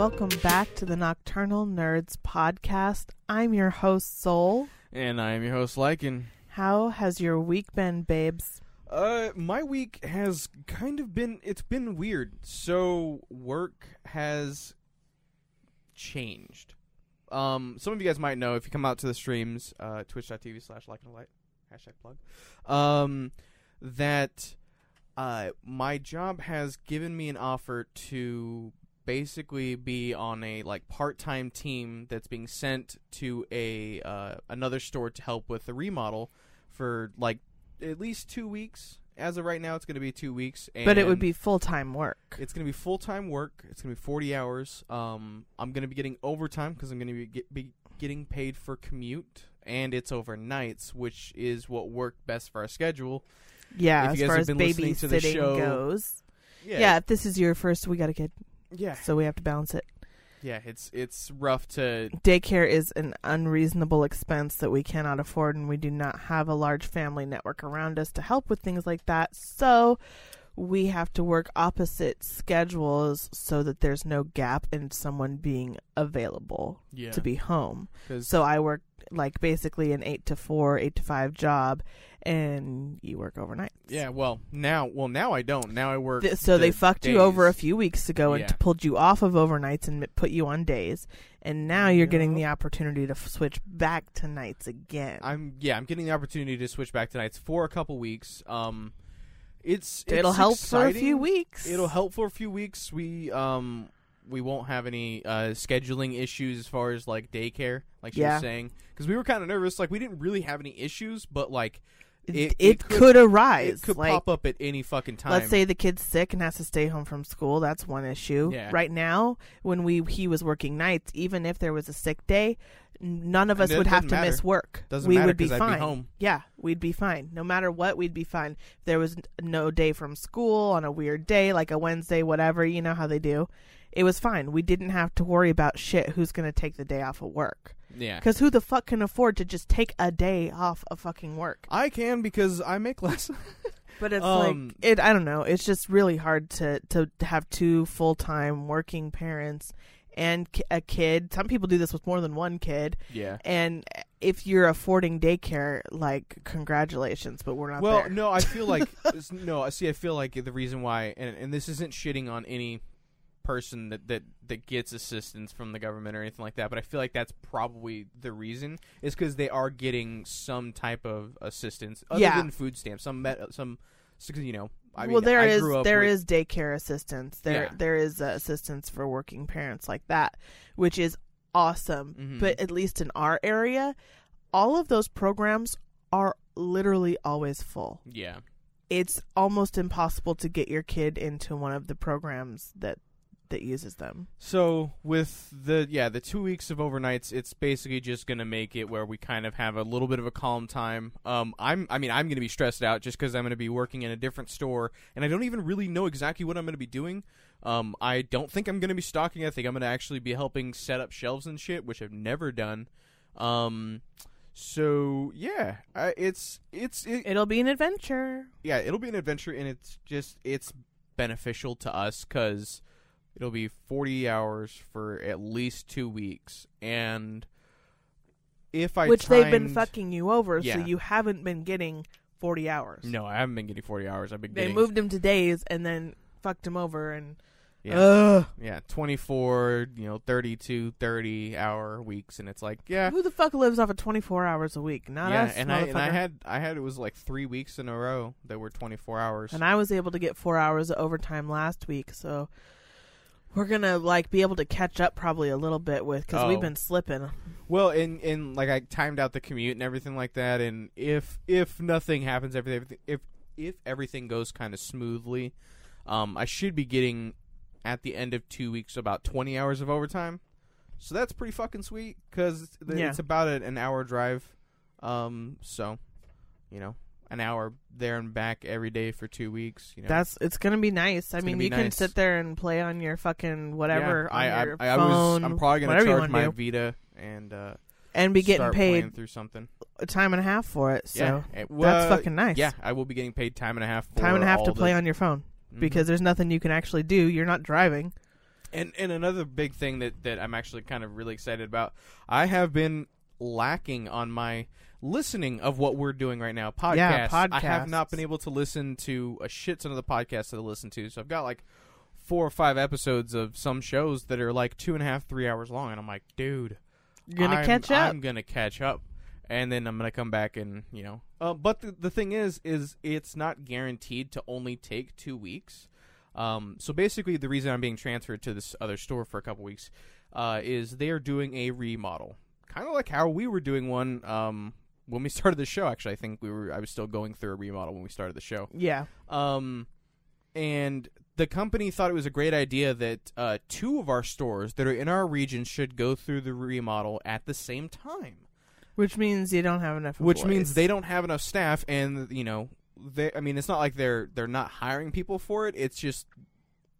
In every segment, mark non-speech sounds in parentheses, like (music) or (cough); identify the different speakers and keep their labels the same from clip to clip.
Speaker 1: Welcome back to the Nocturnal Nerds podcast. I'm your host, Soul.
Speaker 2: And I am your host, Lycan.
Speaker 1: How has your week been, babes?
Speaker 2: Uh, my week has kind of been, it's been weird. So, work has changed. Um, some of you guys might know if you come out to the streams, uh, twitch.tv slash like light, hashtag plug, um, that, uh, my job has given me an offer to basically be on a like part-time team that's being sent to a uh, another store to help with the remodel for like at least two weeks. As of right now, it's going to be two weeks.
Speaker 1: But it would be full time work.
Speaker 2: It's going to be full time work. It's going to be forty hours. Um, I'm going to be getting overtime because I'm going to be, get, be getting paid for commute, and it's overnights, which is what worked best for our schedule.
Speaker 1: Yeah,
Speaker 2: if
Speaker 1: as
Speaker 2: guys
Speaker 1: far
Speaker 2: have
Speaker 1: as babysitting
Speaker 2: show-
Speaker 1: goes. Yeah. if this is your first, we got a kid,
Speaker 2: yeah,
Speaker 1: so we have to balance it.
Speaker 2: yeah. It's it's rough to
Speaker 1: Daycare is an unreasonable expense that we cannot afford, and we do not have a large family network around us to help with things like that. So we have to work opposite schedules so that there's no gap in someone being available
Speaker 2: yeah
Speaker 1: to be home. So I work like basically an eight to four, eight to five job, and you work overnight.
Speaker 2: Yeah, well, now, well, now I don't. Now I work.
Speaker 1: Th- so they
Speaker 2: the
Speaker 1: fucked you over a few weeks ago and
Speaker 2: Yeah.
Speaker 1: t- pulled you off of overnights and put you on days, and now you're getting the opportunity to f- switch back to nights again.
Speaker 2: I'm yeah, I'm getting the opportunity to switch back to nights for a couple weeks. Um, it's
Speaker 1: It'll
Speaker 2: it's
Speaker 1: help for a few weeks.
Speaker 2: It'll help for a few weeks. We um we won't have any uh scheduling issues as far as like daycare, like she
Speaker 1: Yeah.
Speaker 2: was saying, because we were kind of nervous. Like we didn't really have any issues, but like
Speaker 1: It,
Speaker 2: it-
Speaker 1: it could,
Speaker 2: could-
Speaker 1: arise.
Speaker 2: it could
Speaker 1: like,
Speaker 2: pop up at any fucking time.
Speaker 1: Let's say the kid's sick and has to stay home from school. That's one issue.
Speaker 2: Yeah.
Speaker 1: Right now, when we he was working nights, even if there was a sick day, none of us would have to miss work.
Speaker 2: Doesn't
Speaker 1: we
Speaker 2: matter
Speaker 1: would be
Speaker 2: I'd be
Speaker 1: fine.
Speaker 2: home.
Speaker 1: Yeah, we'd be fine. No matter what, we'd be fine. If there was no day from school on a weird day, like a Wednesday, whatever, you know how they do. It was fine. We didn't have to worry about shit. Who's going to take the day off of work?
Speaker 2: yeah,
Speaker 1: Because who the fuck can afford to just take a day off of fucking work?
Speaker 2: I can because I make less. (laughs)
Speaker 1: But it's
Speaker 2: Um,
Speaker 1: like it. I don't know. It's just really hard to to have two full time working parents and a kid. Some people do this with more than one kid.
Speaker 2: yeah.
Speaker 1: And if you're affording daycare, like congratulations, but we're not there.
Speaker 2: well,
Speaker 1: there.
Speaker 2: no, I feel like (laughs) no. See, I feel like the reason why, and, and this isn't shitting on any person that, that that gets assistance from the government or anything like that, but I feel like that's probably the reason is because they are getting some type of assistance other
Speaker 1: Yeah.
Speaker 2: than food stamps. Some met, some, you know. I mean,
Speaker 1: well, there is there
Speaker 2: with-
Speaker 1: is daycare assistance. There
Speaker 2: Yeah.
Speaker 1: there is uh, assistance for working parents like that, which is awesome.
Speaker 2: Mhm.
Speaker 1: But at least in our area, all of those programs are literally always full.
Speaker 2: yeah.
Speaker 1: it's almost impossible to get your kid into one of the programs that that uses them.
Speaker 2: So with the yeah the two weeks of overnights, it's basically just gonna make it where we kind of have a little bit of a calm time. Um, I'm I mean I'm gonna be stressed out just because I'm gonna be working in a different store and I don't even really know exactly what I'm gonna be doing. Um, I don't think I'm gonna be stocking. I think I'm gonna actually be helping set up shelves and shit, which I've never done. Um, so yeah, I, it's it's it,
Speaker 1: It'll be an adventure.
Speaker 2: yeah, it'll be an adventure, and it's just it's beneficial to us because it'll be forty hours for at least two weeks, and if I
Speaker 1: which they've been fucking you over, so you haven't been getting 40 hours.
Speaker 2: No, I haven't been getting forty hours. I've been
Speaker 1: They
Speaker 2: getting
Speaker 1: moved him to days and then fucked him over and
Speaker 2: yeah,
Speaker 1: Ugh.
Speaker 2: yeah, twenty four, you know, 32, 30 hour weeks, and it's like yeah.
Speaker 1: Who the fuck lives off of 24 hours a week? Not
Speaker 2: yeah,
Speaker 1: us,
Speaker 2: and I and I had I had it was like three weeks in a row that were twenty four hours.
Speaker 1: And I was able to get 4 hours of overtime last week, so we're going to like be able to catch up probably a little bit with we've
Speaker 2: Oh.
Speaker 1: been slipping.
Speaker 2: Well, and and like I timed out the commute and everything like that, and if if nothing happens, everything if if everything goes kind of smoothly, um, I should be getting at the end of two weeks about twenty hours of overtime. So that's pretty fucking sweet because it's,
Speaker 1: Yeah.
Speaker 2: it's about an hour drive. Um, so you know, an hour there and back every day for two weeks. You know,
Speaker 1: That's it's going to be nice. I
Speaker 2: It's
Speaker 1: mean,
Speaker 2: gonna
Speaker 1: you can sit there and play on your fucking whatever
Speaker 2: Yeah,
Speaker 1: on
Speaker 2: I, I,
Speaker 1: your
Speaker 2: I, I
Speaker 1: phone.
Speaker 2: was. I'm probably gonna charge my
Speaker 1: do.
Speaker 2: Vita and uh,
Speaker 1: and be getting paid
Speaker 2: through something.
Speaker 1: a time and a half for it. So
Speaker 2: yeah, it-
Speaker 1: that's fucking nice.
Speaker 2: Yeah, I will be getting paid time and a half. For
Speaker 1: time and a half to play
Speaker 2: the-
Speaker 1: on your phone
Speaker 2: Mhm.
Speaker 1: because there's nothing you can actually do. You're not driving.
Speaker 2: And and another big thing that that I'm actually kind of really excited about. I have been lacking on my listening of what we're doing right now. Podcasts.
Speaker 1: Yeah,
Speaker 2: I have not been able to listen to a shit ton of the podcasts that I listen to. So I've got like four or five episodes of some shows that are like two and a half, three hours long, and I'm like, dude,
Speaker 1: You're gonna
Speaker 2: I'm-
Speaker 1: catch up.
Speaker 2: I'm gonna catch up, and then I'm gonna come back and you know. Uh, but the the thing is, is it's not guaranteed to only take two weeks. Um, so basically, the reason I'm being transferred to this other store for a couple weeks uh, is they are doing a remodel, kind of like how we were doing one um, when we (laughs) started the show. Actually, I think we were I was still going through a remodel when we started the show.
Speaker 1: yeah.
Speaker 2: Um, and the company thought it was a great idea that uh, two of our stores that are in our region should go through the remodel at the same time.
Speaker 1: Which means you don't have enough.
Speaker 2: Which means they don't have enough staff, and you know, they. I mean, it's not like they're they're not hiring people for it. It's just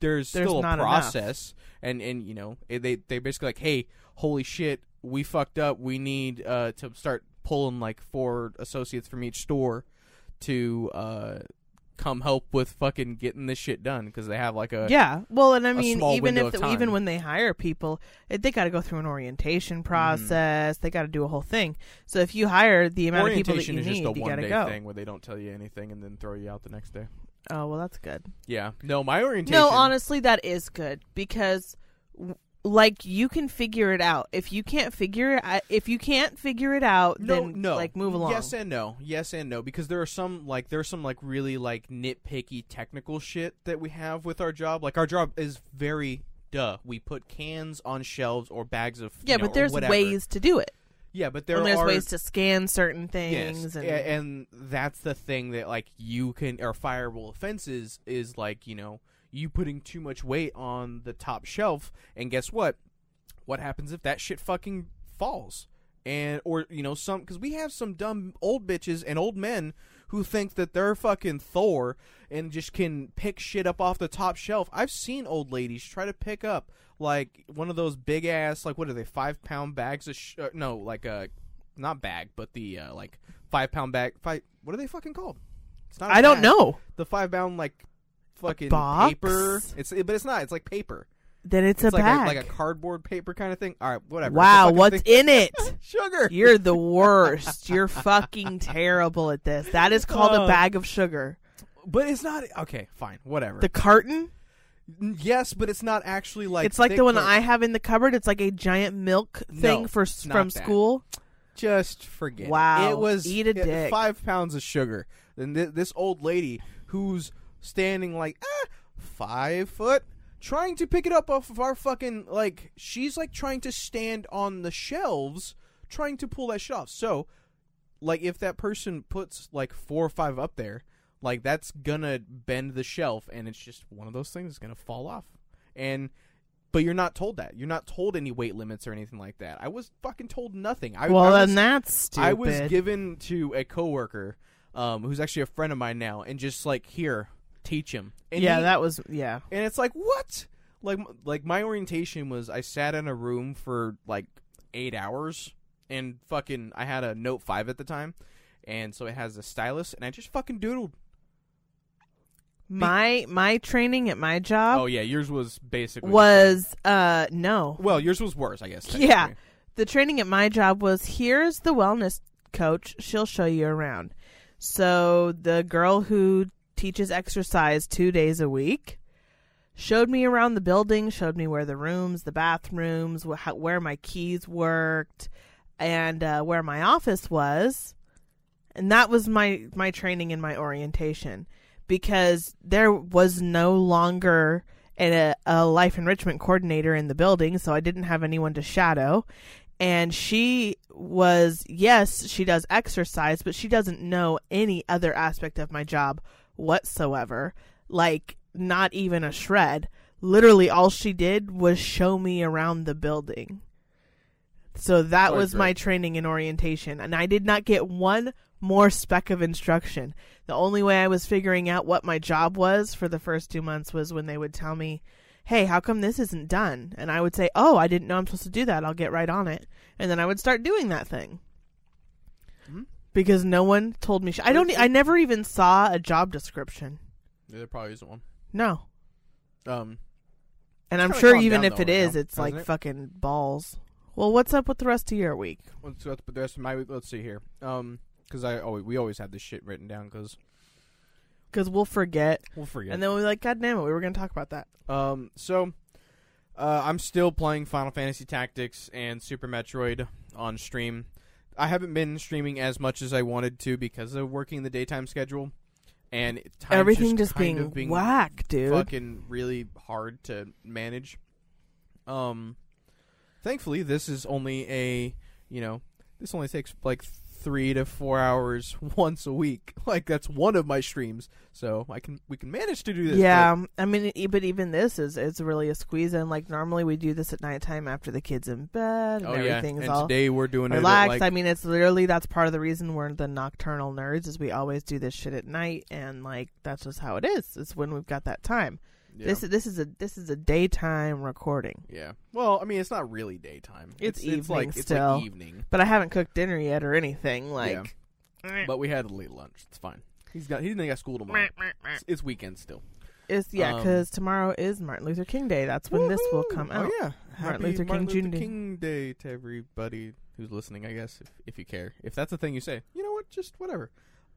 Speaker 2: there's,
Speaker 1: There's
Speaker 2: still a
Speaker 1: not enough.
Speaker 2: process, and and you know, they they basically like, hey, holy shit, we fucked up. We need uh, to start pulling like four associates from each store to uh, come help with fucking getting this shit done because they have like a
Speaker 1: Yeah. Well, and I mean, even if the, even. When they hire people, it, they got to go through an orientation process. They got to do a whole thing. So if you hire the amount of people that you
Speaker 2: is
Speaker 1: need,
Speaker 2: just a
Speaker 1: you
Speaker 2: one
Speaker 1: got to
Speaker 2: day
Speaker 1: go.
Speaker 2: thing where they don't tell you anything and then throw you out the next day.
Speaker 1: Oh well, that's good.
Speaker 2: Yeah, no, my orientation.
Speaker 1: No, honestly, that is good because, like, you can figure it out. If you can't figure it, out- if you can't figure it out,
Speaker 2: no,
Speaker 1: then
Speaker 2: no.
Speaker 1: like move along.
Speaker 2: Yes and no. Yes and no. Because there are some like there's some like really like nitpicky technical shit that we have with our job. Like our job is very duh. We put cans on shelves or bags of
Speaker 1: yeah,
Speaker 2: know,
Speaker 1: but there's ways to do it.
Speaker 2: Yeah, but there
Speaker 1: and there's
Speaker 2: are
Speaker 1: ways to scan certain things.
Speaker 2: a-
Speaker 1: and,
Speaker 2: and that's the thing that like you can or fireable offenses is like you know you putting too much weight on the top shelf and guess what? What happens if that shit fucking falls? And or you know some because we have some dumb old bitches and old men who think that they're fucking thor and just can pick shit up off the top shelf. I've seen old ladies try to pick up like one of those big ass like what are they five pound bags of sh- uh, no like a not bag but the uh, like five pound bag five what are they fucking called? It's not
Speaker 1: I don't know.
Speaker 2: the five pound like fucking
Speaker 1: box?
Speaker 2: paper it's but it's not it's like paper
Speaker 1: Then it's,
Speaker 2: it's
Speaker 1: a
Speaker 2: like
Speaker 1: bag.
Speaker 2: a, like a cardboard paper kind of thing. All right, whatever.
Speaker 1: Wow, what's
Speaker 2: thing.
Speaker 1: in it? (laughs)
Speaker 2: sugar?
Speaker 1: You're the (laughs) worst. You're fucking terrible at this. That is called a
Speaker 2: Oh.
Speaker 1: bag of sugar.
Speaker 2: But it's not okay. Fine, whatever.
Speaker 1: The carton?
Speaker 2: yes, but it's not actually like
Speaker 1: it's like the one I have in the cupboard. It's like a giant milk thing
Speaker 2: No,
Speaker 1: for from
Speaker 2: that.
Speaker 1: school.
Speaker 2: Just forget. it.
Speaker 1: Wow,
Speaker 2: it was
Speaker 1: eat a
Speaker 2: it-
Speaker 1: dick.
Speaker 2: five pounds of sugar. And th- this old lady who's standing like ah, five foot, trying to pick it up off of our fucking like she's like trying to stand on the shelves, trying to pull that shit off. So, like if that person puts like four or five up there, like that's gonna bend the shelf, and it's just one of those things that's gonna fall off. And but you're not told that. You're not told any weight limits or anything like that. I was fucking told nothing. I,
Speaker 1: well,
Speaker 2: I was,
Speaker 1: then that's stupid.
Speaker 2: I was given to a coworker, um, who's actually a friend of mine now, and just like here, teach him. And
Speaker 1: yeah,
Speaker 2: he-
Speaker 1: that was yeah.
Speaker 2: and it's like what? Like like my orientation was I sat in a room for like eight hours, and fucking I had a Note Five at the time, and so it has a stylus, and I just fucking doodled.
Speaker 1: My my training at my job
Speaker 2: Oh yeah, yours was basically
Speaker 1: was uh no.
Speaker 2: well, yours was worse, I guess. (laughs)
Speaker 1: Yeah. The training at my job was here's the wellness coach. She'll show you around. So the girl who teaches exercise 2 days a week showed me around the building, showed me where the rooms, the bathrooms, wh- how, where my keys worked, and uh, where my office was. And that was my my training and my orientation because there was no longer a, a life enrichment coordinator in the building, so I didn't have anyone to shadow. And she was, yes, she does exercise, but she doesn't know any other aspect of my job whatsoever. Like, not even a shred. Literally, all she did was show me around the building. So that
Speaker 2: Oh,
Speaker 1: was my training and orientation. And I did not get one more speck of instruction. The only way I was figuring out what my job was for the first two months was when they would tell me, Hey, how come this isn't done? And I would say, Oh, I didn't know I'm supposed to do that. I'll get right on it. And then I would start doing that thing. Because no one told me. Sh- I don't. I never even saw a job description.
Speaker 2: Yeah, there probably isn't one.
Speaker 1: No.
Speaker 2: Um,
Speaker 1: And I'm sure even if
Speaker 2: though
Speaker 1: it
Speaker 2: right
Speaker 1: is,
Speaker 2: now,
Speaker 1: it's like
Speaker 2: it?
Speaker 1: fucking balls. Well, what's up with the rest of your week?
Speaker 2: Let's go with the rest of my. Week? Let's see here. Um, because I always we always have this shit written down because
Speaker 1: Because we'll forget,
Speaker 2: we'll forget.
Speaker 1: and then we're like, God damn it, we were going to talk about that.
Speaker 2: Um, so uh, I'm still playing Final Fantasy Tactics and Super Metroid on stream. I haven't been streaming as much as I wanted to because of working the daytime schedule, and
Speaker 1: Everything
Speaker 2: just,
Speaker 1: just,
Speaker 2: kind
Speaker 1: being,
Speaker 2: of being
Speaker 1: whack, dude.
Speaker 2: fucking really hard to manage. Um, thankfully, this is only a you know this only takes like three to four hours (laughs) once a week. (laughs) Like that's one of my streams, so I can we can manage to do this.
Speaker 1: Yeah, I mean, but even this is it's really a squeeze in. Like normally we do this at nighttime after the kids in bed and
Speaker 2: but- oh yeah,
Speaker 1: everything's
Speaker 2: and
Speaker 1: all
Speaker 2: today we're doing
Speaker 1: relaxed.
Speaker 2: it at,
Speaker 1: I mean, it's literally that's part of the reason we're the nocturnal nerds is we always do this shit at night, and like that's just how it is. It's when we've got that time.
Speaker 2: Yeah.
Speaker 1: This this is a this is a daytime recording,
Speaker 2: Yeah. Well, I mean, it's not really daytime.
Speaker 1: It's
Speaker 2: it's,
Speaker 1: evening
Speaker 2: it's
Speaker 1: still.
Speaker 2: like evening.
Speaker 1: but I haven't cooked dinner yet or anything. Like, eh.
Speaker 2: But we had a late lunch. It's fine. He's got. He didn't got school tomorrow. Eh, eh, it's, it's weekend still.
Speaker 1: it's yeah,
Speaker 2: Um,
Speaker 1: because tomorrow is Martin Luther King Day. That's when this will
Speaker 2: Woohoo!
Speaker 1: come
Speaker 2: Oh
Speaker 1: out.
Speaker 2: yeah.
Speaker 1: Martin
Speaker 2: Happy
Speaker 1: Luther King
Speaker 2: Martin Luther
Speaker 1: Jr.
Speaker 2: King Day to everybody who's listening. I guess if if you care, if that's the thing you say, you know what? Just whatever.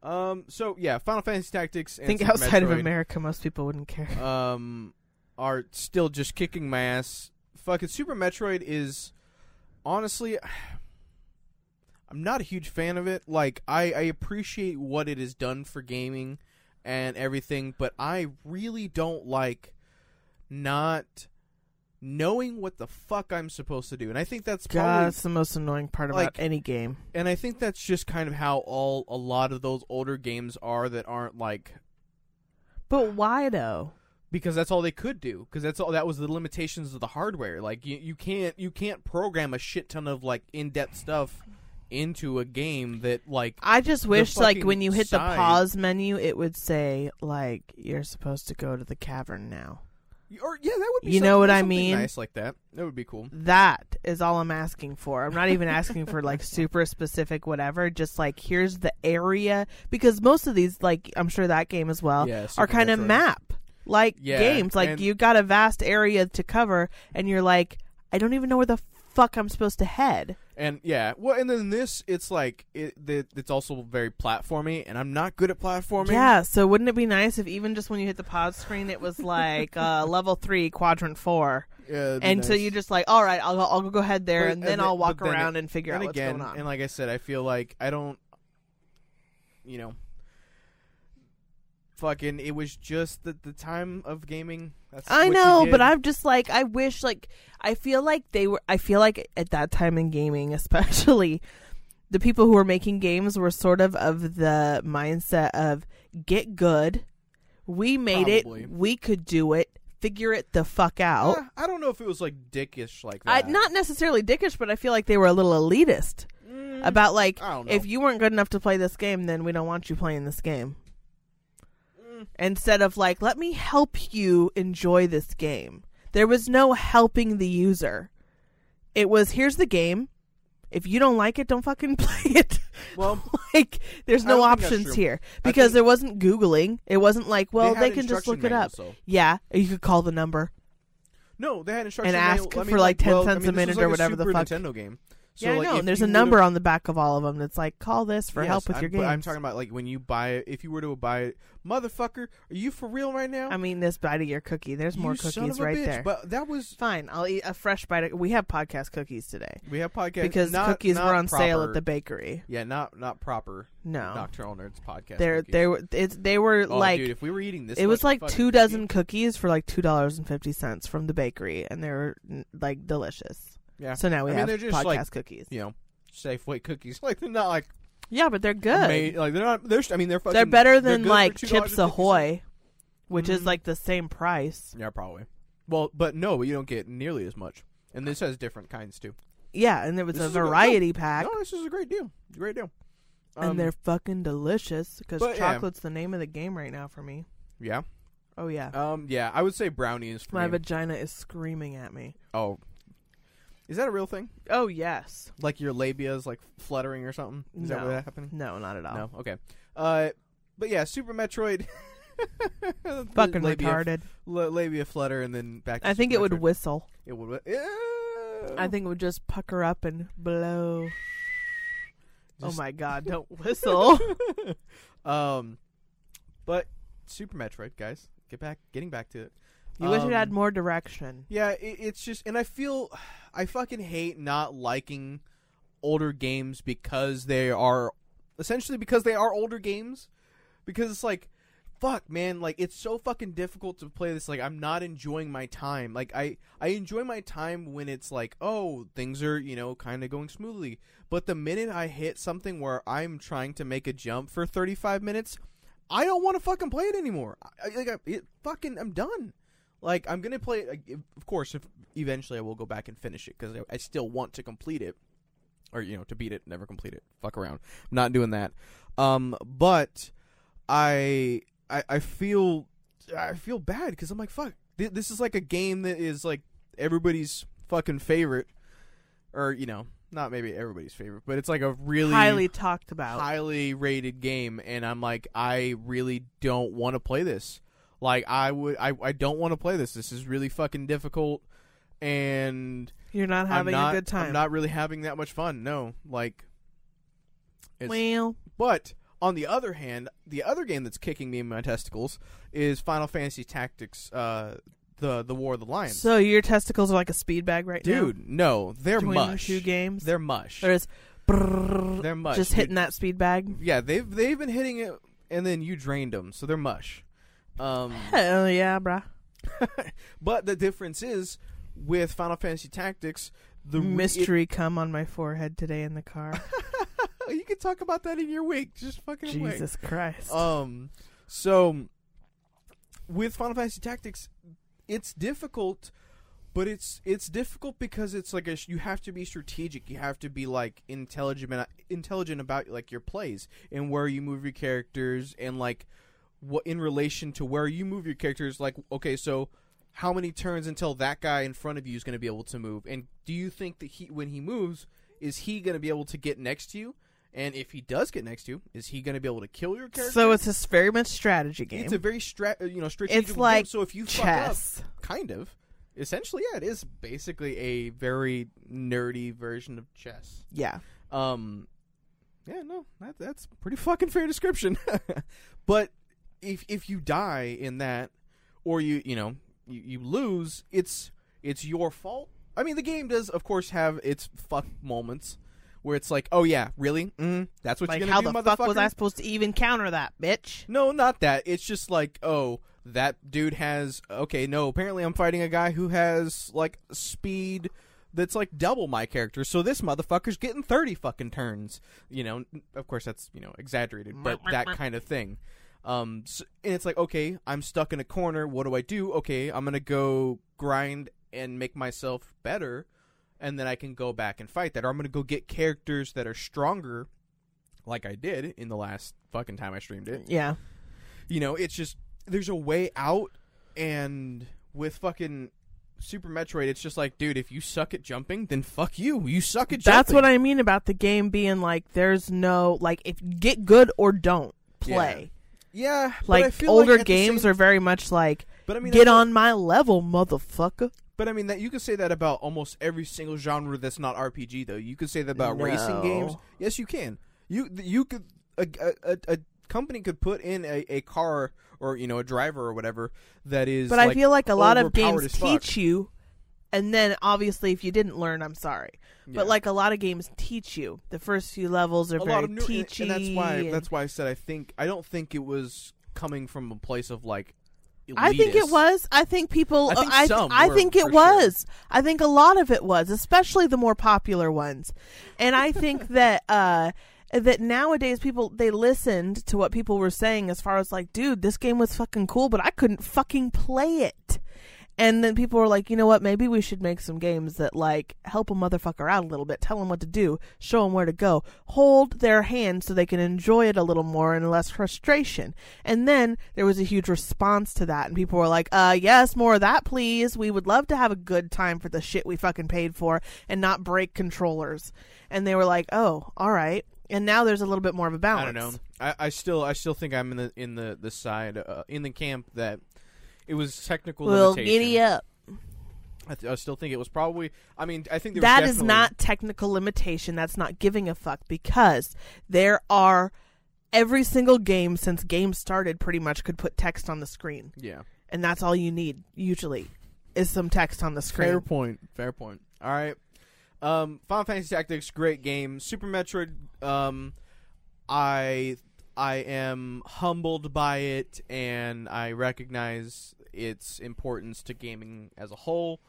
Speaker 2: Um. So yeah, Final Fantasy Tactics.
Speaker 1: I
Speaker 2: And
Speaker 1: think outside of America, most people wouldn't care.
Speaker 2: um, are still just kicking my ass. Fucking Super Metroid is honestly, (sighs) I'm not a huge fan of it. Like I, I appreciate what it has done for gaming and everything, but I really don't like not knowing what the fuck I'm supposed to do. And I think that's
Speaker 1: God,
Speaker 2: probably
Speaker 1: that's the most annoying part about
Speaker 2: like-
Speaker 1: any game.
Speaker 2: and I think that's just kind of how all a lot of those older games are that aren't like
Speaker 1: But why though?
Speaker 2: because that's all they could do because that's all that was the limitations of the hardware like you, you can't you can't program a shit ton of like in-depth stuff into a game that like
Speaker 1: I just wish, like, when you hit
Speaker 2: side-
Speaker 1: the pause menu, it would say, like, you're supposed to go to the cavern now.
Speaker 2: Or yeah that would be
Speaker 1: You know what I mean?
Speaker 2: nice like that that would be cool
Speaker 1: That is all I'm asking for. I'm not even asking for, like, (laughs) super specific whatever. Just, like, here's the area. Because most of these, like, I'm sure that game as well,
Speaker 2: yeah
Speaker 1: are kind of map like
Speaker 2: Yeah,
Speaker 1: games. Like, you got a vast area to cover, and you're like, I don't even know where the fuck I'm supposed to head.
Speaker 2: And yeah well and then this it's like it, the, it's also very platformy and i'm not good at platforming
Speaker 1: Yeah, so wouldn't it be nice if even just when you hit the pause screen, it was like uh, (laughs) level three, quadrant four,
Speaker 2: Yeah,
Speaker 1: and so
Speaker 2: nice.
Speaker 1: you just like, all right, I'll I'll go ahead there,
Speaker 2: But-
Speaker 1: and then
Speaker 2: and
Speaker 1: I'll walk
Speaker 2: then
Speaker 1: around
Speaker 2: it-
Speaker 1: and figure out what's
Speaker 2: again,
Speaker 1: going on.
Speaker 2: and like I said, I feel like I don't, you know, fucking. It was just the the time of gaming. That's
Speaker 1: I know, but. I'm just like, I wish, like, I feel like they were. I feel like at that time in gaming, (laughs) especially, the people who were making games were sort of of the mindset of get good. We made
Speaker 2: Probably.
Speaker 1: it. We could do it. Figure it the fuck out.
Speaker 2: Eh, I don't know if it was like dickish like
Speaker 1: I,
Speaker 2: that.
Speaker 1: not necessarily dickish, but I feel like they were a little elitist
Speaker 2: Mm,
Speaker 1: about like
Speaker 2: I
Speaker 1: if you weren't good enough to play this game, then we don't want you playing this game.
Speaker 2: Mm.
Speaker 1: Instead of like, let me help you enjoy this game. There was no helping the user. It was here's the game. If you don't like it, don't fucking (laughs) play it.
Speaker 2: well, (laughs)
Speaker 1: like, there's no
Speaker 2: don't think that's
Speaker 1: options here because there wasn't googling. It wasn't like, well,
Speaker 2: they,
Speaker 1: they, can just look it up.
Speaker 2: though.
Speaker 1: Yeah, you could call the number.
Speaker 2: No, they had instruction
Speaker 1: And
Speaker 2: manual-
Speaker 1: ask
Speaker 2: I mean,
Speaker 1: for, like, 10
Speaker 2: well,
Speaker 1: cents a
Speaker 2: mean, this
Speaker 1: minute or
Speaker 2: like a
Speaker 1: whatever the fuck.
Speaker 2: Nintendo game. So,
Speaker 1: yeah,
Speaker 2: like,
Speaker 1: I know. And there's a number on the back of all of them that's like, call this for
Speaker 2: Yes,
Speaker 1: help with
Speaker 2: I'm,
Speaker 1: your game.
Speaker 2: I'm talking about like when you buy it. If you were to buy it, motherfucker, are you for real right now?
Speaker 1: I mean, this bite of your cookie. There's more
Speaker 2: You son
Speaker 1: cookies right
Speaker 2: bitch.
Speaker 1: there.
Speaker 2: But that was
Speaker 1: Fine, I'll eat a fresh bite. Of, we have podcast cookies today
Speaker 2: we have podcast
Speaker 1: because
Speaker 2: not,
Speaker 1: cookies
Speaker 2: not
Speaker 1: were on sale at the bakery.
Speaker 2: Yeah, not not proper
Speaker 1: No,
Speaker 2: Nocturnal Nerds podcast.
Speaker 1: they're
Speaker 2: cookies.
Speaker 1: they were it's they were
Speaker 2: Oh,
Speaker 1: like
Speaker 2: dude, if we were eating this,
Speaker 1: it was like two dozen cookies for like two dollars and fifty cents from the bakery, and they were like delicious.
Speaker 2: Yeah,
Speaker 1: So now we
Speaker 2: I mean,
Speaker 1: have
Speaker 2: they're just,
Speaker 1: podcast
Speaker 2: like,
Speaker 1: cookies.
Speaker 2: you know, Safeway cookies. (laughs) Like they're not like
Speaker 1: Yeah, but they're good.
Speaker 2: made, like they're not. They're. I mean, they're fucking.
Speaker 1: they're better
Speaker 2: they're
Speaker 1: than like Chips Ahoy, which is
Speaker 2: Mhm.
Speaker 1: like the same price.
Speaker 2: Yeah, probably. Well, but no, but you don't get nearly as much. And this has different kinds too.
Speaker 1: Yeah, and there was
Speaker 2: This
Speaker 1: a
Speaker 2: is a
Speaker 1: variety pack,
Speaker 2: No, this is a great deal. Great deal. Um,
Speaker 1: and they're fucking delicious because
Speaker 2: but, yeah.
Speaker 1: chocolate's the name of the game right now for me.
Speaker 2: yeah.
Speaker 1: Oh yeah,
Speaker 2: Um. Yeah, I would say brownies for
Speaker 1: my
Speaker 2: me.
Speaker 1: vagina is screaming at me.
Speaker 2: oh, is that a real thing?
Speaker 1: Oh yes.
Speaker 2: Like your labia is like fluttering or something? Is that what that happened?
Speaker 1: No, not at all.
Speaker 2: No. Okay. Uh, but yeah, Super Metroid. (laughs)
Speaker 1: Fucking
Speaker 2: labia,
Speaker 1: retarded.
Speaker 2: la- labia flutter, and then back. To
Speaker 1: I think it would whistle.
Speaker 2: It would. Yeah.
Speaker 1: I think it would just pucker up and blow. oh my (laughs) god, don't whistle. (laughs)
Speaker 2: um, but Super Metroid, guys, get back, getting back to it.
Speaker 1: You wish it had
Speaker 2: Um,
Speaker 1: more direction.
Speaker 2: Yeah, it, it's just, and I feel, (sighs) I fucking hate not liking older games because they are essentially because they are older games. Because it's like, fuck, man, like it's so fucking difficult to play this. Like I'm not enjoying my time. Like I, I enjoy my time when it's like, oh, things are you know kind of going smoothly. But the minute I hit something where I'm trying to make a jump for 35 minutes, I don't want to fucking play it anymore. I, I- like I, it fucking, I'm done. Like I'm gonna play it. Of course, if eventually I will go back and finish it because I, I still want to complete it, or you know, to beat it, never complete it. Fuck around. I'm not doing that. Um, but I, I, I feel, I feel bad because I'm like, fuck. Th- this is like a game that is like everybody's fucking favorite, or you know, not maybe everybody's favorite, but it's like a really
Speaker 1: Highly talked about.
Speaker 2: highly rated game and I'm like I really don't want to play this. Like I would I I don't want to play this. This is really fucking difficult and
Speaker 1: You're not having
Speaker 2: not
Speaker 1: a good time.
Speaker 2: I'm not really having that much fun. No. Like it's,
Speaker 1: well,
Speaker 2: but on the other hand, the other game that's kicking me in my testicles is Final Fantasy Tactics uh the the War of the Lions.
Speaker 1: so your testicles are like a speed bag right now.
Speaker 2: Dude, no, they're
Speaker 1: Between
Speaker 2: mush.
Speaker 1: two games.
Speaker 2: They're mush.
Speaker 1: There's brrrr,
Speaker 2: They're mush.
Speaker 1: just
Speaker 2: dude.
Speaker 1: hitting that speed bag.
Speaker 2: Yeah, they've they've been hitting it, and then you drained them, so they're mush. Um,
Speaker 1: Hell yeah, bruh. (laughs)
Speaker 2: but the difference is with Final Fantasy Tactics, the
Speaker 1: mystery come on my forehead today in the car. (laughs)
Speaker 2: you can talk about that in your week. Just fucking.
Speaker 1: Jesus Christ.
Speaker 2: Um, so with Final Fantasy Tactics, it's difficult, but it's it's difficult because it's like a, sh- you have to be strategic. You have to be like intelligent intelligent about like your plays and where you move your characters and like what in relation to where you move your characters. Like okay, so how many turns until that guy in front of you is going to be able to move? And do you think that he when he moves is he going to be able to get next to you? And if he does get next to you, is he going to be able to kill your character?
Speaker 1: so it's a very much strategy game.
Speaker 2: It's a very stra- you know strategic.
Speaker 1: It's like
Speaker 2: so if you
Speaker 1: chess.
Speaker 2: fuck up, kind of, essentially, yeah, it is basically a very nerdy version of chess.
Speaker 1: Yeah.
Speaker 2: Um, yeah, no, that, that's pretty fucking fair description. (laughs) but if if you die in that, or you you know you, you lose, it's it's your fault. I mean, the game does, of course, have its fuck moments where it's like, oh yeah, really? Mm, that's what
Speaker 1: Like,
Speaker 2: you're
Speaker 1: how
Speaker 2: gonna do,
Speaker 1: the fuck was? I supposed to even counter that, bitch?
Speaker 2: No, not that. It's just like, oh, that dude has. Okay, no. Apparently, I'm fighting a guy who has like speed that's like double my character. So this motherfucker's getting thirty fucking turns. You know, of course that's you know exaggerated, but that (laughs) kind of thing. Um, s and it's like, okay, I'm stuck in a corner. What do I do? Okay, I'm gonna go grind and make myself better, and then I can go back and fight that. Or I'm gonna go get characters that are stronger, like I did in the last fucking time I streamed it
Speaker 1: Yeah.
Speaker 2: you know, it's just there's a way out, and with fucking Super Metroid, it's just like, dude, if you suck at jumping, then fuck you. You suck at jumping.
Speaker 1: That's what I mean about the game being like there's no like if get good or don't play.
Speaker 2: Yeah, but I
Speaker 1: Like older
Speaker 2: like
Speaker 1: games
Speaker 2: same-
Speaker 1: are very much like
Speaker 2: But I mean,
Speaker 1: get on my level, motherfucker.
Speaker 2: But I mean that you could say that about almost every single genre that's not RPG, though. You could say that about racing games. Yes, you can. You you could a a, a, a company could put in a, a car or you know a driver or whatever that is.
Speaker 1: But I feel like a lot of games teach you and then obviously if you didn't learn, I'm sorry.
Speaker 2: Yeah.
Speaker 1: But like a lot of games teach you. The first few levels are
Speaker 2: a
Speaker 1: very
Speaker 2: lot of new, and-
Speaker 1: teachy.
Speaker 2: and that's why
Speaker 1: and-
Speaker 2: that's why I said I think I don't think it was coming from a place of like.
Speaker 1: I think it was. I think people.
Speaker 2: I think
Speaker 1: I,
Speaker 2: some
Speaker 1: I think it
Speaker 2: for sure.
Speaker 1: was. I think a lot of it was, especially the more popular ones. And I think (laughs) that uh, that nowadays people they listened to what people were saying as far as like, dude, this game was fucking cool, but I couldn't fucking play it. And then people were like, you know what? Maybe we should make some games that like help a motherfucker out a little bit, tell them what to do, show them where to go, hold their hand so they can enjoy it a little more and less frustration. And then there was a huge response to that, and people were like, "Uh, yes, more of that, please. We would love to have a good time for the shit we fucking paid for and not break controllers." And they were like, "Oh, all right." and now there's a little bit more of a balance.
Speaker 2: I don't know. I, I still I still think I'm in the in the the side uh, in the camp that it was technical
Speaker 1: Well,
Speaker 2: limitation.
Speaker 1: giddy up.
Speaker 2: I, th- I still think it was probably. I mean, I think there was
Speaker 1: That is not technical limitation. That's not giving a fuck because there are every single game since games started pretty much could put text on the screen,
Speaker 2: Yeah.
Speaker 1: and that's all you need usually is some text on the screen.
Speaker 2: Fair point. Fair point. All right. Um, Final Fantasy Tactics, great game. Super Metroid. Um, I I am humbled by it, and I recognize its importance to gaming as a whole.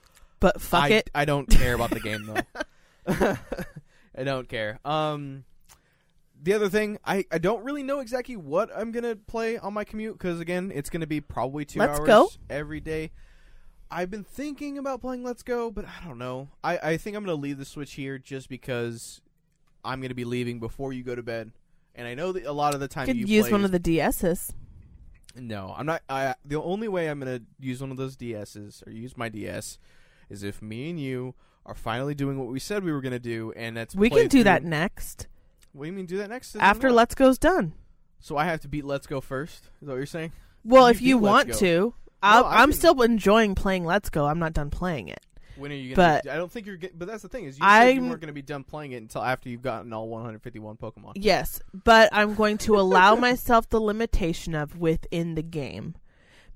Speaker 1: But fuck
Speaker 2: I,
Speaker 1: it.
Speaker 2: I don't care about the game though. (laughs) (laughs) I don't care. Um, the other thing, I, I don't really know exactly what I'm gonna play on my commute because again, it's gonna be probably 2
Speaker 1: Let's
Speaker 2: hours
Speaker 1: Go.
Speaker 2: every day. I've been thinking about playing Let's Go, but I don't know. I, I think I'm gonna leave the Switch here just because I'm gonna be leaving before you go to bed, and I know that a lot of the time
Speaker 1: could
Speaker 2: you
Speaker 1: use
Speaker 2: play
Speaker 1: one of the DSs.
Speaker 2: No, I'm not. I the only way I'm gonna use one of those DSs or use my DS is if me and you are finally doing what we said we were gonna do, and that's
Speaker 1: We can do
Speaker 2: through-
Speaker 1: that next
Speaker 2: What do you mean do that next?
Speaker 1: after
Speaker 2: What?
Speaker 1: Let's Go's done.
Speaker 2: So I have to beat Let's Go first. Is that what you're saying?
Speaker 1: Well,
Speaker 2: You
Speaker 1: if you
Speaker 2: Let's
Speaker 1: want
Speaker 2: Go.
Speaker 1: to, I'll,
Speaker 2: I
Speaker 1: I'm
Speaker 2: can-
Speaker 1: still enjoying playing Let's Go. I'm not done playing it.
Speaker 2: When are you? Gonna
Speaker 1: But-
Speaker 2: be, I don't think you're. But that's the thing is you you weren't gonna be done playing it until after you've gotten all 151 Pokemon.
Speaker 1: Yes, but I'm going to allow (laughs) myself the limitation of within the game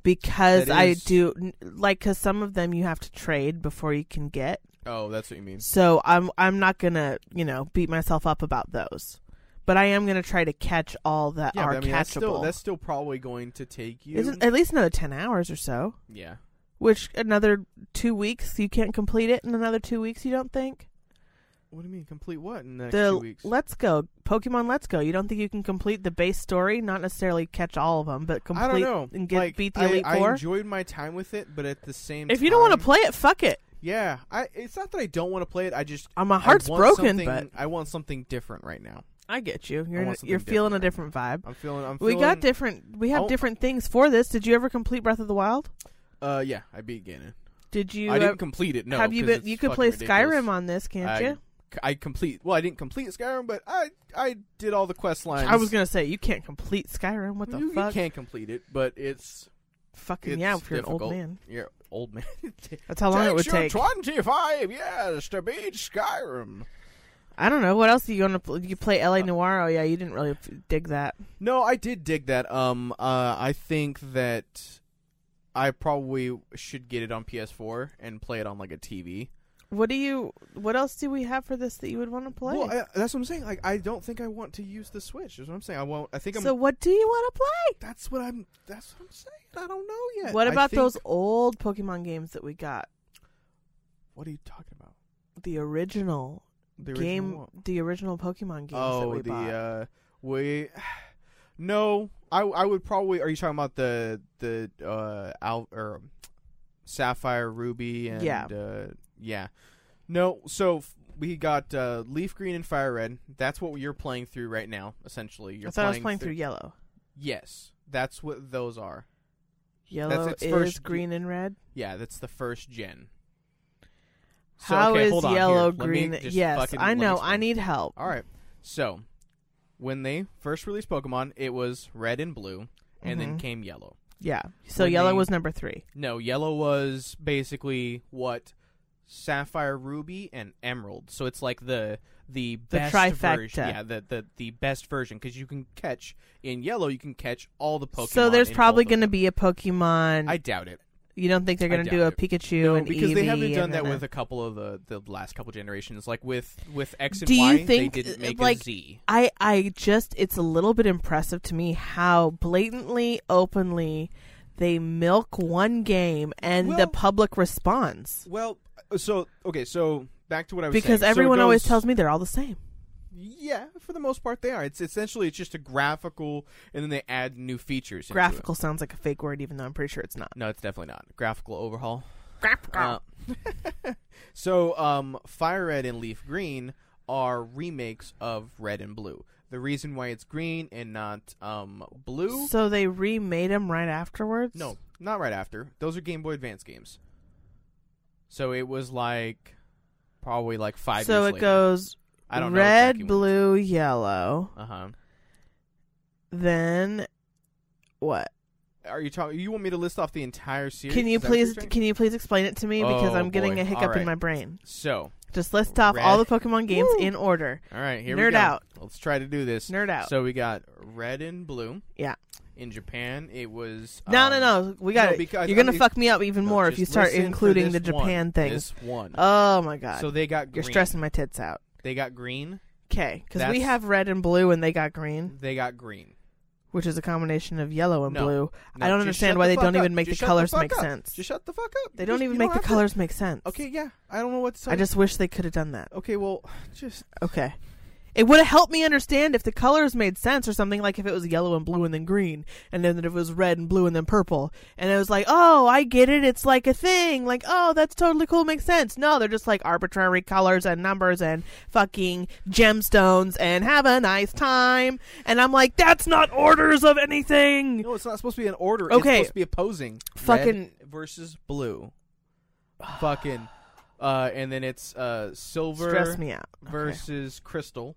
Speaker 1: because I do like because some of them you have to trade before you can get.
Speaker 2: Oh, that's what you mean.
Speaker 1: So I'm I'm not gonna you know beat myself up about those, but I am gonna try to catch all that
Speaker 2: Yeah,
Speaker 1: are
Speaker 2: I mean that's still
Speaker 1: catchable.
Speaker 2: that's still probably going to take you.
Speaker 1: Isn't at least another ten hours or so.
Speaker 2: yeah.
Speaker 1: Which another two weeks you can't complete it in another two weeks. You don't think
Speaker 2: What do you mean complete what in the next
Speaker 1: the
Speaker 2: two weeks?
Speaker 1: Let's Go Pokemon Let's Go? You don't think you can complete the base story? Not necessarily catch all of them, but complete
Speaker 2: I don't know.
Speaker 1: and get
Speaker 2: like,
Speaker 1: beat the
Speaker 2: I,
Speaker 1: Elite
Speaker 2: I
Speaker 1: Four.
Speaker 2: enjoyed my time with it, but at the same
Speaker 1: if you don't want to play it, fuck it.
Speaker 2: yeah, I. It's not that I don't want to play it. I just
Speaker 1: Uh, my
Speaker 2: I
Speaker 1: heart's
Speaker 2: want
Speaker 1: broken,
Speaker 2: something-
Speaker 1: but
Speaker 2: I want something different right now.
Speaker 1: I get you. You're
Speaker 2: want
Speaker 1: you're feeling a
Speaker 2: different.
Speaker 1: different vibe.
Speaker 2: I'm feeling. I'm
Speaker 1: We
Speaker 2: feeling,
Speaker 1: got different. We have
Speaker 2: Oh.
Speaker 1: different things for this. Did you ever complete Breath of the Wild?
Speaker 2: Uh, yeah, I beat Ganon.
Speaker 1: Did you?
Speaker 2: I
Speaker 1: uh,
Speaker 2: didn't complete it. No,
Speaker 1: have you? been? You could play
Speaker 2: ridiculous.
Speaker 1: Skyrim on this, can't
Speaker 2: I,
Speaker 1: you?
Speaker 2: I complete. Well, I didn't complete Skyrim, but I I did all the quest lines.
Speaker 1: I was gonna say you can't complete Skyrim. What the
Speaker 2: you, you can't complete it, but it's
Speaker 1: Fucking
Speaker 2: it's
Speaker 1: yeah, if you're an old man.
Speaker 2: You're old man. (laughs)
Speaker 1: That's how long it would take.
Speaker 2: Twenty-five years to beat Skyrim.
Speaker 1: I don't know. What else you gonna? pl- You play L.A. Noire? Oh yeah, you didn't really dig that.
Speaker 2: No, I did dig that. Um, uh, I think that I probably should get it on PS4 and play it on like a TV.
Speaker 1: What do you? What else do we have for this that you would want to play?
Speaker 2: Well, I, that's what I'm saying. Like, I don't think I want to use the Switch. Is what I'm saying. I won't. I think I'm.
Speaker 1: so what do you want to play?
Speaker 2: that's what I'm. That's what I'm saying. I don't know yet.
Speaker 1: What about
Speaker 2: think-
Speaker 1: those old Pokemon games that we got?
Speaker 2: What are you talking about?
Speaker 1: The original,
Speaker 2: The
Speaker 1: game,
Speaker 2: original what?
Speaker 1: the original Pokemon games that
Speaker 2: Oh,
Speaker 1: we
Speaker 2: the
Speaker 1: bought.
Speaker 2: uh, we. (sighs) No, I I would probably. Are you talking about the the uh Alpha Sapphire Ruby and
Speaker 1: Yeah.
Speaker 2: uh, yeah. No, so f- we got uh, Leaf Green and Fire Red. That's what you're playing through right now. Essentially, you're
Speaker 1: I thought I was
Speaker 2: playing
Speaker 1: playing through Yellow.
Speaker 2: Yes, that's what those are.
Speaker 1: Yellow
Speaker 2: its
Speaker 1: is
Speaker 2: first-
Speaker 1: green and red.
Speaker 2: Yeah, that's the first gen. So,
Speaker 1: How
Speaker 2: okay,
Speaker 1: is
Speaker 2: on
Speaker 1: yellow. Green? Yes, I know. I need help.
Speaker 2: All right. So, when they first released Pokemon, it was red and blue, and then
Speaker 1: Mhm.
Speaker 2: came yellow.
Speaker 1: Yeah. So
Speaker 2: When
Speaker 1: yellow
Speaker 2: they-
Speaker 1: was number three.
Speaker 2: No, yellow was basically what Sapphire, Ruby, and Emerald. So it's like the the best
Speaker 1: trifecta.
Speaker 2: version. Yeah, the the the best version because you can catch in yellow. You can catch all the Pokemon.
Speaker 1: so there's probably going to be a Pokemon.
Speaker 2: I doubt it.
Speaker 1: You don't think they're going to do a
Speaker 2: it.
Speaker 1: Pikachu
Speaker 2: No,
Speaker 1: and
Speaker 2: because they haven't done that with
Speaker 1: a-
Speaker 2: a couple of the the last couple generations. Like with with X and
Speaker 1: Do you think,
Speaker 2: they didn't make
Speaker 1: like,
Speaker 2: a Z.
Speaker 1: I I just it's a little bit impressive to me how blatantly openly they milk one game and the public responds.
Speaker 2: Well, so okay, so back to what I was
Speaker 1: Because
Speaker 2: saying. So it
Speaker 1: everyone always
Speaker 2: goes-
Speaker 1: tells me they're all the same.
Speaker 2: Yeah, for the most part, they are. It's essentially it's just a graphical, and then they add new features. into it.
Speaker 1: Graphical sounds like a fake word even though I'm pretty sure it's not.
Speaker 2: No, it's definitely not graphical overhaul.
Speaker 1: Graphical.
Speaker 2: Uh, (laughs) so, um, Fire Red and Leaf Green are remakes of Red and Blue. The reason why it's green and not um blue?
Speaker 1: so they remade them right afterwards?
Speaker 2: No, not right after. Those are Game Boy Advance games. So it was like probably like five.
Speaker 1: So
Speaker 2: years
Speaker 1: it
Speaker 2: later.
Speaker 1: goes
Speaker 2: I don't know.
Speaker 1: red, blue, yellow.
Speaker 2: Uh huh.
Speaker 1: Then what?
Speaker 2: Are you talking? You want me to list off the entire series?
Speaker 1: Can you
Speaker 2: Is that what you're
Speaker 1: please can you please explain it to me because
Speaker 2: Oh,
Speaker 1: I'm getting
Speaker 2: boy.
Speaker 1: a hiccup
Speaker 2: right.
Speaker 1: in my brain.
Speaker 2: So,
Speaker 1: Just list off all the Pokemon games
Speaker 2: Woo.
Speaker 1: in order.
Speaker 2: all right, here we
Speaker 1: Nerd
Speaker 2: go.
Speaker 1: out.
Speaker 2: Let's try to do this.
Speaker 1: Nerd out.
Speaker 2: So we got red and blue.
Speaker 1: Yeah.
Speaker 2: In Japan, it was
Speaker 1: no,
Speaker 2: um,
Speaker 1: no, no. We got
Speaker 2: no,
Speaker 1: it.
Speaker 2: because-
Speaker 1: You're gonna fuck me up even
Speaker 2: no,
Speaker 1: more if you start including the
Speaker 2: this one.
Speaker 1: Japan things.
Speaker 2: This one.
Speaker 1: Oh my god.
Speaker 2: so they got
Speaker 1: You're stressing my tits out.
Speaker 2: They got green.
Speaker 1: Okay, because we
Speaker 2: That's-
Speaker 1: have red and blue, and they got green,
Speaker 2: They got green.
Speaker 1: which is a combination of yellow and
Speaker 2: No.
Speaker 1: blue.
Speaker 2: No,
Speaker 1: I don't
Speaker 2: just
Speaker 1: understand why
Speaker 2: the
Speaker 1: they
Speaker 2: fuck
Speaker 1: don't
Speaker 2: up.
Speaker 1: even make
Speaker 2: Just
Speaker 1: the
Speaker 2: shut
Speaker 1: colors
Speaker 2: fuck
Speaker 1: make
Speaker 2: up.
Speaker 1: sense.
Speaker 2: Just shut the fuck up.
Speaker 1: They
Speaker 2: You
Speaker 1: don't
Speaker 2: just-
Speaker 1: even
Speaker 2: you
Speaker 1: make the
Speaker 2: have to-
Speaker 1: colors make sense.
Speaker 2: Okay, yeah. I don't know what to say.
Speaker 1: I just wish they could have done that.
Speaker 2: Okay, well, just
Speaker 1: Okay. It would have helped me understand if the colors made sense or something like if it was yellow and blue and then green and then if it was red and blue and then purple. And it was like, "Oh, I get it. It's like a thing. Like, oh, that's totally cool. Makes sense." No, they're just like arbitrary colors and numbers and fucking gemstones and have a nice time. And I'm like, "That's not orders of anything."
Speaker 2: no. It's not supposed to be an order.
Speaker 1: Okay.
Speaker 2: It's supposed to be opposing.
Speaker 1: Fucking-
Speaker 2: Red versus blue. Fucking. Uh, and then it's uh silver
Speaker 1: Stress me out. Okay.
Speaker 2: versus crystal.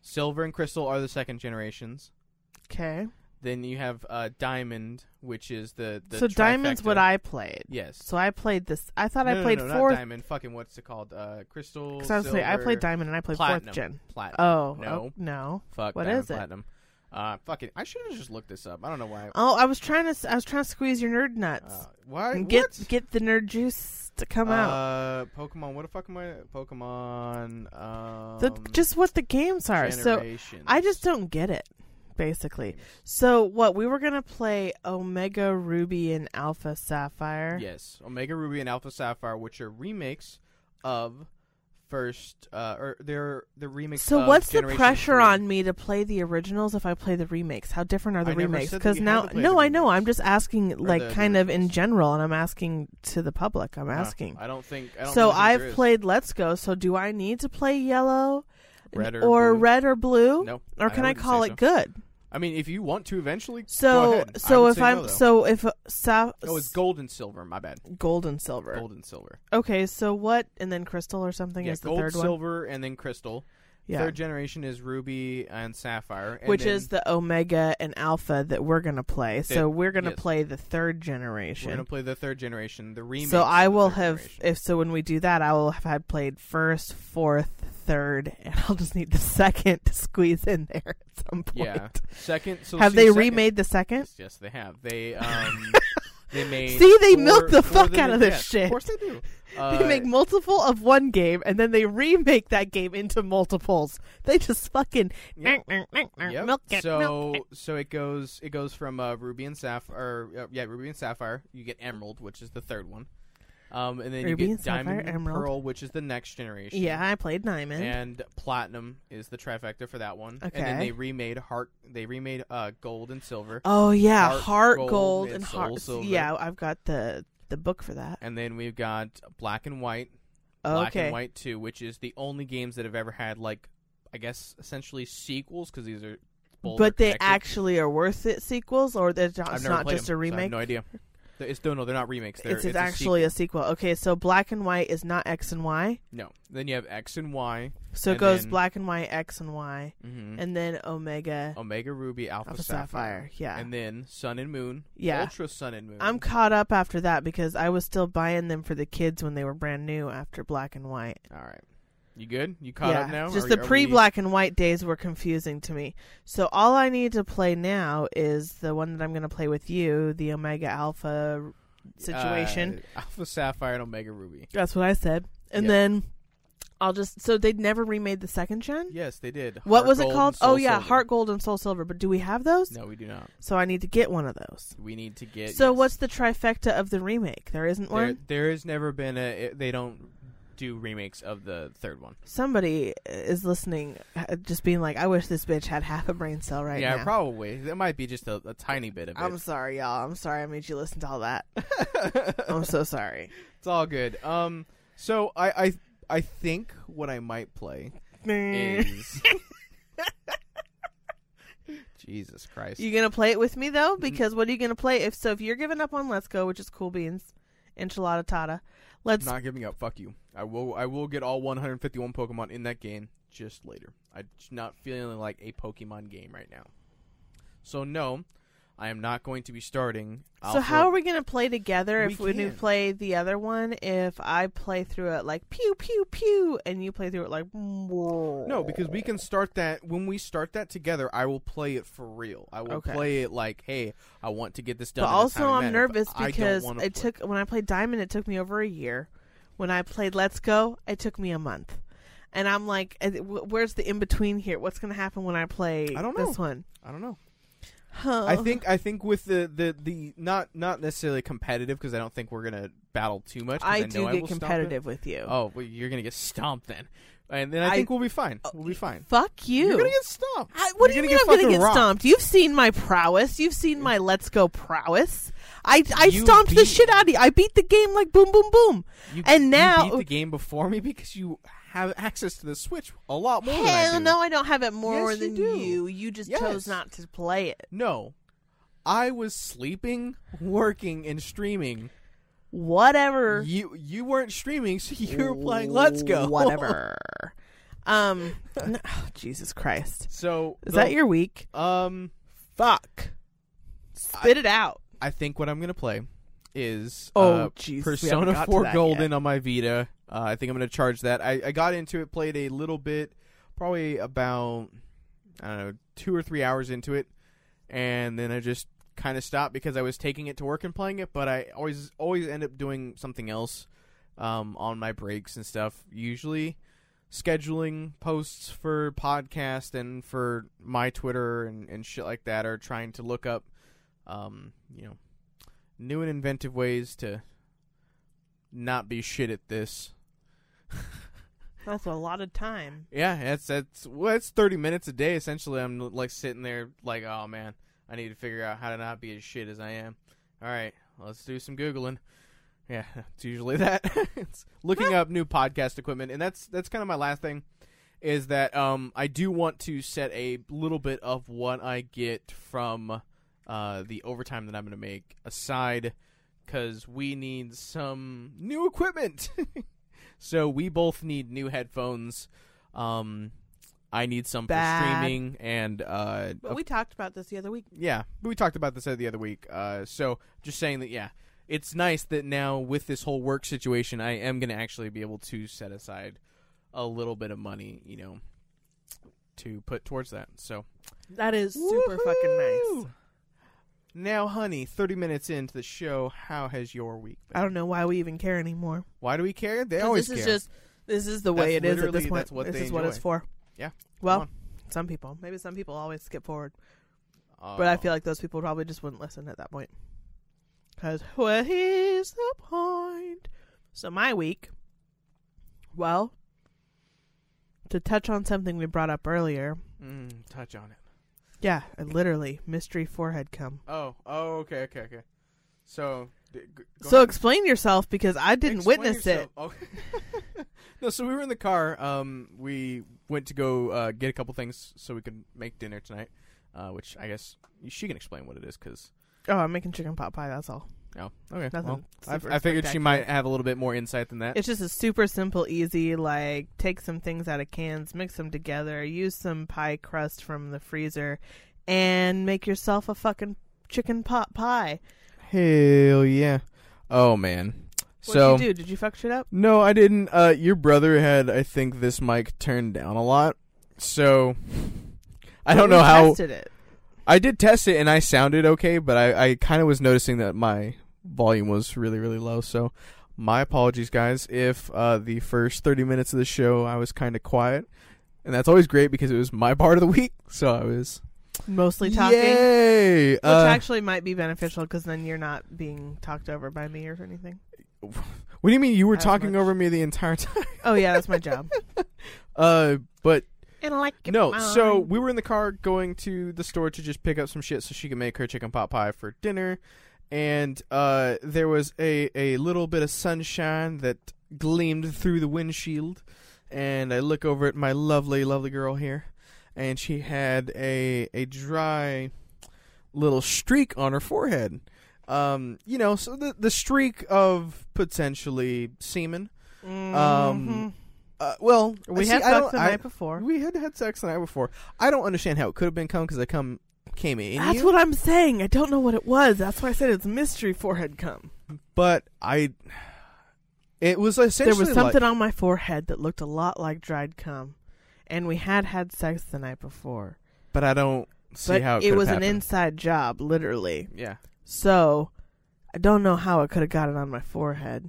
Speaker 2: Silver and crystal are the second generations.
Speaker 1: Okay.
Speaker 2: Then you have uh, diamond, which is the, the
Speaker 1: So diamond's what I played.
Speaker 2: Yes.
Speaker 1: So I played this. I thought
Speaker 2: no,
Speaker 1: I played
Speaker 2: no,
Speaker 1: fourth.
Speaker 2: Not diamond. Fucking what's it called? Uh, crystal.
Speaker 1: Because I was saying I played diamond and I played
Speaker 2: platinum.
Speaker 1: fourth gen.
Speaker 2: Platinum.
Speaker 1: Oh
Speaker 2: No.
Speaker 1: oh, no.
Speaker 2: Fuck.
Speaker 1: what
Speaker 2: diamond,
Speaker 1: is it?
Speaker 2: Platinum. Uh, fuck it. I should have just looked this up. I don't know why.
Speaker 1: Oh, I was trying to. I was trying to squeeze your nerd nuts.
Speaker 2: Uh, why?
Speaker 1: and get
Speaker 2: what?
Speaker 1: get the nerd juice to come out.
Speaker 2: Uh, Pokemon. What the fuck am I? Pokemon. Um,
Speaker 1: The, just what the games are. So. I just don't get it. Basically. So what we were gonna play Omega Ruby and Alpha Sapphire.
Speaker 2: Yes, Omega Ruby and Alpha Sapphire, which are remakes of first, uh, or they're the remix.
Speaker 1: So what's the pressure
Speaker 2: 3.
Speaker 1: on me to play the originals if I play the remakes? How different are the
Speaker 2: I
Speaker 1: remakes? Because now,
Speaker 2: had to play
Speaker 1: no, I know. I'm just asking, like,
Speaker 2: the- the
Speaker 1: kind of in general, and I'm asking to the public. I'm asking.
Speaker 2: I don't think. I don't
Speaker 1: So
Speaker 2: think
Speaker 1: I've played Let's Go. So do I need to play yellow,
Speaker 2: Red or
Speaker 1: or red or blue,
Speaker 2: No,
Speaker 1: or can I,
Speaker 2: wouldn't
Speaker 1: call it
Speaker 2: so.
Speaker 1: good?
Speaker 2: I mean, if you want to eventually, go
Speaker 1: So
Speaker 2: ahead.
Speaker 1: So if I'm
Speaker 2: though.
Speaker 1: so if uh, sa-
Speaker 2: oh, it's gold and silver. My bad.
Speaker 1: gold and silver.
Speaker 2: Gold and silver.
Speaker 1: Okay, so what? And then crystal or something
Speaker 2: yeah,
Speaker 1: is the
Speaker 2: gold,
Speaker 1: third one.
Speaker 2: silver, and then crystal.
Speaker 1: Yeah,
Speaker 2: Third generation is ruby and sapphire, and
Speaker 1: which is the omega and alpha that we're gonna play. So we're gonna
Speaker 2: yes.
Speaker 1: play the third generation.
Speaker 2: we're
Speaker 1: generation.
Speaker 2: gonna play the third generation, the remake.
Speaker 1: So I will have if so when we do that I will have had played first, fourth, third, and I'll just need the (laughs) second to squeeze in there at some point.
Speaker 2: Yeah, second. So
Speaker 1: have they
Speaker 2: second-
Speaker 1: remade the second?
Speaker 2: Yes, yes, they have. They (laughs) um, they made.
Speaker 1: See, they
Speaker 2: four-
Speaker 1: milk the fuck out of this
Speaker 2: yes,
Speaker 1: shit.
Speaker 2: Of course they do. Uh, (laughs)
Speaker 1: they make multiple of one game and then they remake that game into multiples. They just fucking
Speaker 2: Yep.
Speaker 1: milk it,
Speaker 2: so
Speaker 1: milk it.
Speaker 2: so it goes it goes from uh, ruby and sapphire. Uh, yeah, ruby and sapphire. You get emerald, which is the third one. Um, and then
Speaker 1: Ruby
Speaker 2: you get
Speaker 1: Sapphire,
Speaker 2: diamond and
Speaker 1: Emerald.
Speaker 2: pearl, which is the next generation.
Speaker 1: Yeah, I played Diamond.
Speaker 2: And platinum is the trifecta for that one. Okay. And then they remade heart. They remade uh, gold and silver.
Speaker 1: oh yeah,
Speaker 2: Heart
Speaker 1: Heart,
Speaker 2: Gold
Speaker 1: Gold,
Speaker 2: and
Speaker 1: and Heart.
Speaker 2: Silver.
Speaker 1: Yeah, I've got the the book for that.
Speaker 2: And then we've got black and white. Black
Speaker 1: okay.
Speaker 2: and White 2, which is the only games that have ever had like I guess essentially sequels because these are
Speaker 1: But they
Speaker 2: connected.
Speaker 1: actually are worth it sequels, or they're just not just a
Speaker 2: so I have
Speaker 1: remake.
Speaker 2: no idea. It's no, no, they're not remakes. They're,
Speaker 1: it's,
Speaker 2: it's,
Speaker 1: actually
Speaker 2: a,
Speaker 1: a sequel. Okay, so Black and White is not X and Y.
Speaker 2: no. Then you have X and Y,
Speaker 1: So it goes
Speaker 2: then-
Speaker 1: Black and White, X and Y,
Speaker 2: hmm
Speaker 1: and then Omega,
Speaker 2: Omega Ruby, Alpha,
Speaker 1: Alpha
Speaker 2: Sapphire.
Speaker 1: Sapphire. Yeah,
Speaker 2: and then Sun and Moon,
Speaker 1: Yeah.
Speaker 2: Ultra Sun and Moon.
Speaker 1: I'm caught up after that because I was still buying them for the kids when they were brand new after Black and White.
Speaker 2: all right. You good? You caught
Speaker 1: yeah,
Speaker 2: up now?
Speaker 1: just
Speaker 2: Are-
Speaker 1: the pre
Speaker 2: we-
Speaker 1: Black and White days were confusing to me. So all I need to play now is the one that I'm going to play with you, the Omega Alpha situation.
Speaker 2: Uh, Alpha Sapphire and Omega Ruby.
Speaker 1: That's what I said. And
Speaker 2: Yep.
Speaker 1: then I'll just so they'd never remade the second gen.
Speaker 2: Yes, they did.
Speaker 1: What
Speaker 2: Heart
Speaker 1: was it called? Oh yeah,
Speaker 2: Silver.
Speaker 1: Heart Gold and Soul Silver. But do we have those?
Speaker 2: No, we do not.
Speaker 1: So I need to get one of those.
Speaker 2: We need to get.
Speaker 1: so
Speaker 2: yes.
Speaker 1: what's the trifecta of the remake? There isn't
Speaker 2: There,
Speaker 1: one.
Speaker 2: there has never been a. They don't do remakes of the third one.
Speaker 1: Somebody is listening, uh, just being like, "I wish this bitch had half a brain cell right
Speaker 2: yeah,
Speaker 1: now."
Speaker 2: probably. It might be just a, a tiny bit of it.
Speaker 1: I'm sorry, y'all. I'm sorry I made you listen to all that. (laughs) I'm so sorry.
Speaker 2: it's all good. Um, so I, I, I think what I might play is. (laughs) Jesus Christ!
Speaker 1: you gonna play it with me though? Because what are you gonna play if so? If you're giving up on Let's Go, which is cool beans, enchilada tata, Let's
Speaker 2: Not giving up. Fuck you. I will. I will get all 151 Pokemon in that game just later. I'm not feeling like a Pokemon game right now. So no, I am not going to be starting.
Speaker 1: So how are we gonna play together
Speaker 2: We
Speaker 1: if we play the other one? If I play through it like pew pew pew, and you play through it like Whoa.
Speaker 2: No, because we can start that when we start that together. I will play it for real. I will
Speaker 1: Okay.
Speaker 2: play it like, hey, I want to get this done.
Speaker 1: But also, I'm
Speaker 2: manner,
Speaker 1: nervous because it
Speaker 2: play-
Speaker 1: took when I played Diamond, it took me over a year. When I played Let's Go, it took me a month. And I'm like, where's the in between here? What's going to happen when I play
Speaker 2: I don't know.
Speaker 1: this one?
Speaker 2: I don't know.
Speaker 1: Huh.
Speaker 2: I think I think with the the, the not not necessarily competitive because I don't think we're gonna battle too much.
Speaker 1: I
Speaker 2: know
Speaker 1: do
Speaker 2: I
Speaker 1: get
Speaker 2: will
Speaker 1: competitive with you.
Speaker 2: Oh, well, you're gonna get stomped then, and then I,
Speaker 1: I-
Speaker 2: think we'll be fine. Oh, we'll be fine.
Speaker 1: Fuck you.
Speaker 2: You're gonna get stomped.
Speaker 1: I, what
Speaker 2: You're
Speaker 1: do you mean I'm going to get
Speaker 2: rocked.
Speaker 1: stomped? You've seen my prowess. You've seen my Let's Go prowess. I, I
Speaker 2: You
Speaker 1: stomped the
Speaker 2: beat-
Speaker 1: shit out of you. I beat the game like boom, boom, boom.
Speaker 2: You,
Speaker 1: And
Speaker 2: you
Speaker 1: now-
Speaker 2: beat the game before me because you have access to the Switch a lot more. than I
Speaker 1: Hell
Speaker 2: do.
Speaker 1: no, I don't have it more
Speaker 2: Yes, you
Speaker 1: than
Speaker 2: do.
Speaker 1: you. You just
Speaker 2: Yes.
Speaker 1: chose not to play it.
Speaker 2: No, I was sleeping, working, and streaming.
Speaker 1: Whatever.
Speaker 2: You you weren't streaming, so you were playing Let's Go.
Speaker 1: Whatever. (laughs) um, no- oh, Jesus Christ.
Speaker 2: so
Speaker 1: Is
Speaker 2: the-
Speaker 1: that your week?
Speaker 2: um?
Speaker 1: Fuck. Spit it out.
Speaker 2: I think what I'm gonna play is
Speaker 1: Oh,
Speaker 2: uh,
Speaker 1: jeez,
Speaker 2: Persona 4
Speaker 1: that
Speaker 2: Golden on my Vita. Uh, I think I'm gonna charge that. I, I got into it, played a little bit, probably about I don't know two or three hours into it, and then I just kind of stopped because I was taking it to work and playing it. But I always always end up doing something else um, on my breaks and stuff. Usually scheduling posts for podcast and for my Twitter and, and shit like that, or trying to look up, um, you know, new and inventive ways to not be shit at this. (laughs)
Speaker 1: That's a lot of time.
Speaker 2: Yeah, that's that's well, it's thirty minutes a day. Essentially, I'm like sitting there, like, oh man, I need to figure out how to not be as shit as I am. All right, let's do some googling. Yeah, (laughs) it's usually that. (laughs) it's looking up new podcast equipment, and that's that's kind of my last thing. Is that um I do want to set a little bit of what I get from uh the overtime that I'm going to make aside because we need some new equipment. (laughs) so we both need new headphones. Um, I need some
Speaker 1: Bad.
Speaker 2: for streaming, and uh,
Speaker 1: But we talked about this the other week.
Speaker 2: yeah, we talked about this the other week. Uh, so just saying that, yeah, it's nice that now with this whole work situation, I am going to actually be able to set aside a little bit of money, you know, to put towards that. So
Speaker 1: That is super fucking nice.
Speaker 2: Now, honey, thirty minutes into the show, how has your week been?
Speaker 1: I don't know why we even care anymore.
Speaker 2: Why do we care? They
Speaker 1: 'Cause
Speaker 2: always
Speaker 1: this
Speaker 2: care.
Speaker 1: is just this is the way
Speaker 2: That's
Speaker 1: it is at
Speaker 2: literally-
Speaker 1: this point.
Speaker 2: that's what
Speaker 1: this
Speaker 2: they
Speaker 1: is what it's
Speaker 2: enjoy.
Speaker 1: for.
Speaker 2: Yeah.
Speaker 1: Well,
Speaker 2: Come
Speaker 1: some people. Maybe some people always skip forward,
Speaker 2: on.
Speaker 1: but I
Speaker 2: Uh,
Speaker 1: feel like those people probably just wouldn't listen at that point. Because what is the point? So my week. Well, to touch on something we brought up earlier.
Speaker 2: Mm, touch on it.
Speaker 1: Yeah, literally mystery forehead cum.
Speaker 2: Oh, oh, okay, okay, okay. So, d- g- go
Speaker 1: So
Speaker 2: ahead.
Speaker 1: explain yourself because I didn't
Speaker 2: Explain
Speaker 1: witness
Speaker 2: yourself.
Speaker 1: it.
Speaker 2: Oh. (laughs) no, so we were in the car. Um, we went to go uh, get a couple things so we could make dinner tonight. Uh, which I guess she can explain what it is because.
Speaker 1: Oh, I'm making chicken pot pie. That's all.
Speaker 2: Oh, okay.
Speaker 1: Nothing
Speaker 2: Well, I,
Speaker 1: super
Speaker 2: I figured she
Speaker 1: spectacular.
Speaker 2: might have a little bit more insight than that.
Speaker 1: It's just a super simple, easy, like take some things out of cans, mix them together, use some pie crust from the freezer, and make yourself a fucking chicken pot pie.
Speaker 2: Hell yeah! Oh man.
Speaker 1: What
Speaker 2: so
Speaker 1: did you do? Did you fuck shit up?
Speaker 2: no, I didn't. Uh, your brother had, I think, this mic turned down a lot. So I don't know how.
Speaker 1: tested it.
Speaker 2: I did test it and I sounded okay, but I, I kind of was noticing that my volume was really, really low. So my apologies, guys, if uh, the first 30 minutes of the show I was kind of quiet. And that's always great because it was my (laughs) part of the week. So I was.
Speaker 1: Mostly talking,
Speaker 2: Yay!
Speaker 1: which
Speaker 2: Uh,
Speaker 1: actually might be beneficial because then you're not being talked over by me or anything.
Speaker 2: what do you mean you were talking
Speaker 1: much.
Speaker 2: over me the entire (laughs) time?
Speaker 1: Oh yeah, that's my job. (laughs)
Speaker 2: Uh, but
Speaker 1: and like
Speaker 2: no, so we were in the car going to the store to just pick up some shit so she could make her chicken pot pie for dinner. And uh, there was a, a little bit of sunshine that gleamed through the windshield. And I look over at my lovely, lovely girl here. And she had a, a dry little streak on her forehead. Um, you know, so the the streak of potentially semen.
Speaker 1: Mhm.
Speaker 2: Um, Uh, well,
Speaker 1: we
Speaker 2: see,
Speaker 1: had
Speaker 2: I
Speaker 1: sex the
Speaker 2: I-
Speaker 1: night before.
Speaker 2: We had had sex the night before. I don't understand how it could have been cum because I come came in
Speaker 1: That's
Speaker 2: you,
Speaker 1: what I'm saying. I don't know what it was. That's why I said it's mystery forehead cum.
Speaker 2: but I. It was essentially
Speaker 1: There was something
Speaker 2: like,
Speaker 1: on my forehead that looked a lot like dried cum, and we had had sex the night before.
Speaker 2: but I don't see
Speaker 1: but
Speaker 2: how it,
Speaker 1: it was
Speaker 2: have
Speaker 1: an inside job, literally.
Speaker 2: Yeah,
Speaker 1: So I don't know how it could have got it on my forehead.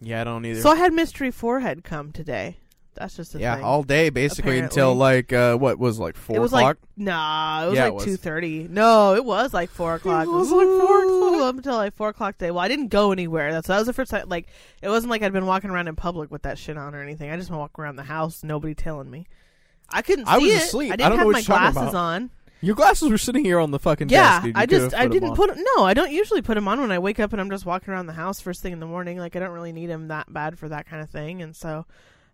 Speaker 2: Yeah, I don't either.
Speaker 1: So I had mystery forehead come today. That's just a thing.
Speaker 2: yeah,
Speaker 1: thing.
Speaker 2: all day basically until like uh, what was it, like four
Speaker 1: it was
Speaker 2: o'clock.
Speaker 1: like nah, it was
Speaker 2: Yeah, it
Speaker 1: like
Speaker 2: was.
Speaker 1: two thirty. No, it was like four o'clock.
Speaker 2: was like 4
Speaker 1: Ooh,
Speaker 2: o'clock.
Speaker 1: up until like four o'clock today. Well, I didn't go anywhere. That's that was the first time. Like it wasn't like I'd been walking around in public with that shit on or anything. I just walked around the house, nobody telling me. I couldn't see
Speaker 2: I was
Speaker 1: it.
Speaker 2: asleep.
Speaker 1: I
Speaker 2: I
Speaker 1: didn't
Speaker 2: don't know
Speaker 1: have
Speaker 2: what
Speaker 1: my
Speaker 2: you're talking
Speaker 1: glasses
Speaker 2: about.
Speaker 1: on.
Speaker 2: Your glasses were sitting here on the fucking
Speaker 1: Yeah,
Speaker 2: desk. You
Speaker 1: I just I didn't put no, I don't usually put them on when I wake up and I'm just walking around the house first thing in the morning. Like I don't really need them that bad for that kind of thing, and so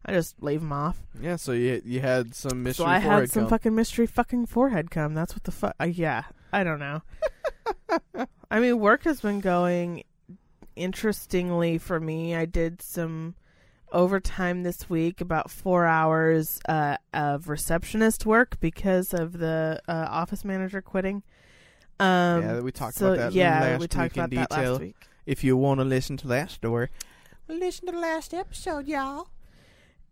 Speaker 1: I just leave them off.
Speaker 2: Yeah, so you you had some mystery
Speaker 1: so I had
Speaker 2: forehead
Speaker 1: some
Speaker 2: cum.
Speaker 1: fucking mystery fucking forehead cum. That's what the fuck. Uh, yeah, I don't know. (laughs) I mean, work has been going interestingly for me. I did some overtime this week, about four hours uh, of receptionist work because of the uh, office manager quitting. Um,
Speaker 2: yeah, we talked
Speaker 1: so,
Speaker 2: about that
Speaker 1: yeah,
Speaker 2: last
Speaker 1: we talked
Speaker 2: week
Speaker 1: about
Speaker 2: in
Speaker 1: that
Speaker 2: detail.
Speaker 1: last week.
Speaker 2: If you want to listen to that story,
Speaker 1: Listen to the last episode, y'all.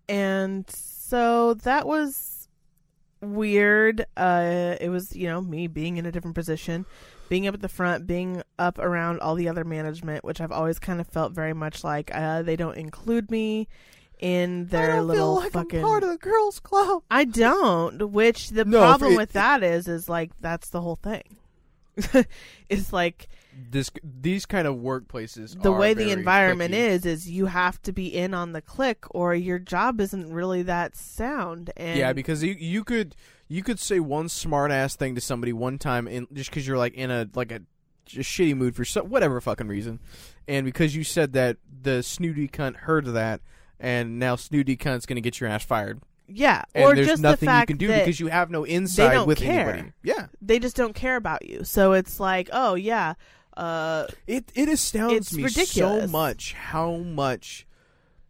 Speaker 1: And so that was weird. Uh, it was, you know, me being in a different position, being up at the front, being up around all the other management, which I've always kind of felt very much like uh, they don't include me in their little like fucking.
Speaker 2: Part of the girls' club.
Speaker 1: I don't. Which the
Speaker 2: No,
Speaker 1: problem
Speaker 2: it-
Speaker 1: with that is, is like that's the whole thing. (laughs) it's like
Speaker 2: This these kind of workplaces.
Speaker 1: the
Speaker 2: are
Speaker 1: way the environment
Speaker 2: cliquey.
Speaker 1: is is you have to be in on the click or your job isn't really that sound and
Speaker 2: Yeah, because you you could you could say one smart ass thing to somebody one time, in, just because you're like in a like a just shitty mood for so, whatever fucking reason, and because you said that the snooty cunt heard that, and now snooty cunt's gonna get your ass fired,
Speaker 1: yeah
Speaker 2: and
Speaker 1: or
Speaker 2: there's
Speaker 1: just
Speaker 2: nothing
Speaker 1: the fact
Speaker 2: you can do because you have no inside
Speaker 1: don't
Speaker 2: with
Speaker 1: care.
Speaker 2: anybody. Yeah,
Speaker 1: they just don't care about you so it's like oh yeah uh
Speaker 2: it it astounds me so much how much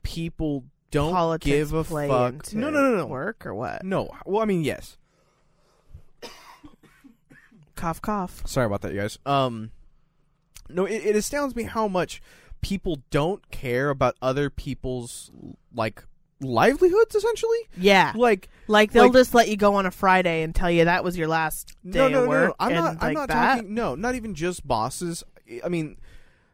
Speaker 2: people don't
Speaker 1: politics
Speaker 2: give a fuck. No, no, no, no.
Speaker 1: work or what
Speaker 2: No, well, I mean, yes.
Speaker 1: Cough cough
Speaker 2: Sorry about that, you guys. Um, no, it, it astounds me how much people don't care about other people's like livelihoods. Essentially,
Speaker 1: yeah
Speaker 2: like
Speaker 1: like they'll
Speaker 2: like-
Speaker 1: just let you go on a friday and tell you that was your last day
Speaker 2: no, no,
Speaker 1: of
Speaker 2: no,
Speaker 1: work
Speaker 2: no. I'm not. I'm
Speaker 1: like
Speaker 2: not talking. No, not even just bosses. I mean,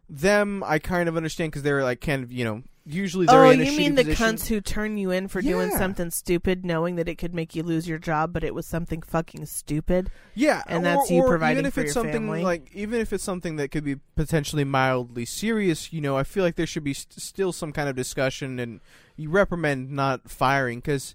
Speaker 2: them. I kind of understand because they're like kind of you know usually they're
Speaker 1: Oh,
Speaker 2: in a
Speaker 1: you mean the
Speaker 2: position.
Speaker 1: cunts who turn you in for doing something stupid, knowing that it could make you lose your job, but it was something fucking stupid?
Speaker 2: Yeah,
Speaker 1: And
Speaker 2: or-
Speaker 1: that's you providing
Speaker 2: even if
Speaker 1: for
Speaker 2: it's
Speaker 1: your
Speaker 2: something
Speaker 1: family.
Speaker 2: like even if it's something that could be potentially mildly serious, you know, I feel like there should be st- still some kind of discussion and you reprimand not firing because,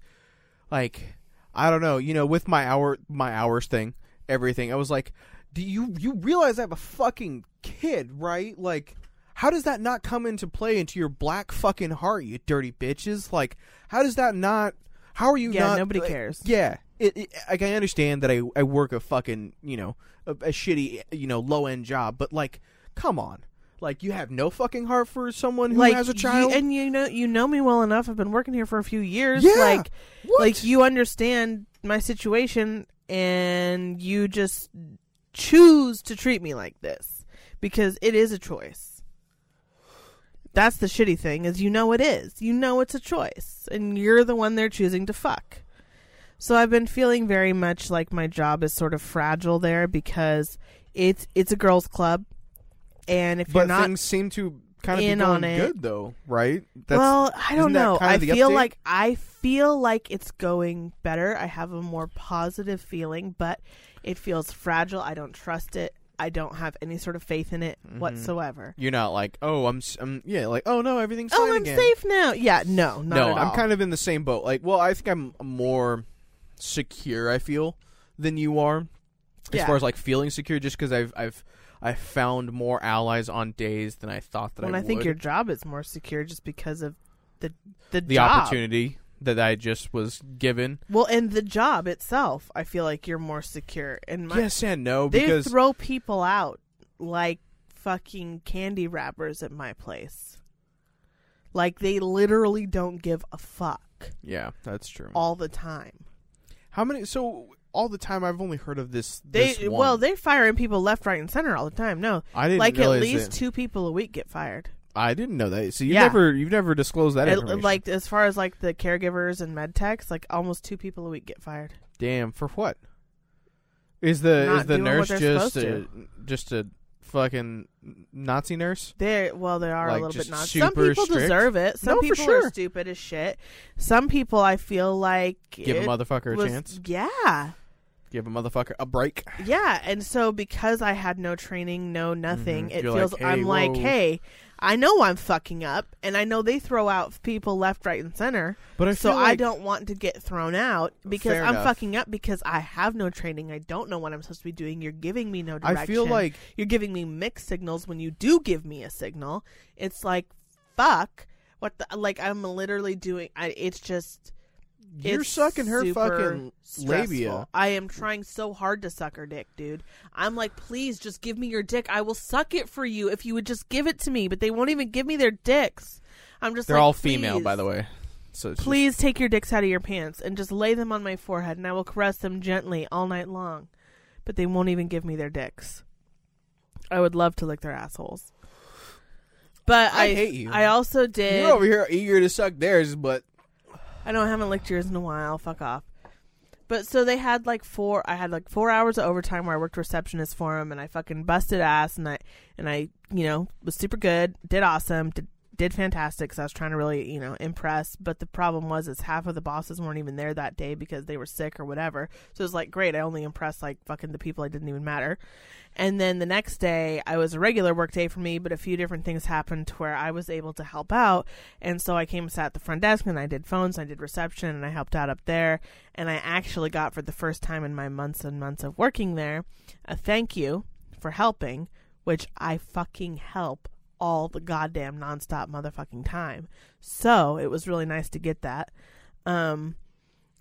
Speaker 2: like, I don't know, you know, with my hour my hours thing, everything, I was like, do you you realize I have a fucking kid, right? Like. How does that not come into play into your black fucking heart, you dirty bitches? Like, how does that not? How are you
Speaker 1: Yeah,
Speaker 2: not?
Speaker 1: nobody
Speaker 2: like,
Speaker 1: cares.
Speaker 2: Yeah, it, it, like I understand that I I work a fucking you know a, a shitty you know low end job, but like, come on, like you have no fucking heart for someone who
Speaker 1: like
Speaker 2: has a
Speaker 1: you-
Speaker 2: child.
Speaker 1: and you know you know me well enough. I've been working here for a few years.
Speaker 2: Yeah,
Speaker 1: Like
Speaker 2: what?
Speaker 1: like you understand my situation, and you just choose to treat me like this because it is a choice. That's the shitty thing is you know it is. You know it's a choice and you're the one they're choosing to fuck. So I've been feeling very much like my job is sort of fragile there because it's it's a girls club and if
Speaker 2: but
Speaker 1: you're not
Speaker 2: things seem to kind of be
Speaker 1: in
Speaker 2: going
Speaker 1: on it-
Speaker 2: good though, right?
Speaker 1: well, I don't know. I feel
Speaker 2: update?
Speaker 1: like I feel like it's going better. I have a more positive feeling, but it feels fragile. I don't trust it. I don't have any sort of faith in it
Speaker 2: Mhm.
Speaker 1: whatsoever.
Speaker 2: you're not like oh I'm, I'm yeah like oh no everything's
Speaker 1: Oh, I'm
Speaker 2: again.
Speaker 1: safe now. Yeah, no, not
Speaker 2: no, I'm kind of in the same boat. Like, well, I think I'm more secure. I feel than you are, as
Speaker 1: Yeah.
Speaker 2: far as like feeling secure, just because I've I've I found more allies on days than I thought that
Speaker 1: When
Speaker 2: I
Speaker 1: I,
Speaker 2: would.
Speaker 1: And I think your job is more secure just because of the the,
Speaker 2: the
Speaker 1: job.
Speaker 2: opportunity that I just was given.
Speaker 1: Well, and the job itself, I feel like you're more secure. And my,
Speaker 2: yes and no,
Speaker 1: they
Speaker 2: because
Speaker 1: throw people out like fucking candy wrappers at my place. Like they literally don't give a fuck
Speaker 2: Yeah, that's true.
Speaker 1: all the time.
Speaker 2: How many? So all the time, I've only heard of this.
Speaker 1: They
Speaker 2: this one.
Speaker 1: well, they're firing people left, right, and center all the time. No,
Speaker 2: I didn't
Speaker 1: like at
Speaker 2: realize
Speaker 1: least
Speaker 2: that-
Speaker 1: two people a week get fired.
Speaker 2: I didn't know that. So you
Speaker 1: Yeah.
Speaker 2: never, you've never disclosed that
Speaker 1: It-
Speaker 2: information.
Speaker 1: like as far as like the caregivers and med techs, like almost two people a week get fired.
Speaker 2: Damn, for what? Is the
Speaker 1: Not
Speaker 2: is the nurse just a just a fucking Nazi nurse?
Speaker 1: They well, they are
Speaker 2: Like,
Speaker 1: a little bit not. Some people
Speaker 2: strict?
Speaker 1: deserve it. Some
Speaker 2: No,
Speaker 1: people
Speaker 2: sure.
Speaker 1: are stupid as shit. Some people, I feel like
Speaker 2: Give a motherfucker a chance.
Speaker 1: Yeah,
Speaker 2: Give a motherfucker a break.
Speaker 1: yeah. And so because I had no training, no nothing,
Speaker 2: Mhm.
Speaker 1: it
Speaker 2: You're
Speaker 1: feels
Speaker 2: like, hey,
Speaker 1: I'm like, hey, I know I'm fucking up, and I know they throw out people left, right, and center.
Speaker 2: But I
Speaker 1: so
Speaker 2: feel
Speaker 1: I don't want to get thrown out because I'm
Speaker 2: enough.
Speaker 1: fucking up because I have no training. I don't know what I'm supposed to be doing. You're giving me no direction.
Speaker 2: I feel like
Speaker 1: you're giving me mixed signals when you do give me a signal. It's like fuck. What the like? I'm literally doing. I, it's just.
Speaker 2: You're
Speaker 1: it's
Speaker 2: sucking her fucking
Speaker 1: stressful.
Speaker 2: labia.
Speaker 1: I am trying so hard to suck her dick, dude. I'm like, please, just give me your dick. I will suck it for you if you would just give it to me. But they won't even give me their dicks. I'm just.
Speaker 2: They're
Speaker 1: like,
Speaker 2: all female, by the way. So it's just-
Speaker 1: Please take your dicks out of your pants and just lay them on my forehead, and I will caress them gently all night long. But they won't even give me their dicks. I would love to lick their assholes. But I,
Speaker 2: I hate you.
Speaker 1: I also did.
Speaker 2: you're over here eager to suck theirs, but
Speaker 1: I know I haven't licked yours in a while. Fuck off. But so they had like four. I had like four hours of overtime where I worked receptionist for them, and I fucking busted ass, and I and I you know was super good, did awesome, did did fantastic. Because I was trying to really you know impress. But the problem was is half of the bosses weren't even there that day because they were sick or whatever. So it was like great. I only impressed like fucking the people I didn't even matter. And then the next day, I was a regular work day for me, but a few different things happened to where I was able to help out. And so I came and sat at the front desk and I did phones, I did reception, and I helped out up there. And I actually got, for the first time in my months and months of working there, a thank you for helping, which I fucking help all the goddamn nonstop motherfucking time. So it was really nice to get that. Um,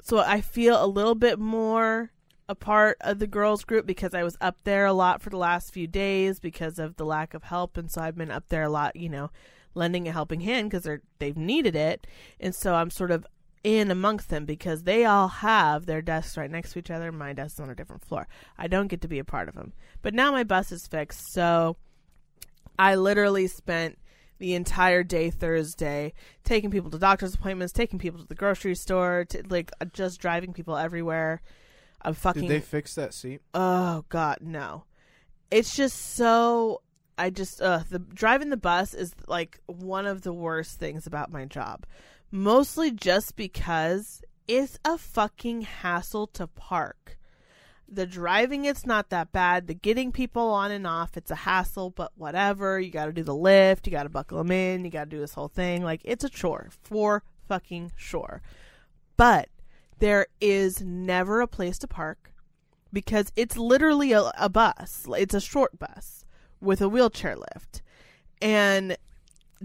Speaker 1: so I feel a little bit more a part of the girls group because I was up there a lot for the last few days because of the lack of help and so I've been up there a lot, you know, lending a helping hand because they're they've needed it. And so I'm sort of in amongst them because they all have their desks right next to each other. My desk's on a different floor. I don't get to be a part of them. But now my bus is fixed, so I literally spent the entire day Thursday taking people to doctor's appointments, taking people to the grocery store, to, like uh, just driving people everywhere. I'm fucking
Speaker 2: did they fix that seat?
Speaker 1: Oh God, no! It's just so. I just uh the driving the bus is like one of the worst things about my job. Mostly just because it's a fucking hassle to park. The driving it's not that bad. The getting people on and off it's a hassle, but whatever. You got to do the lift. You got to buckle them in. You got to do this whole thing. Like it's a chore for fucking sure. But there is never a place to park because it's literally a, a bus. It's a short bus with a wheelchair lift. And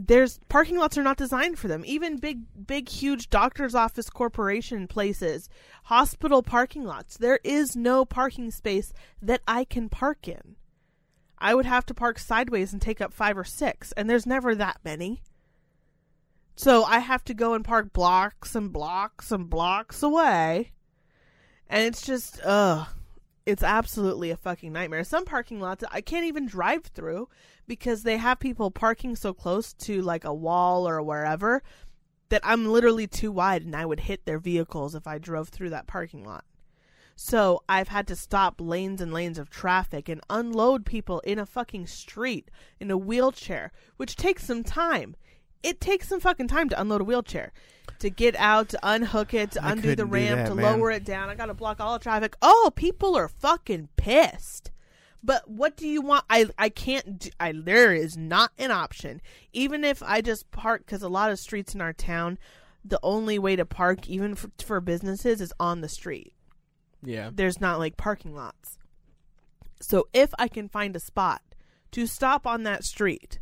Speaker 1: there's parking lots are not designed for them. Even big big huge doctor's office corporation places, hospital parking lots. There is no parking space that I can park in. I would have to park sideways and take up 5 or 6 and there's never that many. So I have to go and park blocks and blocks and blocks away. And it's just ugh it's absolutely a fucking nightmare. Some parking lots I can't even drive through because they have people parking so close to like a wall or wherever that I'm literally too wide and I would hit their vehicles if I drove through that parking lot. So I've had to stop lanes and lanes of traffic and unload people in a fucking street in a wheelchair, which takes some time. It takes some fucking time to unload a wheelchair. To get out, to unhook it, to
Speaker 2: I
Speaker 1: undo the
Speaker 2: couldn't do
Speaker 1: ramp,
Speaker 2: that,
Speaker 1: to
Speaker 2: man.
Speaker 1: lower it down. I gotta block all the traffic. Oh, people are fucking pissed. But what do you want? I I can't. Do, I there is not an option. Even if I just park, because a lot of streets in our town, the only way to park, even for, for businesses, is on the street.
Speaker 2: Yeah.
Speaker 1: There's not like parking lots. So if I can find a spot to stop on that street,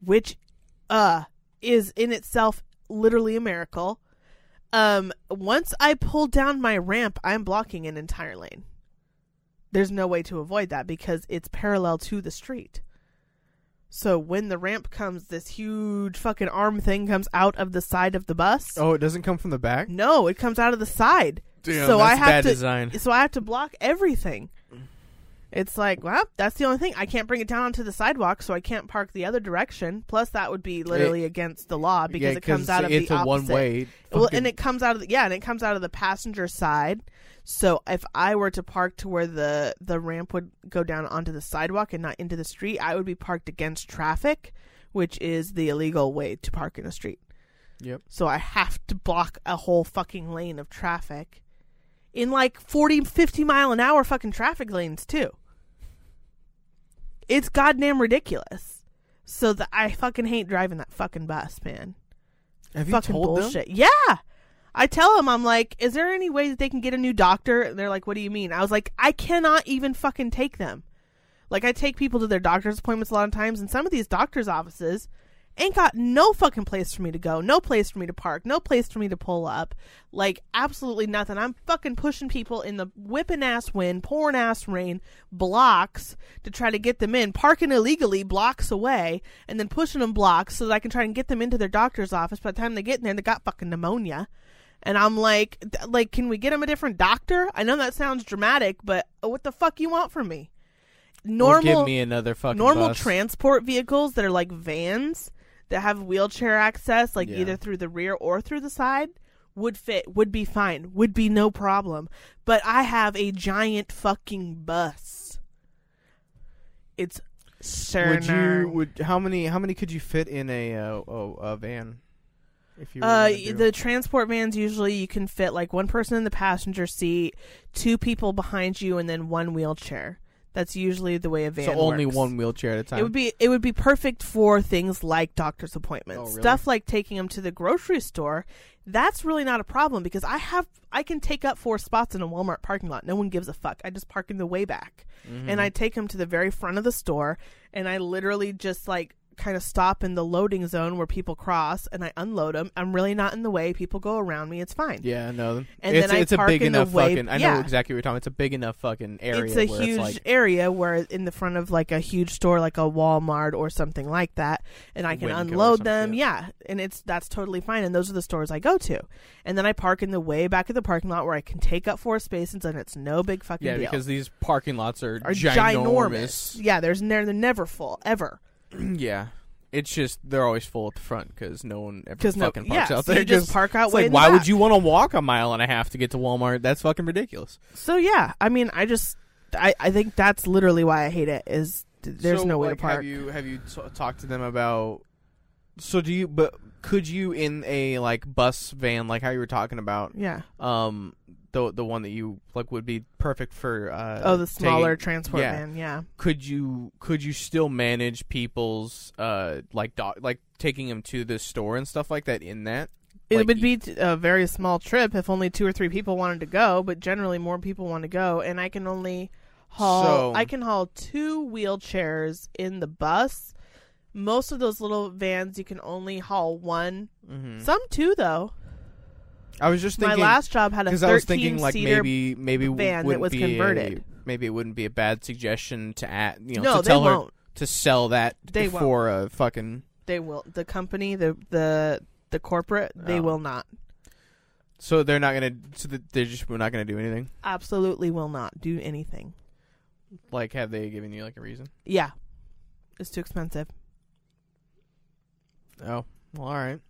Speaker 1: which uh is in itself literally a miracle, um once I pull down my ramp, I'm blocking an entire lane. there's no way to avoid that because it's parallel to the street. So when the ramp comes, this huge fucking arm thing comes out of the side of the bus.
Speaker 2: Oh, it doesn't come from the back.
Speaker 1: No, it comes out of the side.
Speaker 2: Damn,
Speaker 1: So
Speaker 2: that's
Speaker 1: I have
Speaker 2: bad
Speaker 1: to-
Speaker 2: design.
Speaker 1: So I have to block everything. It's like, well, that's the only thing. I can't bring it down onto the sidewalk, so I can't park the other direction. Plus, that would be literally against the law because
Speaker 2: yeah,
Speaker 1: it comes out of
Speaker 2: it's
Speaker 1: the
Speaker 2: a one way.
Speaker 1: Well, and it comes out of the, yeah, and it comes out of the passenger side. So if I were to park to where the the ramp would go down onto the sidewalk and not into the street, I would be parked against traffic, which is the illegal way to park in a street.
Speaker 2: Yep.
Speaker 1: So I have to block a whole fucking lane of traffic in like 40 50 mile an hour fucking traffic lanes too. It's goddamn ridiculous. So that I fucking hate driving that fucking bus, man
Speaker 2: Have you
Speaker 1: fucking
Speaker 2: told them?
Speaker 1: bullshit. Yeah. I tell them, I'm like, is there any way that they can get a new doctor? And they're like, what do you mean? I was like, I cannot even fucking take them. Like, I take people to their doctor's appointments a lot of times, and some of these doctor's offices ain't got no fucking place for me to go, no place for me to park, no place for me to pull up. Like, absolutely nothing. I'm fucking pushing people in the whipping ass wind, pouring ass rain, blocks to try to get them in, parking illegally blocks away, and then pushing them blocks so that I can try and get them into their doctor's office. By the time they get in there, they got fucking pneumonia. And I'm like, like, can we get them a different doctor? I know that sounds dramatic, but what the fuck you want from me?
Speaker 2: Or
Speaker 1: Normal,
Speaker 2: give me another fucking
Speaker 1: normal
Speaker 2: bus.
Speaker 1: transport vehicles that are like vans that have wheelchair access, like
Speaker 2: Yeah.
Speaker 1: either through the rear or through the side, would fit, would be fine, would be no problem. But I have a giant fucking bus. It's
Speaker 2: Would you? Would how many? How many could you fit in a uh, oh, a van? If you
Speaker 1: Uh, the transport vans usually you can fit like one person in the passenger seat, two people behind you, and then one wheelchair. That's usually the way a van
Speaker 2: so only
Speaker 1: works.
Speaker 2: one wheelchair at a time.
Speaker 1: It would be it would be perfect for things like doctor's appointments,
Speaker 2: Oh, really?
Speaker 1: stuff like taking them to the grocery store. That's really not a problem because I have I can take up four spots in a Walmart parking lot. No one gives a fuck. I just park in the way back,
Speaker 2: Mhm.
Speaker 1: and I take them to the very front of the store, and I literally just like kind of stop in the loading zone where people cross, and I unload them. I'm really not in the way. People go around me. It's fine.
Speaker 2: Yeah, no.
Speaker 1: And
Speaker 2: it's,
Speaker 1: then I
Speaker 2: it's a
Speaker 1: park
Speaker 2: big
Speaker 1: in the
Speaker 2: enough
Speaker 1: way-
Speaker 2: fucking. I know
Speaker 1: yeah.
Speaker 2: exactly what you're talking. It's a big enough fucking area.
Speaker 1: it's a huge
Speaker 2: It's like,
Speaker 1: area where in the front of like a huge store like a Walmart or something like that and I can unload them
Speaker 2: shit.
Speaker 1: yeah and it's that's totally fine and those are the stores I go to and then I park in the way back of the parking lot where I can take up four spaces and it's no big fucking
Speaker 2: yeah,
Speaker 1: deal
Speaker 2: because these parking lots are,
Speaker 1: are
Speaker 2: ginormous.
Speaker 1: yeah there's they're never full ever (clears throat)
Speaker 2: yeah, it's just they're always full at the front because no one ever
Speaker 1: no
Speaker 2: fucking parks
Speaker 1: yeah
Speaker 2: out
Speaker 1: so
Speaker 2: there.
Speaker 1: you just (laughs) park out
Speaker 2: it's
Speaker 1: way
Speaker 2: like,
Speaker 1: in the
Speaker 2: why would
Speaker 1: back.
Speaker 2: you want to walk a mile and a half to get to Walmart? That's fucking ridiculous.
Speaker 1: so yeah I mean I just I, I think that's literally why I hate it is th- there's
Speaker 2: So,
Speaker 1: no way
Speaker 2: like,
Speaker 1: to park
Speaker 2: Have you have you t- talked to them about? So do you? But could you in a like bus van, like how you were talking about,
Speaker 1: yeah
Speaker 2: um, the the one that you like would be perfect for? Uh,
Speaker 1: oh the smaller
Speaker 2: taking-
Speaker 1: transport
Speaker 2: yeah.
Speaker 1: van yeah
Speaker 2: Could you could you still manage people's uh like dog like taking them to the store and stuff like that in that?
Speaker 1: It
Speaker 2: Like,
Speaker 1: would be a very small trip if only two or three people wanted to go, but generally more people want to go, and I can only haul.
Speaker 2: So-
Speaker 1: I can haul two wheelchairs in the bus. Most of those little vans, you can only haul one.
Speaker 2: Mhm.
Speaker 1: Some two, though.
Speaker 2: I was just thinking My
Speaker 1: last job had a
Speaker 2: because I was thinking like
Speaker 1: seater.
Speaker 2: maybe maybe
Speaker 1: van that was converted.
Speaker 2: A, maybe it wouldn't be a bad suggestion to add you know
Speaker 1: no,
Speaker 2: to tell her
Speaker 1: won't.
Speaker 2: to sell that
Speaker 1: They won't.
Speaker 2: for a fucking
Speaker 1: They will. The company, the the the corporate, they
Speaker 2: Oh.
Speaker 1: will not.
Speaker 2: so they're not gonna so they're just not gonna do anything
Speaker 1: Absolutely, will not do anything.
Speaker 2: like have they given you like a reason
Speaker 1: Yeah, it's too expensive.
Speaker 2: oh well all right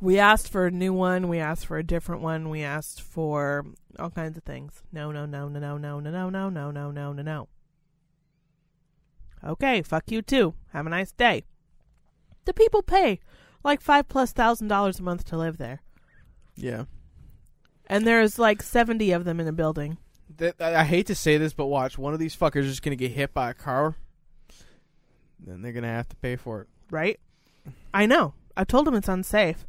Speaker 1: We asked for a new one. We asked for a different one. We asked for all kinds of things. No, no, no, no, no, no, no, no, no, no, no, no, no, no. Okay, fuck you too. Have a nice day. The people pay like five plus thousand dollars a month to live there,
Speaker 2: yeah
Speaker 1: and there's like seventy of them in a building.
Speaker 2: that, I, hate to say this but watch one of these fuckers is gonna get hit by a car then they're gonna have to pay for it
Speaker 1: Right? I know. I told them it's unsafe.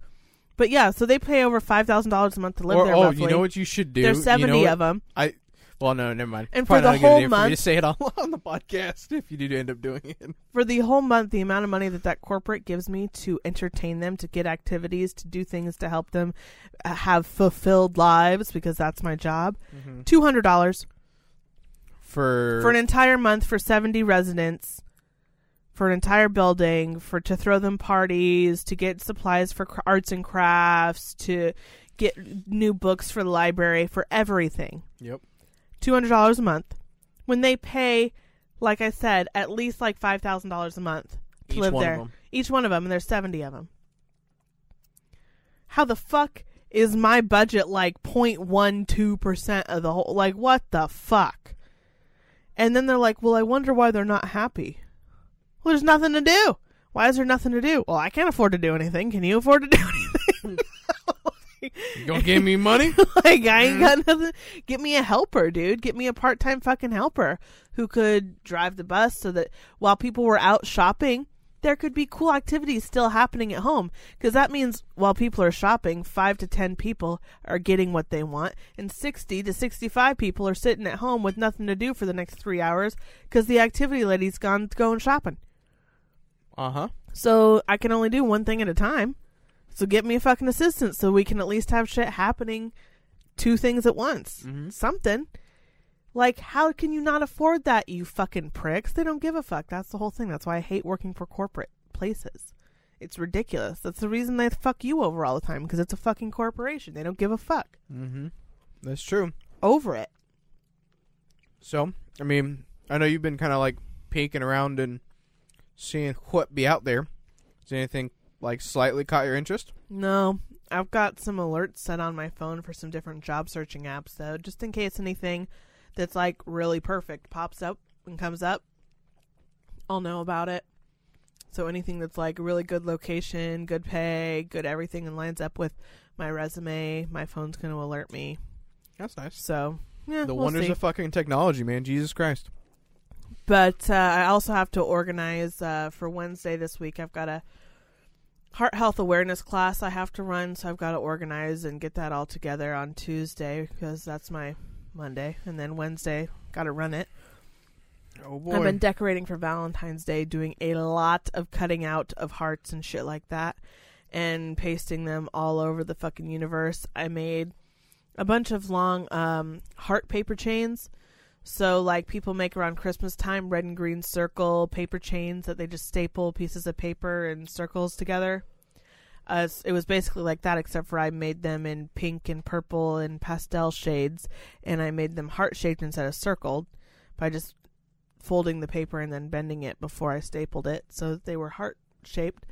Speaker 1: But yeah, so they pay over five thousand dollars a month to live
Speaker 2: or
Speaker 1: there.
Speaker 2: oh
Speaker 1: roughly.
Speaker 2: you know what you should do
Speaker 1: There's
Speaker 2: You
Speaker 1: seventy
Speaker 2: know what-
Speaker 1: of them.
Speaker 2: I well no never mind
Speaker 1: And
Speaker 2: Probably
Speaker 1: for the
Speaker 2: not a good
Speaker 1: whole
Speaker 2: idea for me
Speaker 1: month-
Speaker 2: to say it (laughs) all on the podcast if you do end up doing it
Speaker 1: for the whole month, the amount of money that that corporate gives me to entertain them, to get activities, to do things to help them uh, have fulfilled lives, because that's my job.
Speaker 2: mm-hmm.
Speaker 1: Two hundred dollars.
Speaker 2: for
Speaker 1: for an entire month for 70 residents for an entire building for to throw them parties to get supplies for arts and crafts to get new books for the library for everything.
Speaker 2: Yep.
Speaker 1: $200 a month. When they pay like i said at least like $5000 a month to
Speaker 2: Each
Speaker 1: live
Speaker 2: one of
Speaker 1: there.
Speaker 2: them.
Speaker 1: each one of them and there's 70 of them how the fuck is my budget like 0.12% of the whole like what the fuck? And then they're like well i wonder why they're not happy well there's nothing to do why is there nothing to do well i can't afford to do anything can you afford to do anything
Speaker 2: You gonna give me money? (laughs)
Speaker 1: like I ain't mm. got nothing. Get me a helper, dude. Get me a part time fucking helper who could drive the bus so that while people were out shopping, there could be cool activities still happening at home. Because that means while people are shopping, five to ten people are getting what they want, and sixty to sixty-five people are sitting at home with nothing to do for the next three hours because the activity lady's gone going shopping.
Speaker 2: Uh huh.
Speaker 1: So I can only do one thing at a time. So get me a fucking assistant so we can at least have shit happening two things at once.
Speaker 2: Mhm.
Speaker 1: Something. Like, how can you not afford that, you fucking pricks? They don't give a fuck. That's the whole thing. That's why I hate working for corporate places. It's ridiculous. That's the reason they fuck you over all the time because it's a fucking corporation. They don't give a fuck
Speaker 2: Mm-hmm. That's true.
Speaker 1: over it.
Speaker 2: So, I mean, I know you've been kind of like peeking around and seeing what be out there. Is anything like slightly caught your interest?
Speaker 1: No, I've got some alerts set on my phone for some different job searching apps, though, just in case anything that's like really perfect pops up and comes up. I'll know about it. So anything that's like really good location, good pay, good everything, and lines up with my resume, my phone's going to alert me.
Speaker 2: That's nice.
Speaker 1: So yeah,
Speaker 2: the
Speaker 1: we'll
Speaker 2: wonders
Speaker 1: see.
Speaker 2: of fucking technology, man. Jesus Christ.
Speaker 1: But uh, I also have to organize uh, for Wednesday this week. I've got a heart health awareness class I have to run, so I've got to organize and get that all together on Tuesday because that's my Monday, and then Wednesday got to run it.
Speaker 2: Oh boy.
Speaker 1: I've been decorating for Valentine's Day, doing a lot of cutting out of hearts and shit like that, and pasting them all over the fucking universe. I made a bunch of long um, heart paper chains. So, like people make around Christmas time, red and green circle paper chains that they just staple pieces of paper and circles together. Uh, it was basically like that, except for I made them in pink and purple and pastel shades, and I made them heart shaped instead of circled by just folding the paper and then bending it before I stapled it so that they were heart shaped,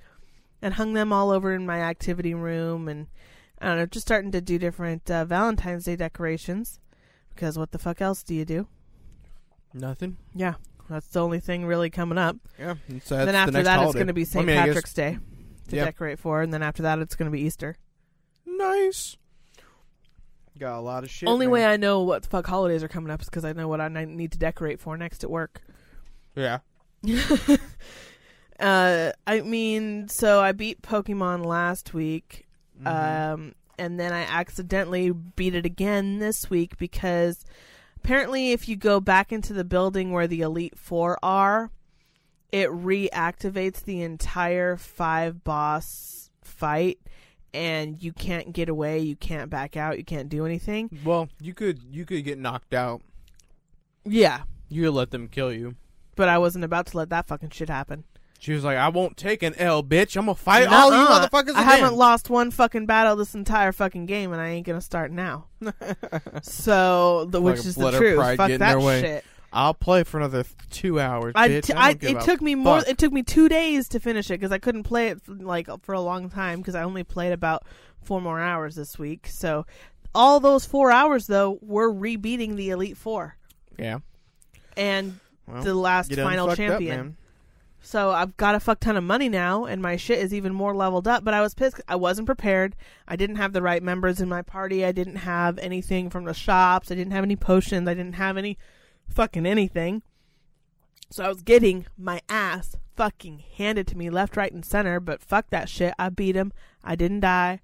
Speaker 1: and hung them all over in my activity room, and I don't know, just starting to do different uh, Valentine's Day decorations because what the fuck else do you do?
Speaker 2: Nothing.
Speaker 1: Yeah, that's the only thing really coming up.
Speaker 2: Yeah. Uh,
Speaker 1: then after
Speaker 2: the
Speaker 1: that, it's going to be St.
Speaker 2: I mean, I guess-
Speaker 1: Patrick's Day to
Speaker 2: Yeah.
Speaker 1: decorate for, and then after that, it's going to be Easter.
Speaker 2: Nice. Got a lot of shit.
Speaker 1: Only
Speaker 2: man.
Speaker 1: way I know what the fuck holidays are coming up is because I know what I need to decorate for next at work.
Speaker 2: Yeah. (laughs)
Speaker 1: uh, I mean, so I beat Pokemon last week,
Speaker 2: Mhm.
Speaker 1: um, and then I accidentally beat it again this week because apparently, if you go back into the building where the Elite Four are, it reactivates the entire five boss fight, and you can't get away, you can't back out, you can't do anything.
Speaker 2: well, you could you could get knocked out.
Speaker 1: Yeah,
Speaker 2: You let them kill you.
Speaker 1: but I wasn't about to let that fucking shit happen.
Speaker 2: She was like, "I won't take an L, bitch. I'm gonna fight all you
Speaker 1: Nuh-uh.
Speaker 2: motherfuckers."
Speaker 1: I
Speaker 2: again."
Speaker 1: haven't lost one fucking battle this entire fucking game, and I ain't gonna start now. (laughs) so, the, which is the truth. Fuck that shit.
Speaker 2: I'll play for another two hours,
Speaker 1: I, t-
Speaker 2: I
Speaker 1: I- it took me more. It took me two days to finish it because I couldn't play it like for a long time because I only played about four more hours this week. So, all those four hours though were rebeating the Elite Four
Speaker 2: Yeah.
Speaker 1: and
Speaker 2: Well,
Speaker 1: the last final
Speaker 2: up,
Speaker 1: champion.
Speaker 2: man.
Speaker 1: So I've got a fuck ton of money now, and my shit is even more leveled up. But I was pissed. I wasn't prepared. I didn't have the right members in my party. I didn't have anything from the shops. I didn't have any potions. I didn't have any fucking anything. So I was getting my ass fucking handed to me left, right, and center. But fuck that shit. I beat him. I didn't die.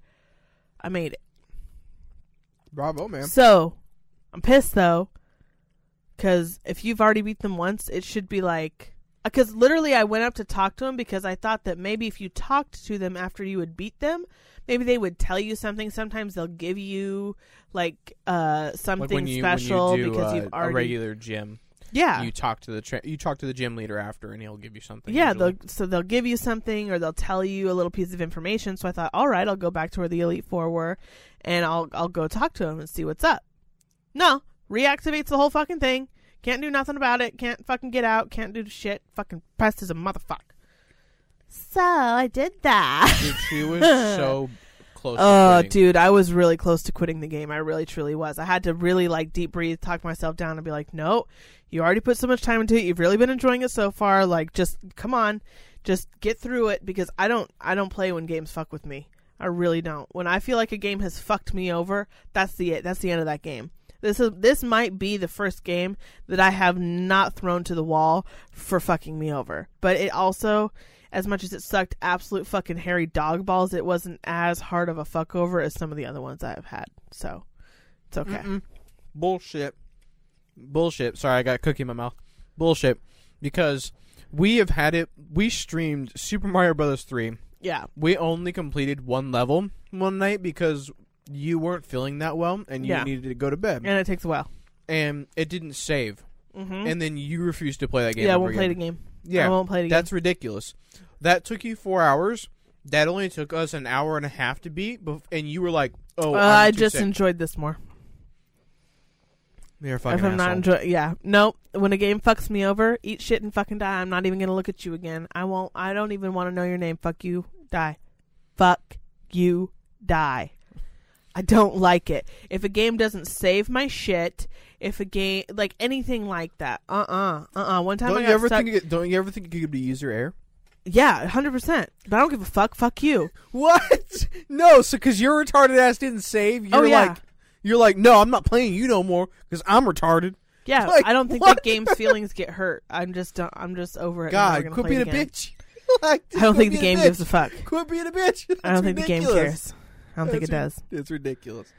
Speaker 1: I made it.
Speaker 2: Bravo, man.
Speaker 1: So I'm pissed though, because if you've already beat them once, it should be like. Because literally, I went up to talk to them because I thought that maybe if you talked to them after you would beat them, maybe they would tell you something. Sometimes they'll give you like uh something
Speaker 2: like you,
Speaker 1: special
Speaker 2: you do,
Speaker 1: because
Speaker 2: uh,
Speaker 1: you've already
Speaker 2: a regular gym.
Speaker 1: Yeah.
Speaker 2: You talk to the tra- you talk to the gym leader after, and he'll give you something.
Speaker 1: yeah, they'll, so they'll give you something or they'll tell you a little piece of information. So I thought, all right, I'll go back to where the Elite Four were, and I'll I'll go talk to them and see what's up. No, reactivates the whole fucking thing. Can't do nothing about it. Can't fucking get out. Can't do shit. Fucking pressed as a motherfucker. So I did that.
Speaker 2: Dude, she was (laughs) so close.
Speaker 1: Oh,
Speaker 2: to
Speaker 1: dude, I was really close to quitting the game. I really, truly was. I had to really like deep breathe, talk myself down, and be like, "No, you already put so much time into it. You've really been enjoying it so far. Like, just come on, just get through it." Because I don't, I don't play when games fuck with me. I really don't. When I feel like a game has fucked me over, that's the it. That's the end of that game. This is this might be the first game that I have not thrown to the wall for fucking me over. But it also, as much as it sucked absolute fucking hairy dog balls, it wasn't as hard of a fuck over as some of the other ones I've had. So it's okay.
Speaker 2: Mm-mm. Bullshit. Bullshit. Sorry, I got a cookie in my mouth. Bullshit. Because we have had it. We streamed Super Mario Brothers three.
Speaker 1: Yeah.
Speaker 2: We only completed one level one night because you weren't feeling that well and you
Speaker 1: Yeah.
Speaker 2: needed to go to bed,
Speaker 1: And it takes a while.
Speaker 2: and it didn't save.
Speaker 1: Mm-hmm.
Speaker 2: And then you refused to play that game.
Speaker 1: yeah, I
Speaker 2: ever
Speaker 1: won't play the game.
Speaker 2: Yeah,
Speaker 1: I won't play the game.
Speaker 2: That's ridiculous. That took you four hours. That only took us an hour and a half to beat, bef- and you were like, "Oh,
Speaker 1: Uh,
Speaker 2: I'm
Speaker 1: I
Speaker 2: too
Speaker 1: just
Speaker 2: sick.
Speaker 1: enjoyed this more.
Speaker 2: You're a fucking
Speaker 1: if I'm not
Speaker 2: asshole.
Speaker 1: enjoy, yeah, no. When a game fucks me over, eat shit and fucking die. I'm not even gonna look at you again. I won't. I don't even want to know your name. Fuck you, die. Fuck you, die. I don't like it. If a game doesn't save my shit, if a game like anything like that, uh uh-uh, uh, uh One time
Speaker 2: Don't
Speaker 1: I
Speaker 2: you ever
Speaker 1: stuck.
Speaker 2: think? It, don't you ever think you could use user error?
Speaker 1: yeah, hundred percent. But I don't give a fuck. Fuck you.
Speaker 2: What? (laughs) No, so because your retarded ass didn't save, you're
Speaker 1: Oh, yeah.
Speaker 2: like, you're like, no, I'm not playing you no more because I'm retarded.
Speaker 1: Yeah, (laughs)
Speaker 2: Like,
Speaker 1: I don't think
Speaker 2: what?
Speaker 1: that game's feelings get hurt. I'm just, uh, I'm just over it.
Speaker 2: God, quit being a bitch. (laughs) like,
Speaker 1: I don't think the game
Speaker 2: a
Speaker 1: gives a fuck.
Speaker 2: Quit being a bitch.
Speaker 1: I don't
Speaker 2: That's
Speaker 1: think the game cares. I don't think it does.
Speaker 2: It's ridiculous.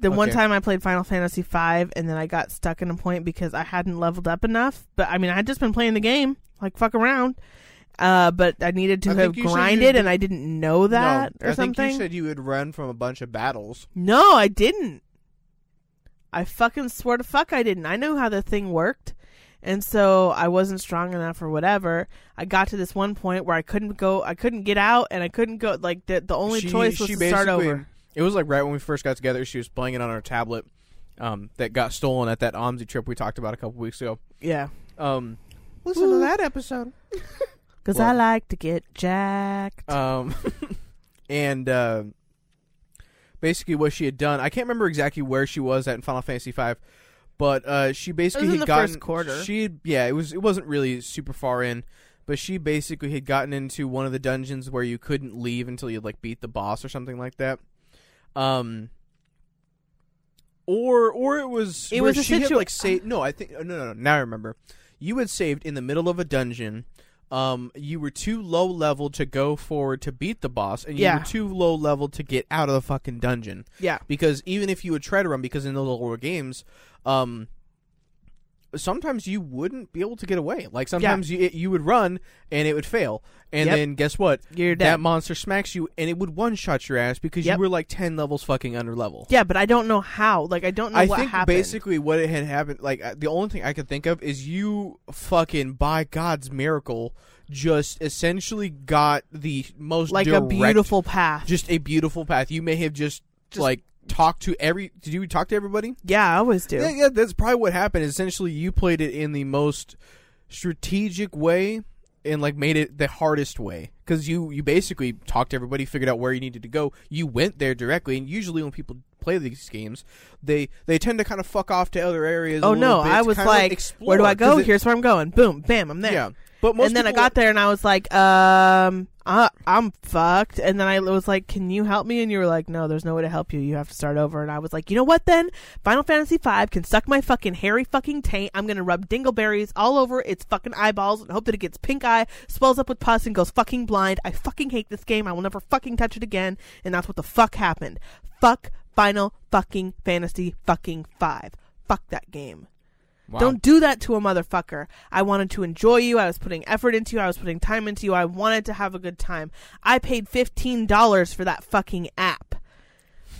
Speaker 1: The one
Speaker 2: Okay.
Speaker 1: time I played Final Fantasy V, and then I got stuck in a point because I hadn't leveled up enough. But I mean, I had just been playing the game, like fuck around. Uh, but I needed to
Speaker 2: I
Speaker 1: have
Speaker 2: think you
Speaker 1: grinded, and I didn't know that
Speaker 2: no,
Speaker 1: or
Speaker 2: I think
Speaker 1: something.
Speaker 2: you said you would run from a bunch of battles.
Speaker 1: No, I didn't. I fucking swear to fuck I didn't. I knew how the thing worked. And so I wasn't strong enough or whatever. I got to this one point where I couldn't go I couldn't get out and I couldn't go like the the only
Speaker 2: She-
Speaker 1: choice was to start
Speaker 2: basically-
Speaker 1: over.
Speaker 2: It was like right when we first got together. She was playing it on her tablet um, that got stolen at that OMSI trip we talked about a couple weeks ago.
Speaker 1: Yeah.
Speaker 2: Um, listen to that episode. (laughs)
Speaker 1: Cuz
Speaker 2: Well-
Speaker 1: I like to get jacked.
Speaker 2: Um, (laughs) and uh, basically, what she had done, I can't remember exactly where she was at in Final Fantasy V, but uh, she basically had gotten
Speaker 1: first quarter.
Speaker 2: She, had- yeah, it was. It wasn't really super far in, but she basically had gotten into one of the dungeons where you couldn't leave until you like beat the boss or something like that. Um. Or, or it was
Speaker 1: It
Speaker 2: where
Speaker 1: was
Speaker 2: she had, like saved. No, I think no, no, no. Now I remember. You had saved in the middle of a dungeon um, you were too low level to go forward to beat the boss, and you
Speaker 1: Yeah.
Speaker 2: were too low level to get out of the fucking dungeon.
Speaker 1: yeah.
Speaker 2: Because even if you would try to run, because in those lower games, um, sometimes you wouldn't be able to get away. Like sometimes you you would run and it would fail, and
Speaker 1: Yep.
Speaker 2: then guess what?
Speaker 1: You're
Speaker 2: That monster smacks you, and it would one shot your ass because
Speaker 1: Yep.
Speaker 2: you were like ten levels fucking under level.
Speaker 1: yeah, but I don't know how. Like I don't know
Speaker 2: I
Speaker 1: what
Speaker 2: think
Speaker 1: happened.
Speaker 2: basically what it had happened, like uh, the only thing I could think of is you fucking by God's miracle just essentially got the most
Speaker 1: like a beautiful path.
Speaker 2: just a beautiful path. You may have just,
Speaker 1: Just-
Speaker 2: like talked to every. Did you talk to everybody?
Speaker 1: yeah, I always do.
Speaker 2: Yeah, yeah. That's probably what happened. Essentially, you played it in the most strategic way and like made it the hardest way because you you basically talked to everybody, figured out where you needed to go. You went there directly, and usually when people play these games, they they tend to kind of fuck off to other areas.
Speaker 1: Oh no,
Speaker 2: bit
Speaker 1: I was like,
Speaker 2: explore,
Speaker 1: where do I go?
Speaker 2: it-
Speaker 1: Here's where I'm going. Boom, bam, I'm there.
Speaker 2: yeah, but most
Speaker 1: and then I got there and I was like, um, I'm fucked. And then I was like, can you help me? And you were like, no, there's no way to help you. You have to start over. And I was like, you know what then? Final Fantasy V can suck my fucking hairy fucking taint. I'm going to rub dingleberries all over its fucking eyeballs and hope that it gets pink eye, swells up with pus, and goes fucking blind. I fucking hate this game. I will never fucking touch it again. And that's what the fuck happened. Fuck Final fucking Fantasy fucking 5. Fuck that game.
Speaker 2: Wow.
Speaker 1: Don't do that to a motherfucker. I wanted to enjoy you. I was putting effort into you. I was putting time into you. I wanted to have a good time. I paid $15 for that fucking app.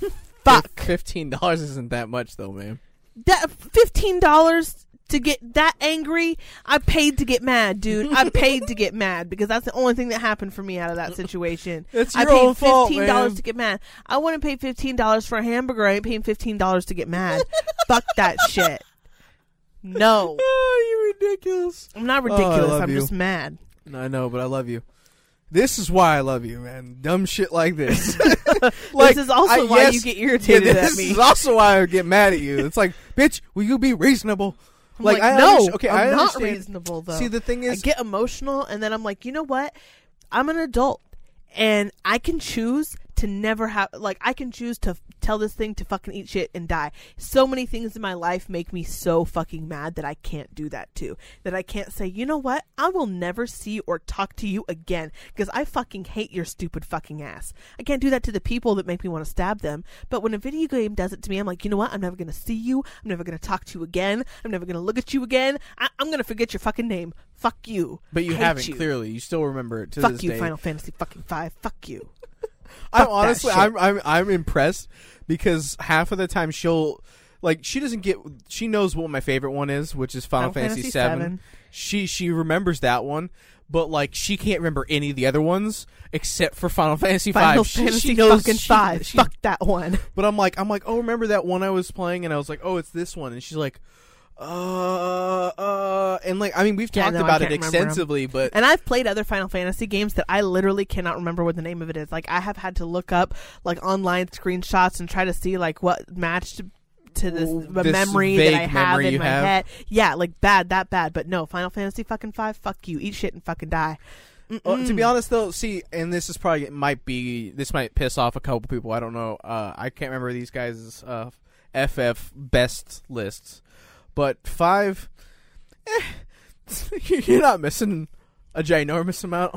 Speaker 1: (laughs) Fuck.
Speaker 2: Fifteen dollars isn't that much though, man.
Speaker 1: That $15 to get that angry. I paid to get mad, dude. I (laughs) paid to get mad because that's the only thing that happened for me out of that situation. (laughs)
Speaker 2: It's
Speaker 1: I
Speaker 2: your
Speaker 1: paid
Speaker 2: own fault,
Speaker 1: fifteen dollars to get mad. I wouldn't pay fifteen dollars for a hamburger. I ain't paying fifteen dollars to get mad. Fuck that shit. No,
Speaker 2: Oh, (laughs) you're ridiculous.
Speaker 1: I'm not
Speaker 2: Oh,
Speaker 1: ridiculous.
Speaker 2: love
Speaker 1: I'm
Speaker 2: you.
Speaker 1: just mad.
Speaker 2: I know, but I love you. This is why I love you, man. Dumb shit like this. (laughs) (laughs)
Speaker 1: this is also
Speaker 2: I-
Speaker 1: why
Speaker 2: yes,
Speaker 1: you get
Speaker 2: yeah,
Speaker 1: irritated
Speaker 2: this
Speaker 1: at me.
Speaker 2: This is also why I get mad at you. It's like, bitch, will you be reasonable?
Speaker 1: I'm
Speaker 2: like,
Speaker 1: like,
Speaker 2: I
Speaker 1: no,
Speaker 2: okay,
Speaker 1: I'm
Speaker 2: I
Speaker 1: not reasonable though.
Speaker 2: See, the thing is, I
Speaker 1: get emotional, and then I'm like, you know what? I'm an adult, and I can choose to never have like I can choose to f- tell this thing to fucking eat shit and die. So many things in my life make me so fucking mad that I can't do that too. That I can't say, you know what? I will never see or talk to you again because I fucking hate your stupid fucking ass. I can't do that to the people that make me want to stab them. But when a video game does it to me, I'm like, you know what? I'm never gonna see you. I'm never gonna talk to you again. I'm never gonna look at you again. I- I'm gonna forget your fucking name. Fuck you.
Speaker 2: but you haven't
Speaker 1: you.
Speaker 2: clearly. You still remember it to
Speaker 1: Fuck
Speaker 2: this
Speaker 1: you,
Speaker 2: day.
Speaker 1: Final Fantasy fucking five. Fuck you.
Speaker 2: I'm honestly. I'm, I'm, I'm impressed because half of the time she'll, like, she doesn't get. She knows what my favorite one is, which is Final, Fantasy, Seven. She she remembers that one, but like she can't remember any of the other ones except for Final (laughs) Fantasy
Speaker 1: Final
Speaker 2: Five. She-
Speaker 1: Fantasy
Speaker 2: she knows
Speaker 1: fucking
Speaker 2: she-
Speaker 1: five.
Speaker 2: she-
Speaker 1: Fuck that one.
Speaker 2: But I'm like, I'm like, oh, remember that one I was playing, and I was like, oh, it's this one, and she's like, uh, uh, and like, I mean, we've
Speaker 1: Yeah,
Speaker 2: talked
Speaker 1: no,
Speaker 2: about it extensively, but
Speaker 1: And I've played other Final Fantasy games that I literally cannot remember what the name of it is. Like I have had to look up like online screenshots and try to see like what matched to this, the
Speaker 2: this
Speaker 1: memory that I have in my
Speaker 2: have.
Speaker 1: head. Yeah, like bad, that bad. But no, Final Fantasy fucking five. Fuck you. Eat shit and fucking die.
Speaker 2: Uh, to be honest, though, see, and this is probably it might be this might piss off a couple people. I don't know. Uh, I can't remember these guys' uh, FF best lists, but five, eh, (laughs) you're not missing a ginormous amount.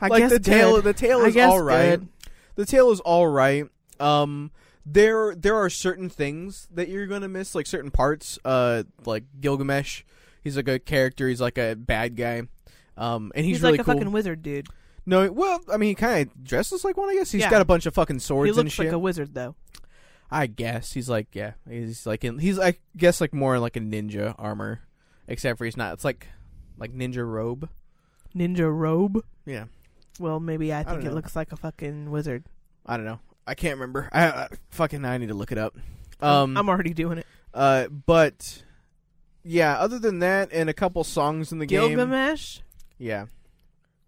Speaker 1: I
Speaker 2: like
Speaker 1: guess
Speaker 2: the tale,
Speaker 1: good.
Speaker 2: the
Speaker 1: tale
Speaker 2: is all right.
Speaker 1: good.
Speaker 2: The tale is all right. Um, there there are certain things that you're gonna miss, like certain parts. Uh, like Gilgamesh, he's like a character. He's like a bad guy. Um, and he's,
Speaker 1: He's,
Speaker 2: really
Speaker 1: like a
Speaker 2: cool.
Speaker 1: fucking wizard, dude.
Speaker 2: No, well, I mean, he kind of dresses like one. I guess he's
Speaker 1: Yeah.
Speaker 2: got a bunch of fucking
Speaker 1: He
Speaker 2: swords and
Speaker 1: looks
Speaker 2: shit.
Speaker 1: like a wizard though.
Speaker 2: I guess he's like, yeah, he's like in, he's I guess like more like a ninja armor, except for he's not. It's like like ninja robe.
Speaker 1: Ninja robe.
Speaker 2: Yeah,
Speaker 1: Well, maybe I think it
Speaker 2: know.
Speaker 1: looks like a fucking wizard.
Speaker 2: I don't know. I can't remember. I, I fucking I need to look it up. Um,
Speaker 1: I'm already doing it.
Speaker 2: uh, but yeah, other than that, and a couple songs in the game.
Speaker 1: Gilgamesh.
Speaker 2: Yeah,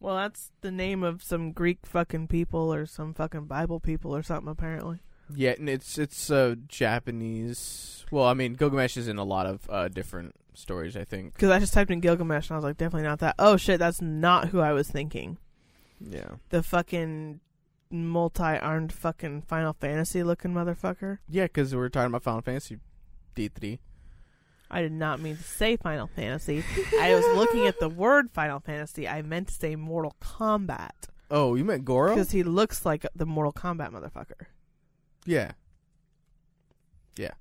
Speaker 1: Well, that's the name of some Greek fucking people or some fucking Bible people or something. Apparently,
Speaker 2: yeah, and it's it's uh Japanese. Well, I mean, Gilgamesh is in a lot of uh different stories. I think.
Speaker 1: because I just typed in Gilgamesh and I was like, definitely not that. Oh shit, that's not who I was thinking.
Speaker 2: Yeah.
Speaker 1: The fucking multi-armed fucking Final Fantasy looking motherfucker.
Speaker 2: Yeah, because we're talking about Final Fantasy D3.
Speaker 1: I did not mean to say Final Fantasy. I was looking at the (laughs) word Final Fantasy. I meant to say Mortal Kombat
Speaker 2: Oh, you meant Goro?
Speaker 1: because he looks like the Mortal Kombat motherfucker.
Speaker 2: Yeah. Yeah.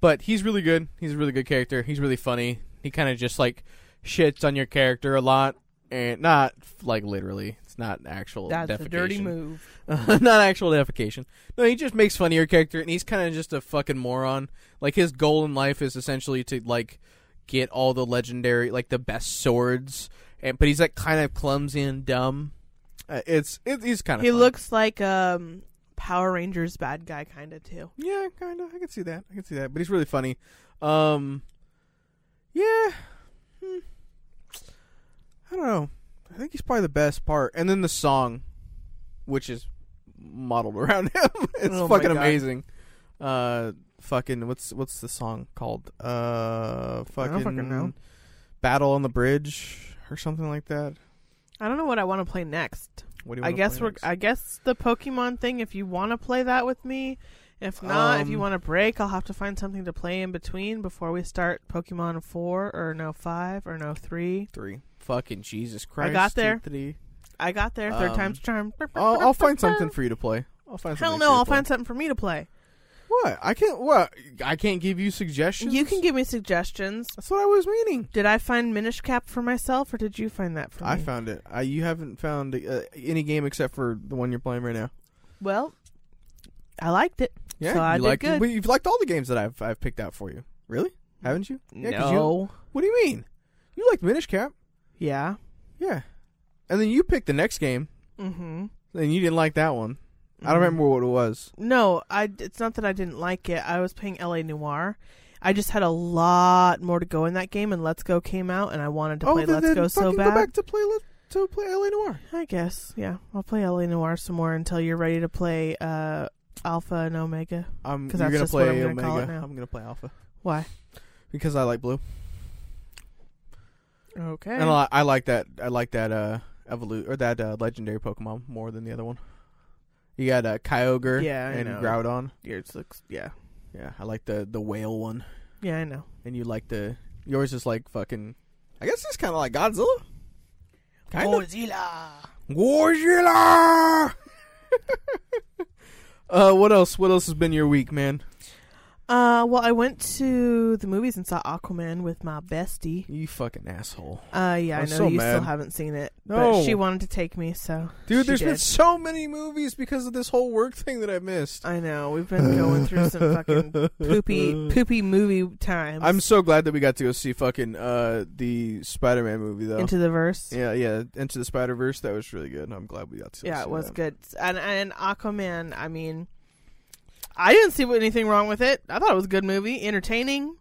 Speaker 2: But he's really good. He's a really good character. He's really funny. He kind of just like shits on your character a lot. And not like literally. It's not actual
Speaker 1: That's
Speaker 2: defecation.
Speaker 1: a dirty move. (laughs)
Speaker 2: not actual defecation. No, he just makes fun of your character, and he's kind of just a fucking moron. Like his goal in life is essentially to like get all the legendary, like the best swords, and but he's like kind of clumsy and dumb. Uh, it's it, he's kind of
Speaker 1: He looks like um Power Rangers bad guy kind of too.
Speaker 2: yeah, kind of. I can see that. I can see that. But he's really funny. Um, yeah. Hmm. I don't know. I think he's probably the best part, and then the song, which is modeled (laughs) around him. it's
Speaker 1: Oh
Speaker 2: fucking amazing. Uh, fucking what's what's the song called? Uh, fucking,
Speaker 1: fucking.
Speaker 2: Battle on the Bridge or something like that.
Speaker 1: I don't know what I want to play next.
Speaker 2: What do you?
Speaker 1: I guess we're
Speaker 2: next?
Speaker 1: I guess the Pokemon thing if you want to play that with me. If not, if you
Speaker 2: Um,
Speaker 1: want to break, I'll have to find something to play in between before we start Pokemon 4 or no 5 or no 3.
Speaker 2: three. Fucking Jesus Christ!
Speaker 1: I got there.
Speaker 2: Three.
Speaker 1: I got there. Third
Speaker 2: Um,
Speaker 1: time's charm.
Speaker 2: I'll, I'll find something (laughs) for you to play. I'll find.
Speaker 1: Hell no, I'll
Speaker 2: play.
Speaker 1: find something for me to play.
Speaker 2: What? I can't. What? I can't give you suggestions.
Speaker 1: You can give me suggestions.
Speaker 2: That's what I was meaning.
Speaker 1: Did I find Minish Cap for myself or did you find that for me?
Speaker 2: I found it. I, you haven't found uh, any game except for the one you're playing right now.
Speaker 1: well, I liked it.
Speaker 2: Yeah,
Speaker 1: So I
Speaker 2: you
Speaker 1: did
Speaker 2: liked.
Speaker 1: good.
Speaker 2: But you've liked all the games that I've I've picked out for you. Really? Haven't you? Yeah,
Speaker 1: no.
Speaker 2: You, what do you mean? You liked Minish Cap?
Speaker 1: Yeah.
Speaker 2: Yeah. And then you picked the next game,
Speaker 1: Mm-hmm.
Speaker 2: and you didn't like that one. I don't remember what it was.
Speaker 1: No, I. It's not that I didn't like it. I was playing L.A. Noire. I just had a lot more to go in that game, and Let's Go came out, and I wanted to play
Speaker 2: Oh, then,
Speaker 1: Let's
Speaker 2: then
Speaker 1: Go so bad.
Speaker 2: Go back to play Let- to play LA Noire.
Speaker 1: I guess, yeah. I'll play LA Noire some more until you're ready to play uh, Alpha and Omega.
Speaker 2: I'm
Speaker 1: 'Cause
Speaker 2: you're
Speaker 1: that's
Speaker 2: gonna
Speaker 1: just what
Speaker 2: play
Speaker 1: I'm gonna call
Speaker 2: Omega.
Speaker 1: it now.
Speaker 2: I'm gonna play Alpha
Speaker 1: Why?
Speaker 2: because I like blue,
Speaker 1: Okay.
Speaker 2: and I, I like that. I like that uh evolu- or that uh, legendary Pokemon more than the other one. You got uh, Kyogre
Speaker 1: Yeah, I
Speaker 2: and
Speaker 1: know.
Speaker 2: Groudon.
Speaker 1: Yours looks, yeah.
Speaker 2: Yeah, I like the the whale one,
Speaker 1: Yeah, I know.
Speaker 2: and you like the yours is like fucking. I guess it's kind of like Godzilla. Kind of.
Speaker 1: Godzilla.
Speaker 2: Godzilla. (laughs) uh, what else? What else has been your week, man?
Speaker 1: Uh, well, I went to the movies and saw Aquaman with my bestie.
Speaker 2: You fucking asshole,
Speaker 1: Uh, yeah,
Speaker 2: I'm
Speaker 1: I know
Speaker 2: so
Speaker 1: you
Speaker 2: mad.
Speaker 1: still haven't seen it,
Speaker 2: No.
Speaker 1: but she wanted to take me, so
Speaker 2: dude. There's been so many movies because of this whole work thing that I missed.
Speaker 1: I know we've been going through some fucking poopy, (laughs) poopy movie times.
Speaker 2: I'm so glad that we got to go see fucking uh the Spider-Man movie though.
Speaker 1: into the verse.
Speaker 2: yeah, yeah, Into the Spider Verse. That was really good. I'm glad we got to.
Speaker 1: Yeah, it was
Speaker 2: that.
Speaker 1: good. And and Aquaman, I mean, I didn't see anything wrong with it. I thought it was a good movie, entertaining.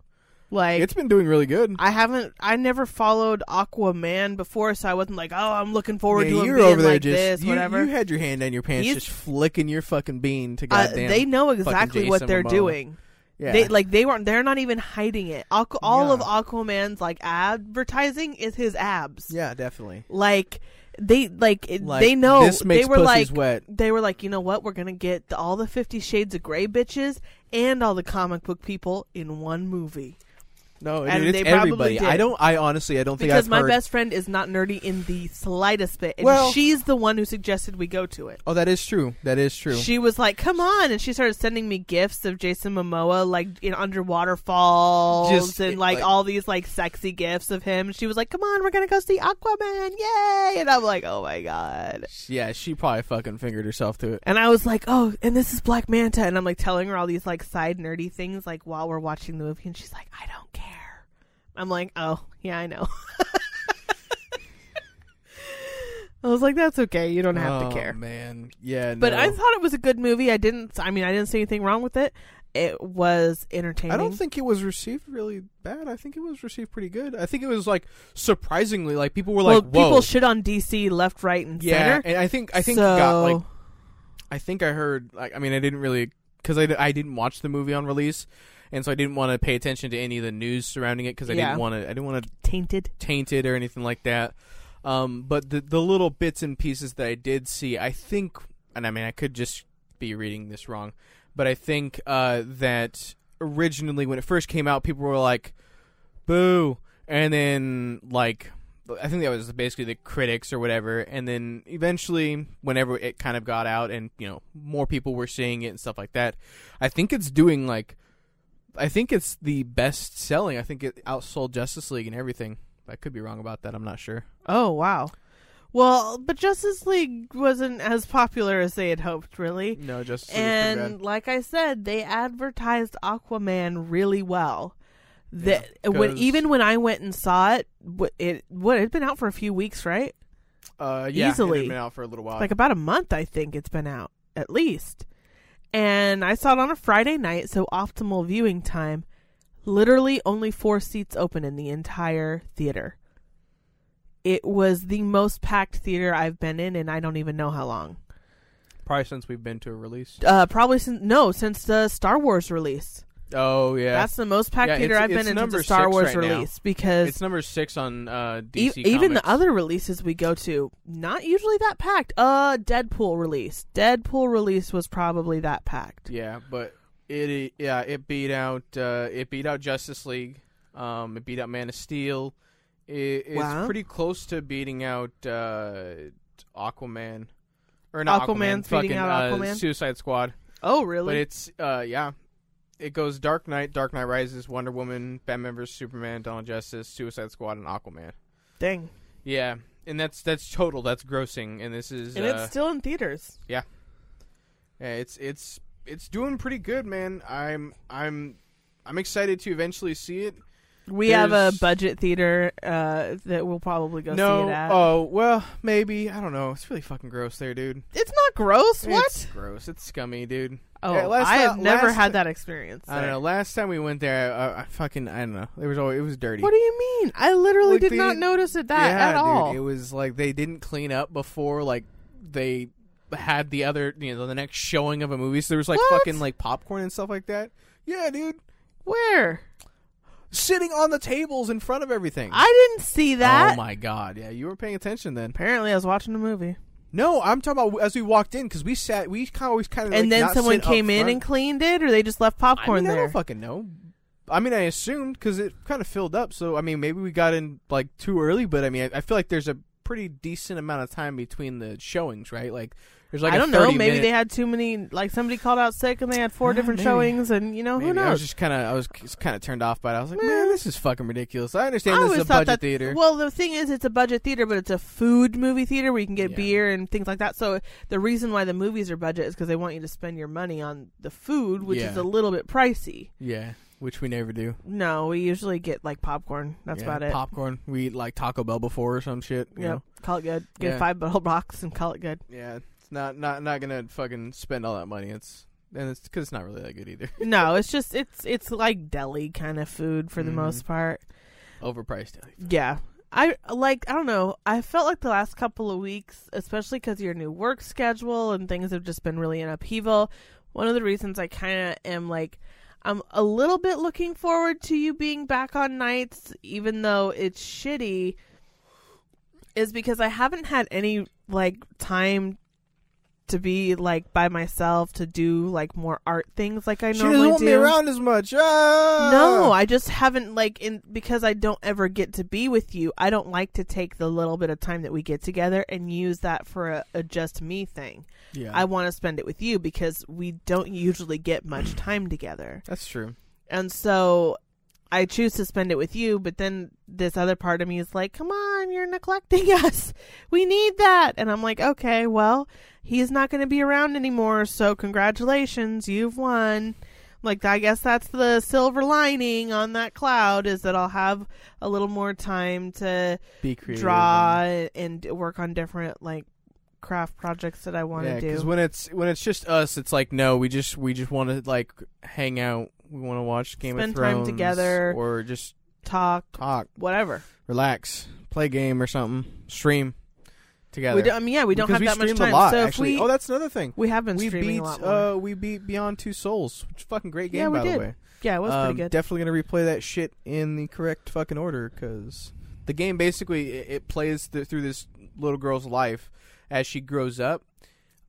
Speaker 1: Like
Speaker 2: It's been doing really good.
Speaker 1: I haven't, I never followed Aquaman before, so I wasn't like, oh, I'm looking forward
Speaker 2: yeah,
Speaker 1: to him being
Speaker 2: over there
Speaker 1: like
Speaker 2: just
Speaker 1: this,
Speaker 2: you,
Speaker 1: whatever.
Speaker 2: you had your hand down your pants,
Speaker 1: He's-
Speaker 2: just flicking your fucking bean to
Speaker 1: Uh,
Speaker 2: goddamn.
Speaker 1: they know exactly what they're
Speaker 2: Momoa.
Speaker 1: doing.
Speaker 2: yeah,
Speaker 1: They like they weren't. They're not even hiding it. Aqu- all of Aquaman's like advertising is his abs.
Speaker 2: yeah, definitely.
Speaker 1: Like they like,
Speaker 2: Like,
Speaker 1: they know.
Speaker 2: this makes
Speaker 1: they were like
Speaker 2: wet.
Speaker 1: they were like you know what? We're gonna get all the Fifty Shades of Grey bitches and all the comic book people in one movie
Speaker 2: No,
Speaker 1: And
Speaker 2: dude,
Speaker 1: they
Speaker 2: it's
Speaker 1: probably
Speaker 2: everybody. I don't. I honestly, I don't think
Speaker 1: because
Speaker 2: I've
Speaker 1: my
Speaker 2: heard.
Speaker 1: best friend is not nerdy in the slightest bit, and
Speaker 2: Well-
Speaker 1: she's the one who suggested we go to it.
Speaker 2: oh, that is true. That is true.
Speaker 1: She was like, "Come on!" and she started sending me gifts of Jason Momoa, like in underwater falls,
Speaker 2: Just,
Speaker 1: and like,
Speaker 2: like-
Speaker 1: all these like sexy gifts of him. She was like, "Come on, we're gonna go see Aquaman, yay!" And I'm like, "Oh my god!"
Speaker 2: yeah, she probably fucking fingered herself to it.
Speaker 1: And I was like, "Oh, and this is Black Manta," and I'm like telling her all these like side nerdy things like while we're watching the movie, and she's like, "I don't care." I'm like, "Oh, yeah, I know." (laughs) I was like, "That's okay. You don't have
Speaker 2: oh,
Speaker 1: to care."
Speaker 2: man. Yeah,
Speaker 1: But
Speaker 2: no.
Speaker 1: I thought it was a good movie. I didn't. I mean, I didn't see anything wrong with it. It was entertaining.
Speaker 2: I don't think it was received really bad. I think it was received pretty good. I think it was like surprisingly like people were
Speaker 1: well,
Speaker 2: like, "Whoa."
Speaker 1: people shit on DC left, right, and
Speaker 2: yeah,
Speaker 1: center.
Speaker 2: and I think I think
Speaker 1: so,
Speaker 2: got like I think I heard like I mean I didn't really because I, I didn't watch the movie on release, and so I didn't want to pay attention to any of the news surrounding it because I
Speaker 1: Yeah.
Speaker 2: didn't want to I didn't want to
Speaker 1: tainted.
Speaker 2: taint it or anything like that. Um, but the the little bits and pieces that I did see, I think, and I mean I could just be reading this wrong, but I think uh, that originally when it first came out, people were like, "Boo," and then like. I think that was basically the critics or whatever, and then eventually, whenever it kind of got out, and you know more people were seeing it and stuff like that, I think it's doing like, I think it's the best selling. I think it outsold Justice League and everything. I could be wrong about that. I'm not sure.
Speaker 1: Oh wow. Well, but Justice League wasn't as popular as they had hoped, really.
Speaker 2: No, Justice
Speaker 1: And like I said, they advertised Aquaman really well. That
Speaker 2: Yeah,
Speaker 1: when even when I went and saw it, it what it had been out for a few weeks, right?
Speaker 2: uh, yeah,
Speaker 1: easily.
Speaker 2: It had been out for a little while.
Speaker 1: like about a month i think it's been out at least and i saw it on a friday night so optimal viewing time. Literally only four seats open in the entire theater. It was the most packed theater i've been in and i don't even know how long.
Speaker 2: Probably since we've been to a release.
Speaker 1: uh probably since no since the star wars release
Speaker 2: Oh yeah,
Speaker 1: that's the most packed
Speaker 2: Yeah,
Speaker 1: theater
Speaker 2: it's-
Speaker 1: i've been
Speaker 2: it's
Speaker 1: in since
Speaker 2: number
Speaker 1: star wars
Speaker 2: right now.
Speaker 1: release because
Speaker 2: it's number six on uh,
Speaker 1: E-
Speaker 2: DC.
Speaker 1: even the other releases we go to, not usually that packed. Uh, Deadpool release. Deadpool release was probably that packed.
Speaker 2: Yeah, but it yeah it beat out uh, it beat out Justice League. Um, it beat out Man of Steel. It, it's
Speaker 1: Wow.
Speaker 2: pretty close to beating out uh, Aquaman. Or not
Speaker 1: Aquaman's
Speaker 2: Aquaman,
Speaker 1: beating
Speaker 2: fucking,
Speaker 1: out
Speaker 2: uh,
Speaker 1: Aquaman?
Speaker 2: Suicide Squad.
Speaker 1: Oh, really?
Speaker 2: But it's uh yeah, it goes Dark Knight, Dark Knight Rises, Wonder Woman, Batman vs Superman, Dawn of Justice, Suicide Squad, and Aquaman.
Speaker 1: Dang.
Speaker 2: Yeah, and that's that's total. That's grossing, and this is
Speaker 1: And
Speaker 2: uh,
Speaker 1: it's still in theaters.
Speaker 2: yeah, it's it's it's doing pretty good, man. I'm I'm I'm excited to eventually see it.
Speaker 1: We have a budget theater uh, that we'll probably go
Speaker 2: no.
Speaker 1: see it at.
Speaker 2: Oh well, maybe I don't know. It's really fucking gross there, dude.
Speaker 1: it's not gross. What?
Speaker 2: It's gross. It's scummy, dude.
Speaker 1: Oh,
Speaker 2: yeah,
Speaker 1: I have never
Speaker 2: last
Speaker 1: had that experience.
Speaker 2: I don't know. Last time we went there, I, I fucking I don't know. There was always, it was dirty.
Speaker 1: What do you mean? I literally
Speaker 2: Like,
Speaker 1: did
Speaker 2: they
Speaker 1: not notice it that
Speaker 2: yeah,
Speaker 1: at all.
Speaker 2: Dude, it was like they didn't clean up before like they had the other you know the next showing of a movie. So there was like
Speaker 1: What?
Speaker 2: fucking like popcorn and stuff like that. Yeah, dude.
Speaker 1: Where?
Speaker 2: Sitting on the tables in front of everything.
Speaker 1: I didn't see that.
Speaker 2: Oh my god! Yeah, you were paying attention then.
Speaker 1: Apparently, I was watching a movie,
Speaker 2: No, I'm talking about as we walked in because we sat. We kind of always kind of
Speaker 1: and then someone came in
Speaker 2: front.
Speaker 1: and cleaned it, or they just left popcorn
Speaker 2: I mean, I don't fucking know. I mean, I assumed because it kind of filled up. So I mean, maybe we got in like too early. But I mean, I, I feel like there's a pretty decent amount of time between the showings, right? Like there's like
Speaker 1: I don't know. Maybe
Speaker 2: minute-
Speaker 1: they had too many. Like somebody called out sick, and they had four different
Speaker 2: maybe.
Speaker 1: showings, and you know who
Speaker 2: Maybe. I was
Speaker 1: knows.
Speaker 2: just kind of I was kind of turned off by it. I was like,
Speaker 1: Meh.
Speaker 2: man, this is fucking ridiculous. I understand
Speaker 1: I
Speaker 2: this is a budget
Speaker 1: that-
Speaker 2: theater.
Speaker 1: Well, the thing is, it's a budget theater, but it's a food movie theater where you can get
Speaker 2: Yeah.
Speaker 1: beer and things like that. So the reason why the movies are budget is because they want you to spend your money on the food, which is a little bit pricey.
Speaker 2: yeah, which we never do.
Speaker 1: No, we usually get like popcorn. That's
Speaker 2: Yeah,
Speaker 1: about it.
Speaker 2: Popcorn. We eat like Taco Bell before or some shit. Know?
Speaker 1: Call it good. Get
Speaker 2: Yeah.
Speaker 1: five (laughs) bottle box and call it good.
Speaker 2: Yeah, it's not not not gonna fucking spend all that money. It's and it's because it's not really that good either. (laughs)
Speaker 1: no, it's just it's it's like deli kind of food for the
Speaker 2: Mhm.
Speaker 1: most part.
Speaker 2: Overpriced.
Speaker 1: Yeah. I like I don't know. I felt like the last couple of weeks, especially cuz your new work schedule and things have just been really in upheaval. One of the reasons I kind of am like I'm a little bit looking forward to you being back on nights even though it's shitty is because I haven't had any like time to be like by myself to do like more art things like I
Speaker 2: She
Speaker 1: normally
Speaker 2: doesn't want
Speaker 1: do.
Speaker 2: me around as much. Ah!
Speaker 1: No, I just haven't like in because I don't ever get to be with you. I don't like to take the little bit of time that we get together and use that for a, a just me thing.
Speaker 2: Yeah,
Speaker 1: I want to spend it with you because we don't usually get much time together.
Speaker 2: that's true.
Speaker 1: And so I choose to spend it with you, but then this other part of me is like, "Come on, you're neglecting (laughs) us. We need that." And I'm like, "Okay, well, he's not going to be around anymore, so congratulations, you've won." Like I guess that's the silver lining on that cloud is that I'll have a little more time to
Speaker 2: Be creative.
Speaker 1: draw
Speaker 2: and-
Speaker 1: work on different like craft projects that I want to
Speaker 2: yeah,
Speaker 1: do.
Speaker 2: when it's when it's just us, it's like no, we just we just want to like hang out. We want to watch Game
Speaker 1: Spend
Speaker 2: of
Speaker 1: time
Speaker 2: Thrones
Speaker 1: together.
Speaker 2: or just
Speaker 1: Talk,
Speaker 2: talk,
Speaker 1: whatever.
Speaker 2: relax, play a game or something, stream together.
Speaker 1: We do, I mean, yeah, we don't
Speaker 2: Because
Speaker 1: have that much
Speaker 2: streamed
Speaker 1: time.
Speaker 2: A lot,
Speaker 1: so
Speaker 2: actually.
Speaker 1: if we
Speaker 2: oh, that's another thing.
Speaker 1: We have been
Speaker 2: we
Speaker 1: streaming
Speaker 2: beat
Speaker 1: a lot more.
Speaker 2: uh we beat Beyond Two Souls, which is a fucking great game
Speaker 1: Yeah, we
Speaker 2: by
Speaker 1: did.
Speaker 2: the way.
Speaker 1: yeah, it was
Speaker 2: Um,
Speaker 1: pretty good.
Speaker 2: Definitely gonna replay that shit in the correct fucking order because the game basically it, it plays th- through this little girl's life as she grows up.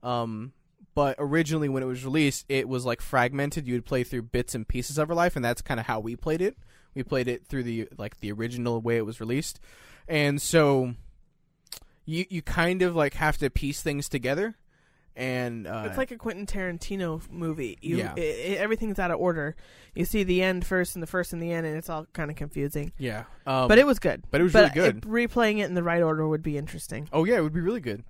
Speaker 2: Um, but originally when it was released, it was like fragmented. You would play through bits and pieces of her life, and that's kind of how we played it. We played it through the like the original way it was released, and so you you kind of like have to piece things together. And uh,
Speaker 1: it's like a Quentin Tarantino movie. You,
Speaker 2: Yeah.
Speaker 1: i i everything's out of order. You see the end first and the first and the end, and it's all kind of confusing.
Speaker 2: yeah, um,
Speaker 1: but it was good.
Speaker 2: but it was
Speaker 1: but
Speaker 2: really
Speaker 1: it-
Speaker 2: good.
Speaker 1: replaying it in the right order would be interesting.
Speaker 2: oh yeah, it would be really good.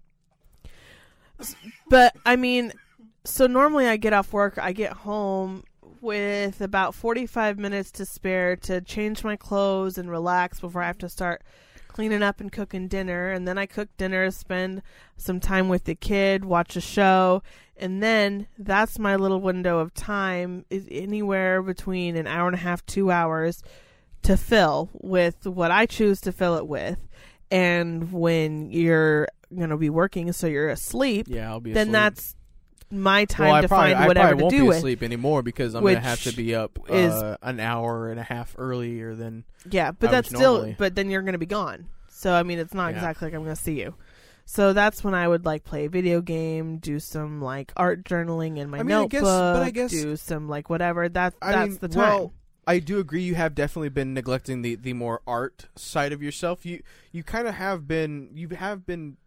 Speaker 1: But I mean, so normally I get off work, I get home with about 45 minutes to spare to change my clothes and relax before I have to start cleaning up and cooking dinner. And then I cook dinner, spend some time with the kid, watch a show. And then that's my little window of time is anywhere between an hour and a half, two hours to fill with what I choose to fill it with. And when you're going to be working, so you're asleep,
Speaker 2: Yeah, I'll be.
Speaker 1: then
Speaker 2: asleep.
Speaker 1: that's my time
Speaker 2: well,
Speaker 1: to
Speaker 2: probably,
Speaker 1: find
Speaker 2: I
Speaker 1: whatever
Speaker 2: probably
Speaker 1: to
Speaker 2: won't
Speaker 1: do
Speaker 2: be
Speaker 1: with.
Speaker 2: asleep anymore because I'm gonna have to be up
Speaker 1: is-
Speaker 2: uh, an hour and a half earlier than.
Speaker 1: Yeah, but
Speaker 2: I
Speaker 1: that's still.
Speaker 2: normally.
Speaker 1: But then you're going to be gone. So I mean, it's not
Speaker 2: Yeah.
Speaker 1: exactly like I'm going to see you. So that's when I would like play a video game, do some like art journaling in my
Speaker 2: I mean, I
Speaker 1: notebook,
Speaker 2: guess- but I guess-
Speaker 1: do some like whatever. That
Speaker 2: I
Speaker 1: that's
Speaker 2: mean,
Speaker 1: the time.
Speaker 2: well, I do agree. You have definitely been neglecting the the more art side of yourself. You you kind of have been. You have been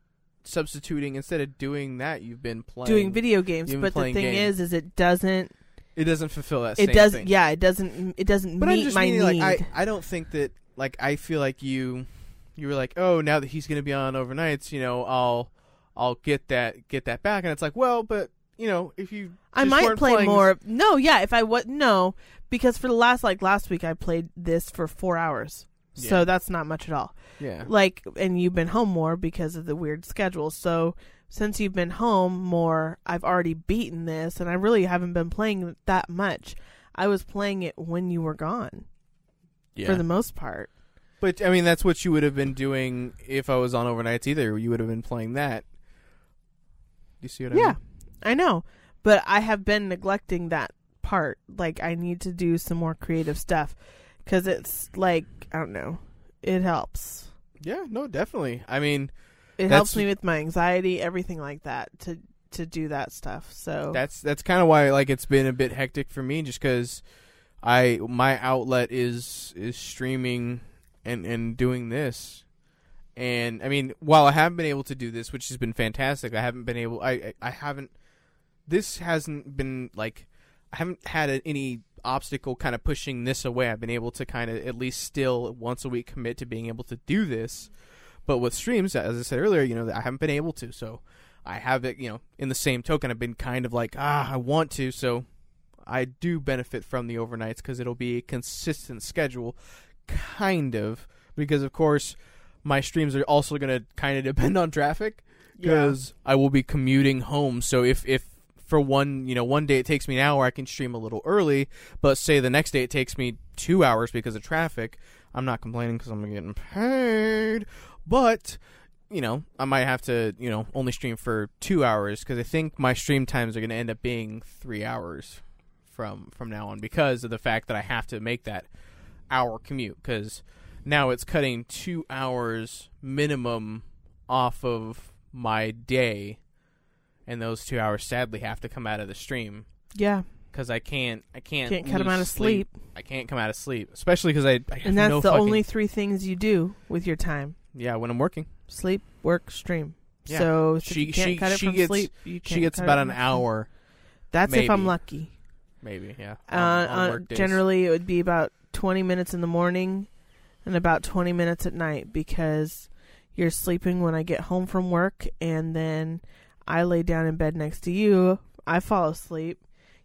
Speaker 2: substituting instead of doing that. You've been playing.
Speaker 1: doing video games, but the thing
Speaker 2: games.
Speaker 1: is, is it doesn't.
Speaker 2: It doesn't fulfill that.
Speaker 1: It
Speaker 2: same
Speaker 1: does.
Speaker 2: Thing.
Speaker 1: Yeah, it doesn't. It doesn't
Speaker 2: But I'm
Speaker 1: meet
Speaker 2: just
Speaker 1: my
Speaker 2: meaning,
Speaker 1: need.
Speaker 2: like I, I don't think that like I feel like you you were like oh now that he's gonna be on overnights you know I'll I'll get that get that back and it's like well but you know, if you
Speaker 1: I might play
Speaker 2: playing
Speaker 1: more. No, yeah, if I would no, because for the last like last week I played this for four hours,
Speaker 2: Yeah.
Speaker 1: so that's not much at all.
Speaker 2: Yeah.
Speaker 1: Like, and you've been home more because of the weird schedule. So since you've been home more, I've already beaten this, and I really haven't been playing that much. I was playing it when you were gone
Speaker 2: Yeah.
Speaker 1: for the most part.
Speaker 2: But I mean, that's what you would have been doing if I was on overnights. Either you would have been playing that. You see what I
Speaker 1: Yeah,
Speaker 2: mean?
Speaker 1: Yeah, I know, but I have been neglecting that part. Like, I need to do some more creative stuff because it's like I don't know, it helps.
Speaker 2: Yeah. No, definitely. I mean,
Speaker 1: It helps me with my anxiety, everything like that to to do that stuff. So
Speaker 2: that's that's kind of why like it's been a bit hectic for me, just because I my outlet is is streaming and and doing this. And I mean, while I haven't been able to do this, which has been fantastic, I haven't been able. I I, I haven't. This hasn't been like I haven't had any obstacle kind of pushing this away. I've been able to kind of at least still once a week commit to being able to do this. But with streams, as I said earlier, you know, I haven't been able to. So I have it, you know, in the same token, I've been kind of like, ah, I want to. So I do benefit from the overnights because it'll be a consistent schedule, kind of. Because, of course, my streams are also going to kind of (laughs) depend on traffic because I will be commuting home. So if, if, for one, you know, one day it takes me an hour, I can stream a little early. But say the next day it takes me two hours because of traffic. I'm not complaining because I'm getting paid. But you know, I might have to, you know, only stream for two hours because I think my stream times are going to end up being three hours from from now on because of the fact that I have to make that hour commute because now it's cutting two hours minimum off of my day, and those two hours sadly have to come out of the stream
Speaker 1: yeah,
Speaker 2: because I can't, I can't,
Speaker 1: can't cut them out of sleep,
Speaker 2: I can't come out of sleep, especially because I, I have
Speaker 1: and that's
Speaker 2: no
Speaker 1: the
Speaker 2: fucking-
Speaker 1: only three things you do with your time:
Speaker 2: yeah when I'm working.
Speaker 1: sleep, work, stream.
Speaker 2: Yeah.
Speaker 1: So
Speaker 2: She- she- she gets-
Speaker 1: sleep,
Speaker 2: She gets about an hour,
Speaker 1: That's if I'm lucky.
Speaker 2: maybe. Yeah.
Speaker 1: Uh,
Speaker 2: on- on
Speaker 1: uh, generally, it would be about 20 minutes in the morning and about 20 minutes at night because you're sleeping when I get home from work, and then I lay down in bed next to you. I fall asleep.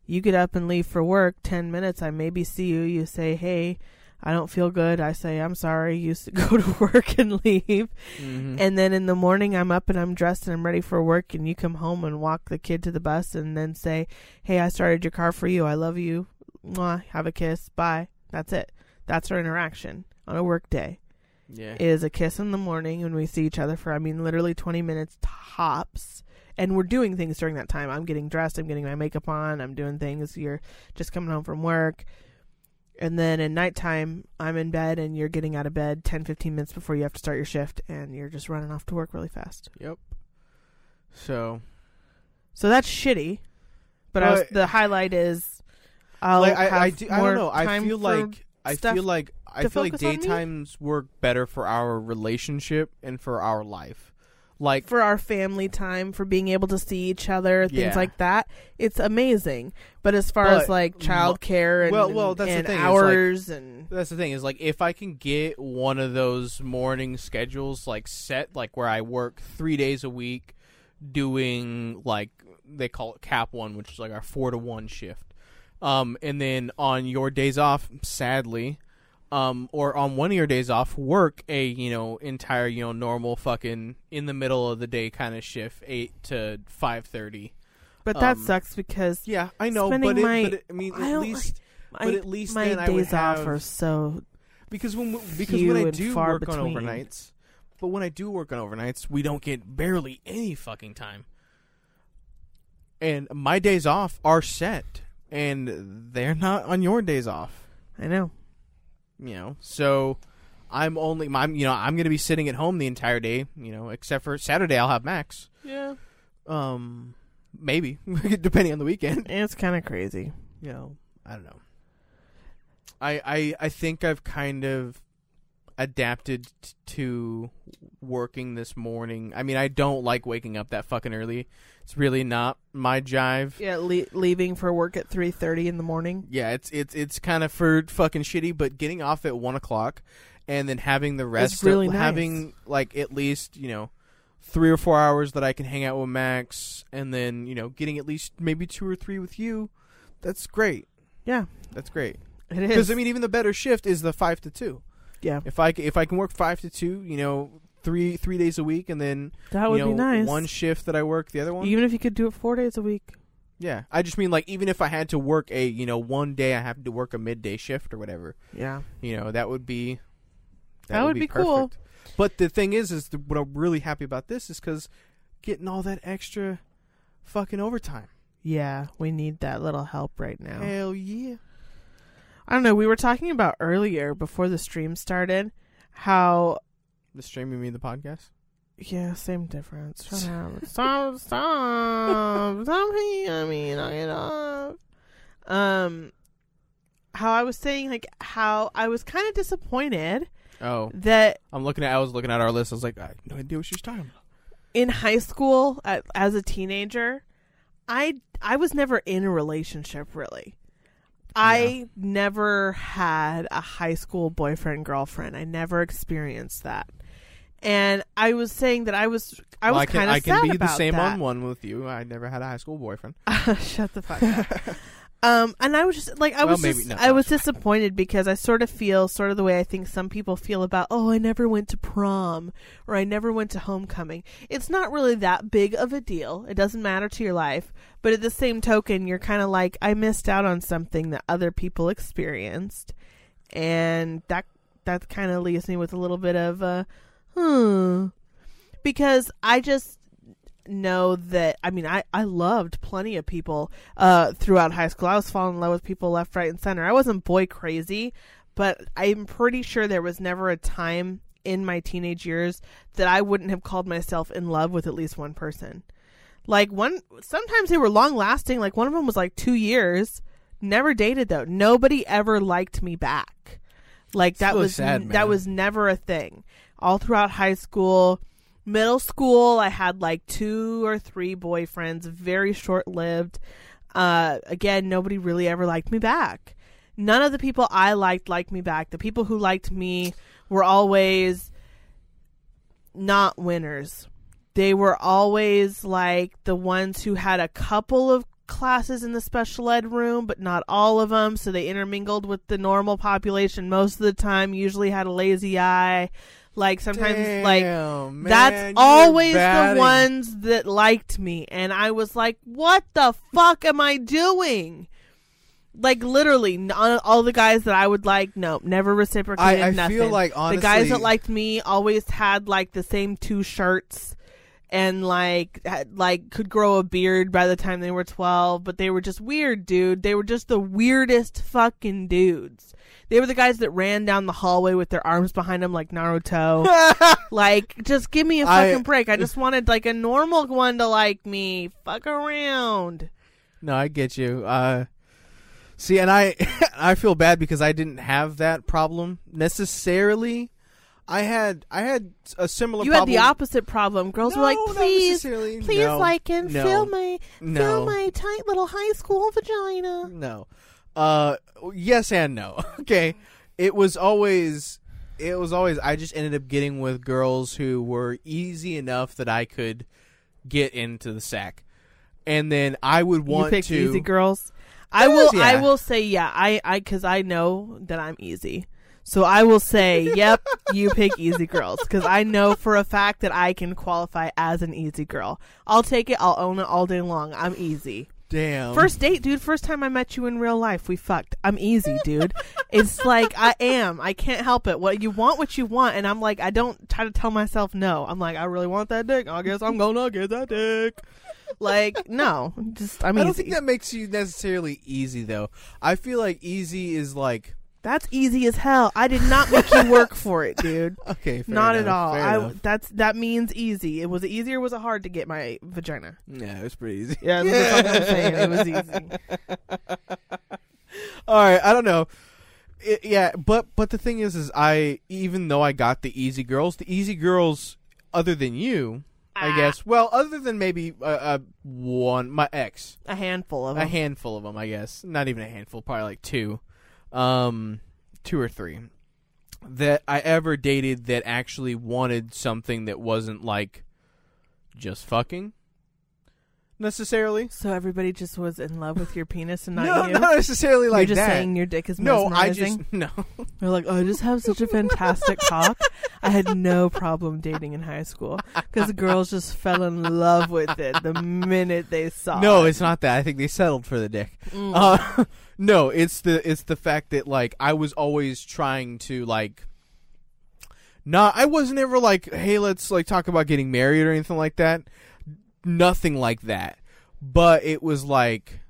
Speaker 1: You get up and leave for work. 10 minutes, I maybe see you. You say, Hey, I don't feel good. I say, I'm sorry. You (laughs) go to work and leave.
Speaker 2: Mhm.
Speaker 1: And then in the morning, I'm up and I'm dressed and I'm ready for work. And you come home and walk the kid to the bus and then say, Hey, I started your car for you. I love you. Mwah, have a kiss. Bye. That's it. That's our interaction on a work day.
Speaker 2: yeah.
Speaker 1: Is a kiss in the morning when we see each other for, I mean, literally 20 minutes tops. And we're doing things during that time. I'm getting dressed. I'm getting my makeup on. I'm doing things. You're just coming home from work. And then at nighttime, I'm in bed and you're getting out of bed 10, 15 minutes before you have to start your shift and you're just running off to work really fast.
Speaker 2: Yep. So
Speaker 1: So that's shitty. But I was, the highlight is I'll
Speaker 2: like, I, I, do, I don't know. I feel like I feel like I feel like
Speaker 1: focus on me?
Speaker 2: daytimes work better for our relationship and for our life. Like
Speaker 1: for our family time, for being able to see each other, things
Speaker 2: Yeah.
Speaker 1: like that. It's amazing. But as far as like childcare and,
Speaker 2: well- well, that's the
Speaker 1: and
Speaker 2: thing, is, like-
Speaker 1: hours and
Speaker 2: that's the thing is like if I can get one of those morning schedules like set like where I work 3 days a week doing like they call it cap 1 which is like our 4 to 1 shift. Um and then on your days off sadly um or on one of your days off work a you know entire you know normal fucking in the middle of the day kind of shift 8 to 5:30.
Speaker 1: but that
Speaker 2: um,
Speaker 1: sucks because
Speaker 2: Yeah, I know
Speaker 1: Spending
Speaker 2: but, it,
Speaker 1: my-
Speaker 2: but it, I mean
Speaker 1: I
Speaker 2: at least
Speaker 1: my,
Speaker 2: but at least
Speaker 1: my
Speaker 2: then I would
Speaker 1: days off are so
Speaker 2: because when because when I do work on overnights, but when I do work on overnights, we don't get barely any fucking time. And my days off are set, and they're not on your days off.
Speaker 1: I know.
Speaker 2: You know, so I'm only I'm you know I'm gonna be sitting at home the entire day. You know, except for Saturday I'll have Max.
Speaker 1: Yeah.
Speaker 2: Um, maybe (laughs) depending on the weekend.
Speaker 1: It's kind of crazy.
Speaker 2: you know, I don't know. I I I think I've kind of adapted t- to working this morning. I mean, I don't like waking up that fucking early. It's really not my jive.
Speaker 1: Yeah, le- leaving for work at 3:30 in the morning.
Speaker 2: Yeah, it's it's it's kind of for fucking shitty. But getting off at one o'clock and then having the rest,
Speaker 1: really
Speaker 2: of,
Speaker 1: nice.
Speaker 2: having like at least you know three or four hours that I can hang out with Max, and then you know getting at least maybe two or three with you. That's great.
Speaker 1: Yeah.
Speaker 2: That's great.
Speaker 1: It is.
Speaker 2: Because I mean, even the better shift is the five to two.
Speaker 1: Yeah,
Speaker 2: If I if I can work five to two, you know, three three days a week, and then
Speaker 1: that would
Speaker 2: you know,
Speaker 1: be nice.
Speaker 2: one shift that I work the other one.
Speaker 1: Even if you could do it four days a week.
Speaker 2: yeah, I just mean like even if I had to work a you know one day I have to work a midday shift or whatever,
Speaker 1: Yeah.
Speaker 2: you know that would be
Speaker 1: That would be cool.
Speaker 2: perfect. But the thing is, is the, what I'm really happy about this is because getting all that extra fucking overtime.
Speaker 1: Yeah, we need that little help right now.
Speaker 2: Hell yeah!
Speaker 1: I don't know. We were talking about earlier before the stream started how
Speaker 2: The stream, you mean the podcast?
Speaker 1: yeah, same difference. (laughs) Shut up. Stop, stop. Stop hanging on me. Knock it off. Um, how I was saying, like, how I was kind of disappointed
Speaker 2: Oh,
Speaker 1: that
Speaker 2: I'm looking at. I was looking at our list. I was like, I have no idea what she's talking about.
Speaker 1: in high school, at, as a teenager, I I was never in a relationship really. I never had a high school boyfriend girlfriend. I never experienced that. And I was saying that I was I
Speaker 2: Well,
Speaker 1: was
Speaker 2: I can,
Speaker 1: kind of
Speaker 2: I can
Speaker 1: sad
Speaker 2: be the same
Speaker 1: that.
Speaker 2: on one with you. I never had a high school boyfriend. (laughs)
Speaker 1: Shut the fuck up. (laughs) Um, and I was just like, I
Speaker 2: Well,
Speaker 1: was
Speaker 2: maybe-
Speaker 1: just,
Speaker 2: no,
Speaker 1: I was disappointed because I sort of feel sort of the way I think some people feel about, oh, I never went to prom or I never went to homecoming. It's not really that big of a deal. It doesn't matter to your life, but at the same token, you're kind of like, I missed out on something that other people experienced, and that that kind of leaves me with a little bit of, uh, hmm, because I just know that I mean I I loved plenty of people uh throughout high school. I was falling in love with people left, right, and center. I wasn't boy crazy, but I'm pretty sure there was never a time in my teenage years that I wouldn't have called myself in love with at least one person. Like one sometimes they were long lasting, like one of them was like 2 years. Never dated though. Nobody ever liked me back. Like that
Speaker 2: really
Speaker 1: was
Speaker 2: sad,
Speaker 1: that was never a thing. All throughout high school, middle school, I had like two or three boyfriends, very short lived. Uh, again, nobody really ever liked me back. None of the people I liked liked me back. The people who liked me were always not winners. They were always like the ones who had a couple of classes in the special ed room, but not all of them. So they intermingled with the normal population most of the time, usually had a lazy eye. Like sometimes, like,
Speaker 2: man,
Speaker 1: that's always the ones that liked me. And i was like what the fuck am i doing? Like literally n- uh, all the guys that i would like no never reciprocated
Speaker 2: I, I
Speaker 1: nothing.
Speaker 2: feel like honestly,
Speaker 1: the guys that liked me always had like the same two shirts and like had, like could grow a beard by the time they were 12 but they were just weird dude. They were just the weirdest fucking dudes they were the guys that ran down the hallway with their arms behind them like Naruto. (laughs) like, just give me a fucking break. I just wanted like a normal one to like me. Fuck around.
Speaker 2: No, I get you. Uh, see, and I (laughs) I feel bad because I didn't have that problem necessarily. I had I had a similar.
Speaker 1: You had
Speaker 2: problem.
Speaker 1: the opposite problem. Girls
Speaker 2: No,
Speaker 1: were like, please, please
Speaker 2: No,
Speaker 1: like and
Speaker 2: no,
Speaker 1: fill my fill my tight little high school vagina.
Speaker 2: no. Uh, yes and no. (laughs) okay, it was always. It was always. I just ended up getting with girls who were easy enough that I could get into the sack, and then I would
Speaker 1: You
Speaker 2: want
Speaker 1: picked
Speaker 2: to.
Speaker 1: easy girls. I will. I will say, yeah. I, I, because I know that I'm easy. So I will say, (laughs) yep, you pick easy girls because I know for a fact that I can qualify as an easy girl. I'll take it. I'll own it all day long. I'm easy.
Speaker 2: Damn.
Speaker 1: First date, dude. First time I met you in real life, we fucked. I'm easy, dude. it's like I am. I can't help it. What you want, what you want, and I'm like, I don't try to tell myself no. I'm like, I really want that dick. I guess I'm gonna get that dick. Like, no, just I'm
Speaker 2: I don't think that makes you necessarily easy though. I feel like easy is like
Speaker 1: That's easy as hell. I did not make you work for it, dude. (laughs)
Speaker 2: okay, fair
Speaker 1: not at all. I
Speaker 2: enough.
Speaker 1: that's that means easy. It was it easy or was it hard to get my vagina?
Speaker 2: yeah, it was pretty easy.
Speaker 1: Yeah, that's what I'm (laughs) saying. It was easy.
Speaker 2: All right, I don't know. It, yeah, but but the thing is, is I even though I got the easy girls, the easy girls other than you, I
Speaker 1: Ah,
Speaker 2: guess. Well, other than maybe uh, uh, one, my ex,
Speaker 1: a handful of them.
Speaker 2: a handful of them, I guess. Not even a handful, probably like two, um, two or three that I ever dated that actually wanted something that wasn't like just fucking necessarily.
Speaker 1: So everybody just was in love with your penis and (laughs) not
Speaker 2: no,
Speaker 1: you.
Speaker 2: not necessarily like
Speaker 1: You're just
Speaker 2: that.
Speaker 1: saying your dick is
Speaker 2: no, I just (laughs) no.
Speaker 1: You're like, oh, I just have such a fantastic cock. I had no problem dating in high school because girls just fell in love with it the minute they saw. It.
Speaker 2: No,
Speaker 1: it.
Speaker 2: it's not that. I think they settled for the dick.
Speaker 1: Mm.
Speaker 2: Uh, (laughs) no, it's the it's the fact that like I was always trying to like not I wasn't ever like, hey, let's like talk about getting married or anything like that. Nothing like that. But it was like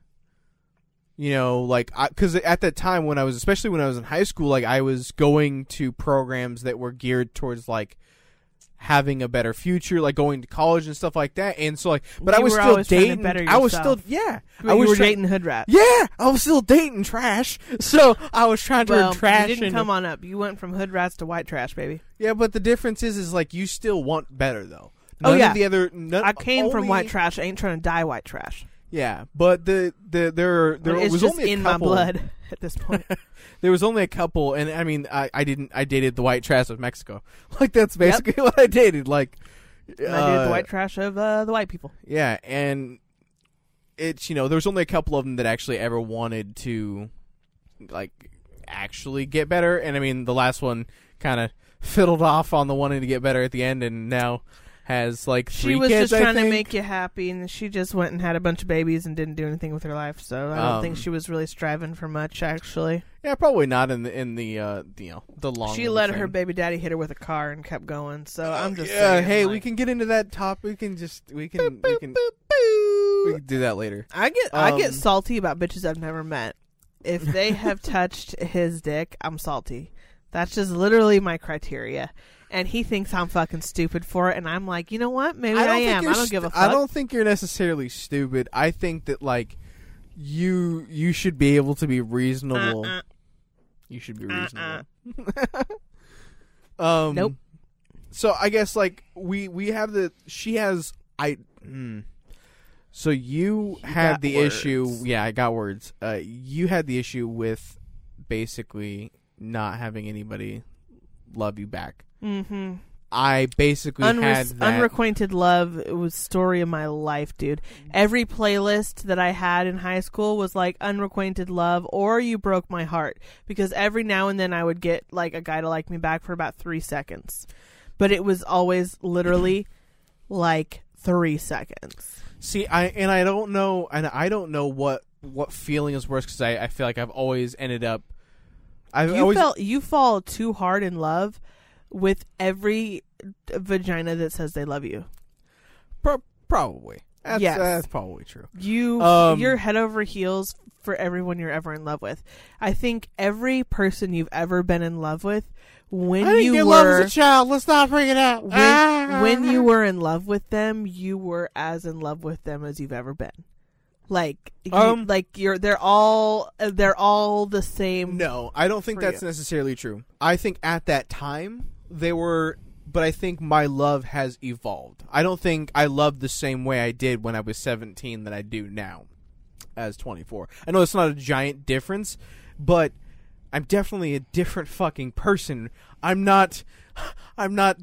Speaker 2: you know, like cuz at that time when I was especially when I was in high school, like I was going to programs that were geared towards like having a better future, like going to college and stuff like that. And so like but I was still
Speaker 1: always trying to
Speaker 2: dating
Speaker 1: better
Speaker 2: I was still yeah. I
Speaker 1: you
Speaker 2: was
Speaker 1: were
Speaker 2: try-
Speaker 1: dating hood rats.
Speaker 2: yeah, I was still dating trash, (laughs) so I was trying to
Speaker 1: well,
Speaker 2: trash
Speaker 1: you didn't come on up. You went from hood rats to white trash, baby.
Speaker 2: Yeah, but the difference is, is like you still want better though.
Speaker 1: Oh, yeah.
Speaker 2: of the other. None,
Speaker 1: I came from white trash. I ain't trying to die white trash.
Speaker 2: Yeah, but the the there there
Speaker 1: it's
Speaker 2: was
Speaker 1: just
Speaker 2: only a
Speaker 1: in my
Speaker 2: couple.
Speaker 1: blood (laughs) at this point. (laughs)
Speaker 2: There was only a couple, and I mean, I, I didn't. I dated the white trash of Mexico. (laughs) Like that's basically what I dated. Like,
Speaker 1: And I did
Speaker 2: uh,
Speaker 1: the white trash of uh, the white people.
Speaker 2: Yeah, and it's you know there was only a couple of them that actually ever wanted to like actually get better, and I mean the last one kind of fiddled off on the wanting to get better at the end, and now has like three
Speaker 1: She was
Speaker 2: kids.
Speaker 1: just trying to make you happy, and she just went and had a bunch of babies and didn't do anything with her life. So I don't think
Speaker 2: Um,
Speaker 1: she was really striving for much. Actually,
Speaker 2: Yeah, probably not in the in the uh you know the long.
Speaker 1: she let her baby daddy hit her with a car and kept going. So I'm just
Speaker 2: yeah.
Speaker 1: saying,
Speaker 2: hey,
Speaker 1: like,
Speaker 2: we can get into that topic. We can just we can we can we can do that later.
Speaker 1: I get I get
Speaker 2: Um,
Speaker 1: salty about bitches I've never met. If they (laughs) have touched his dick, I'm salty. That's just literally my criteria. And he thinks I'm fucking stupid for it, and I'm like, you know what? Maybe I,
Speaker 2: don't
Speaker 1: am. I don't give a fuck.
Speaker 2: I don't think you're necessarily stupid. I think that like you you should be able to be reasonable.
Speaker 1: Uh-uh.
Speaker 2: You should be
Speaker 1: Uh-uh.
Speaker 2: reasonable. (laughs) um
Speaker 1: Nope.
Speaker 2: So I guess like we we have the she has I hmm. So you, had the
Speaker 1: words.
Speaker 2: issue yeah, I got words. Uh you had the issue with basically not having anybody love you back.
Speaker 1: Mm-hmm.
Speaker 2: I basically had that
Speaker 1: unrequited love it was story of my life, dude. Every playlist that I had in high school was like unrequited love or you broke my heart because every now and then I would get like a guy to like me back for about 3 seconds. But it was always literally (clears throat) like 3 seconds.
Speaker 2: See, I and I don't know, and I don't know what what feeling is worse because I, I feel like I've always ended up. I've
Speaker 1: You
Speaker 2: always
Speaker 1: felt you fall too hard in love with every vagina that says they love you.
Speaker 2: pro- probably that's,
Speaker 1: Yes.
Speaker 2: that's probably true.
Speaker 1: You
Speaker 2: Um,
Speaker 1: you're head over heels for everyone you're ever in love with. I think every person you've ever been in love with when
Speaker 2: I
Speaker 1: you were
Speaker 2: love as a child. Let's not bring it out.
Speaker 1: when, when you were in love with them, you were as in love with them as you've ever been. Like you,
Speaker 2: Um,
Speaker 1: like you're they're all they're all the same.
Speaker 2: no, I don't think that's
Speaker 1: you.
Speaker 2: necessarily true. I think at that time they were, but I think my love has evolved. I don't think I love the same way I did when I was seventeen that I do now, as twenty four. I know it's not a giant difference, but I'm definitely a different fucking person. I'm not I'm not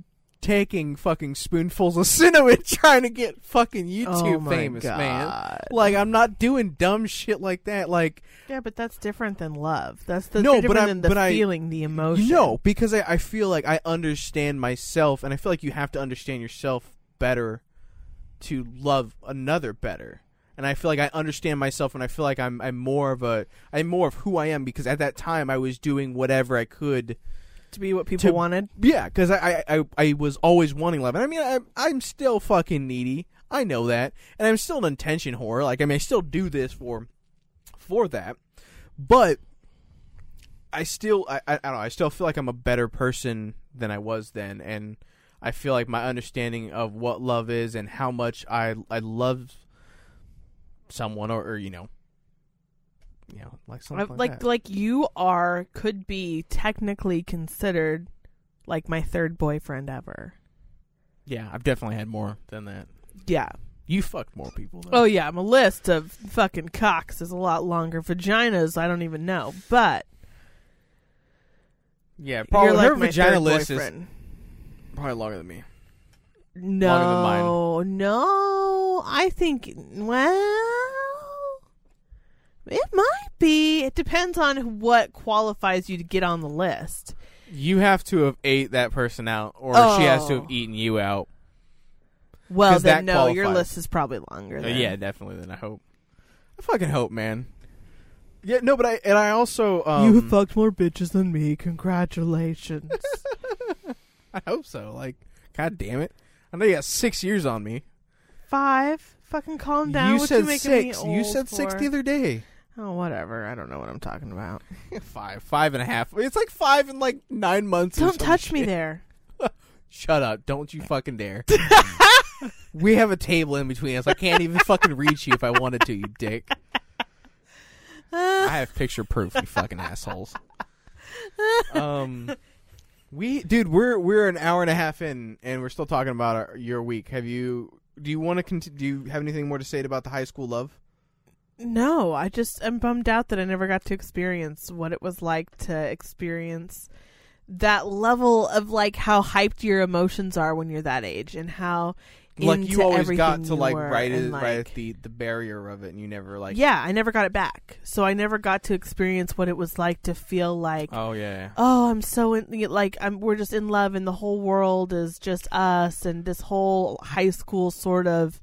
Speaker 2: taking fucking spoonfuls of (laughs) cinnamon trying to get fucking oh YouTube
Speaker 1: Oh
Speaker 2: famous, man. Like I'm not doing dumb shit like that. Like
Speaker 1: Yeah, but that's different than love. That's the
Speaker 2: No,
Speaker 1: different
Speaker 2: but I-
Speaker 1: the
Speaker 2: but I-
Speaker 1: feeling, the emotion.
Speaker 2: no, because I, I feel like I understand myself and I feel like you have to understand yourself better to love another better. And I feel like I understand myself and I feel like I'm I'm more of a I'm more of who I am because at that time I was doing whatever I could
Speaker 1: to be what people
Speaker 2: To-
Speaker 1: wanted.
Speaker 2: Yeah, because I, I, I was always wanting love, and I mean I, I'm still fucking needy. I know that, and I'm still an attention whore. Like I mean, I still do this for for that, but I still I, I, I don't know. I still feel like I'm a better person than I was then, and I feel like my understanding of what love is and how much I I love someone or, or you know. You know, like something like,
Speaker 1: like
Speaker 2: that.
Speaker 1: like you are could be technically considered like my third boyfriend ever.
Speaker 2: yeah, I've definitely had more than that.
Speaker 1: Yeah.
Speaker 2: You fucked more people. Though.
Speaker 1: Oh yeah, my list of fucking cocks is a lot longer. Vaginas, I don't even know, but
Speaker 2: Yeah, probably
Speaker 1: you're like
Speaker 2: her
Speaker 1: my
Speaker 2: vagina
Speaker 1: third
Speaker 2: list is probably longer than me.
Speaker 1: no,
Speaker 2: Longer than
Speaker 1: no. I think well, it might be. It depends on what qualifies you to get on the list.
Speaker 2: You have to have ate that person out, or she has to have
Speaker 1: Oh.
Speaker 2: eaten you out.
Speaker 1: Well, then
Speaker 2: that
Speaker 1: no, your list is probably longer.
Speaker 2: Uh,
Speaker 1: Then.
Speaker 2: yeah, definitely. Then I hope. I fucking hope, man. Yeah, no, but I and I also um,
Speaker 1: you fucked more bitches than me. Congratulations. (laughs)
Speaker 2: I hope so. Like, god damn it! I know you got six years on me.
Speaker 1: Five. Fucking calm down.
Speaker 2: you
Speaker 1: What
Speaker 2: said
Speaker 1: you making me
Speaker 2: six. You
Speaker 1: old
Speaker 2: said six
Speaker 1: for?
Speaker 2: the other day.
Speaker 1: Oh, whatever. I don't know what I'm talking about. (laughs)
Speaker 2: five, five and a half. It's like five and like nine months.
Speaker 1: Don't touch me there. (laughs)
Speaker 2: Shut up! Don't you fucking dare. (laughs) we have a table in between us. I can't even fucking reach you if I wanted to. You dick. I have picture proof. You fucking assholes. Um, we, dude, we're we're an hour and a half in, and we're still talking about our, your week. Have you? Do you want to continue? Do you have anything more to say about the high school love?
Speaker 1: No, I just am bummed out that I never got to experience what it was like to experience that level of like how hyped your emotions are when you're that age and how
Speaker 2: like
Speaker 1: into
Speaker 2: you always got to like right, at, right at the the barrier of it, and you never like.
Speaker 1: yeah, I never got it back. So I never got to experience what it was like to feel like
Speaker 2: Oh yeah.
Speaker 1: oh, I'm so in, like I'm we're just in love and the whole world is just us and this whole high school sort of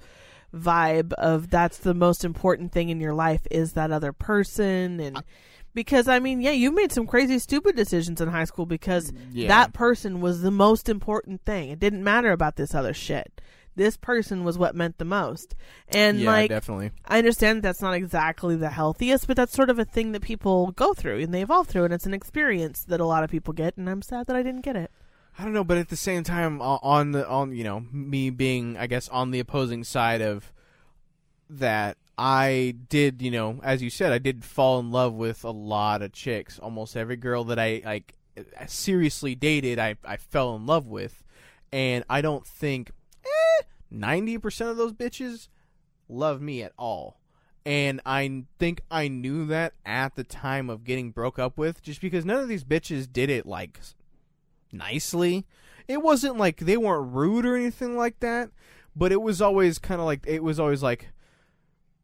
Speaker 1: vibe of that's the most important thing in your life is that other person and uh, because I mean, yeah, you made some crazy stupid decisions in high school because
Speaker 2: Yeah.
Speaker 1: that person was the most important thing. It didn't matter about this other shit. This person was what meant the most. And
Speaker 2: yeah,
Speaker 1: like
Speaker 2: definitely.
Speaker 1: I understand that's not exactly the healthiest, but that's sort of a thing that people go through and they evolve through, and it's an experience that a lot of people get. And I'm sad that I didn't get it.
Speaker 2: I don't know, but at the same time, on the on you know me being, I guess, on the opposing side of that, I did, you know, as you said, I did fall in love with a lot of chicks. Almost every girl that I like seriously dated, I I fell in love with, and I don't think eh, ninety percent of those bitches love me at all. And I think I knew that at the time of getting broke up with, just because none of these bitches did it like nicely. It wasn't like they weren't rude or anything like that, but it was always kind of like it was always like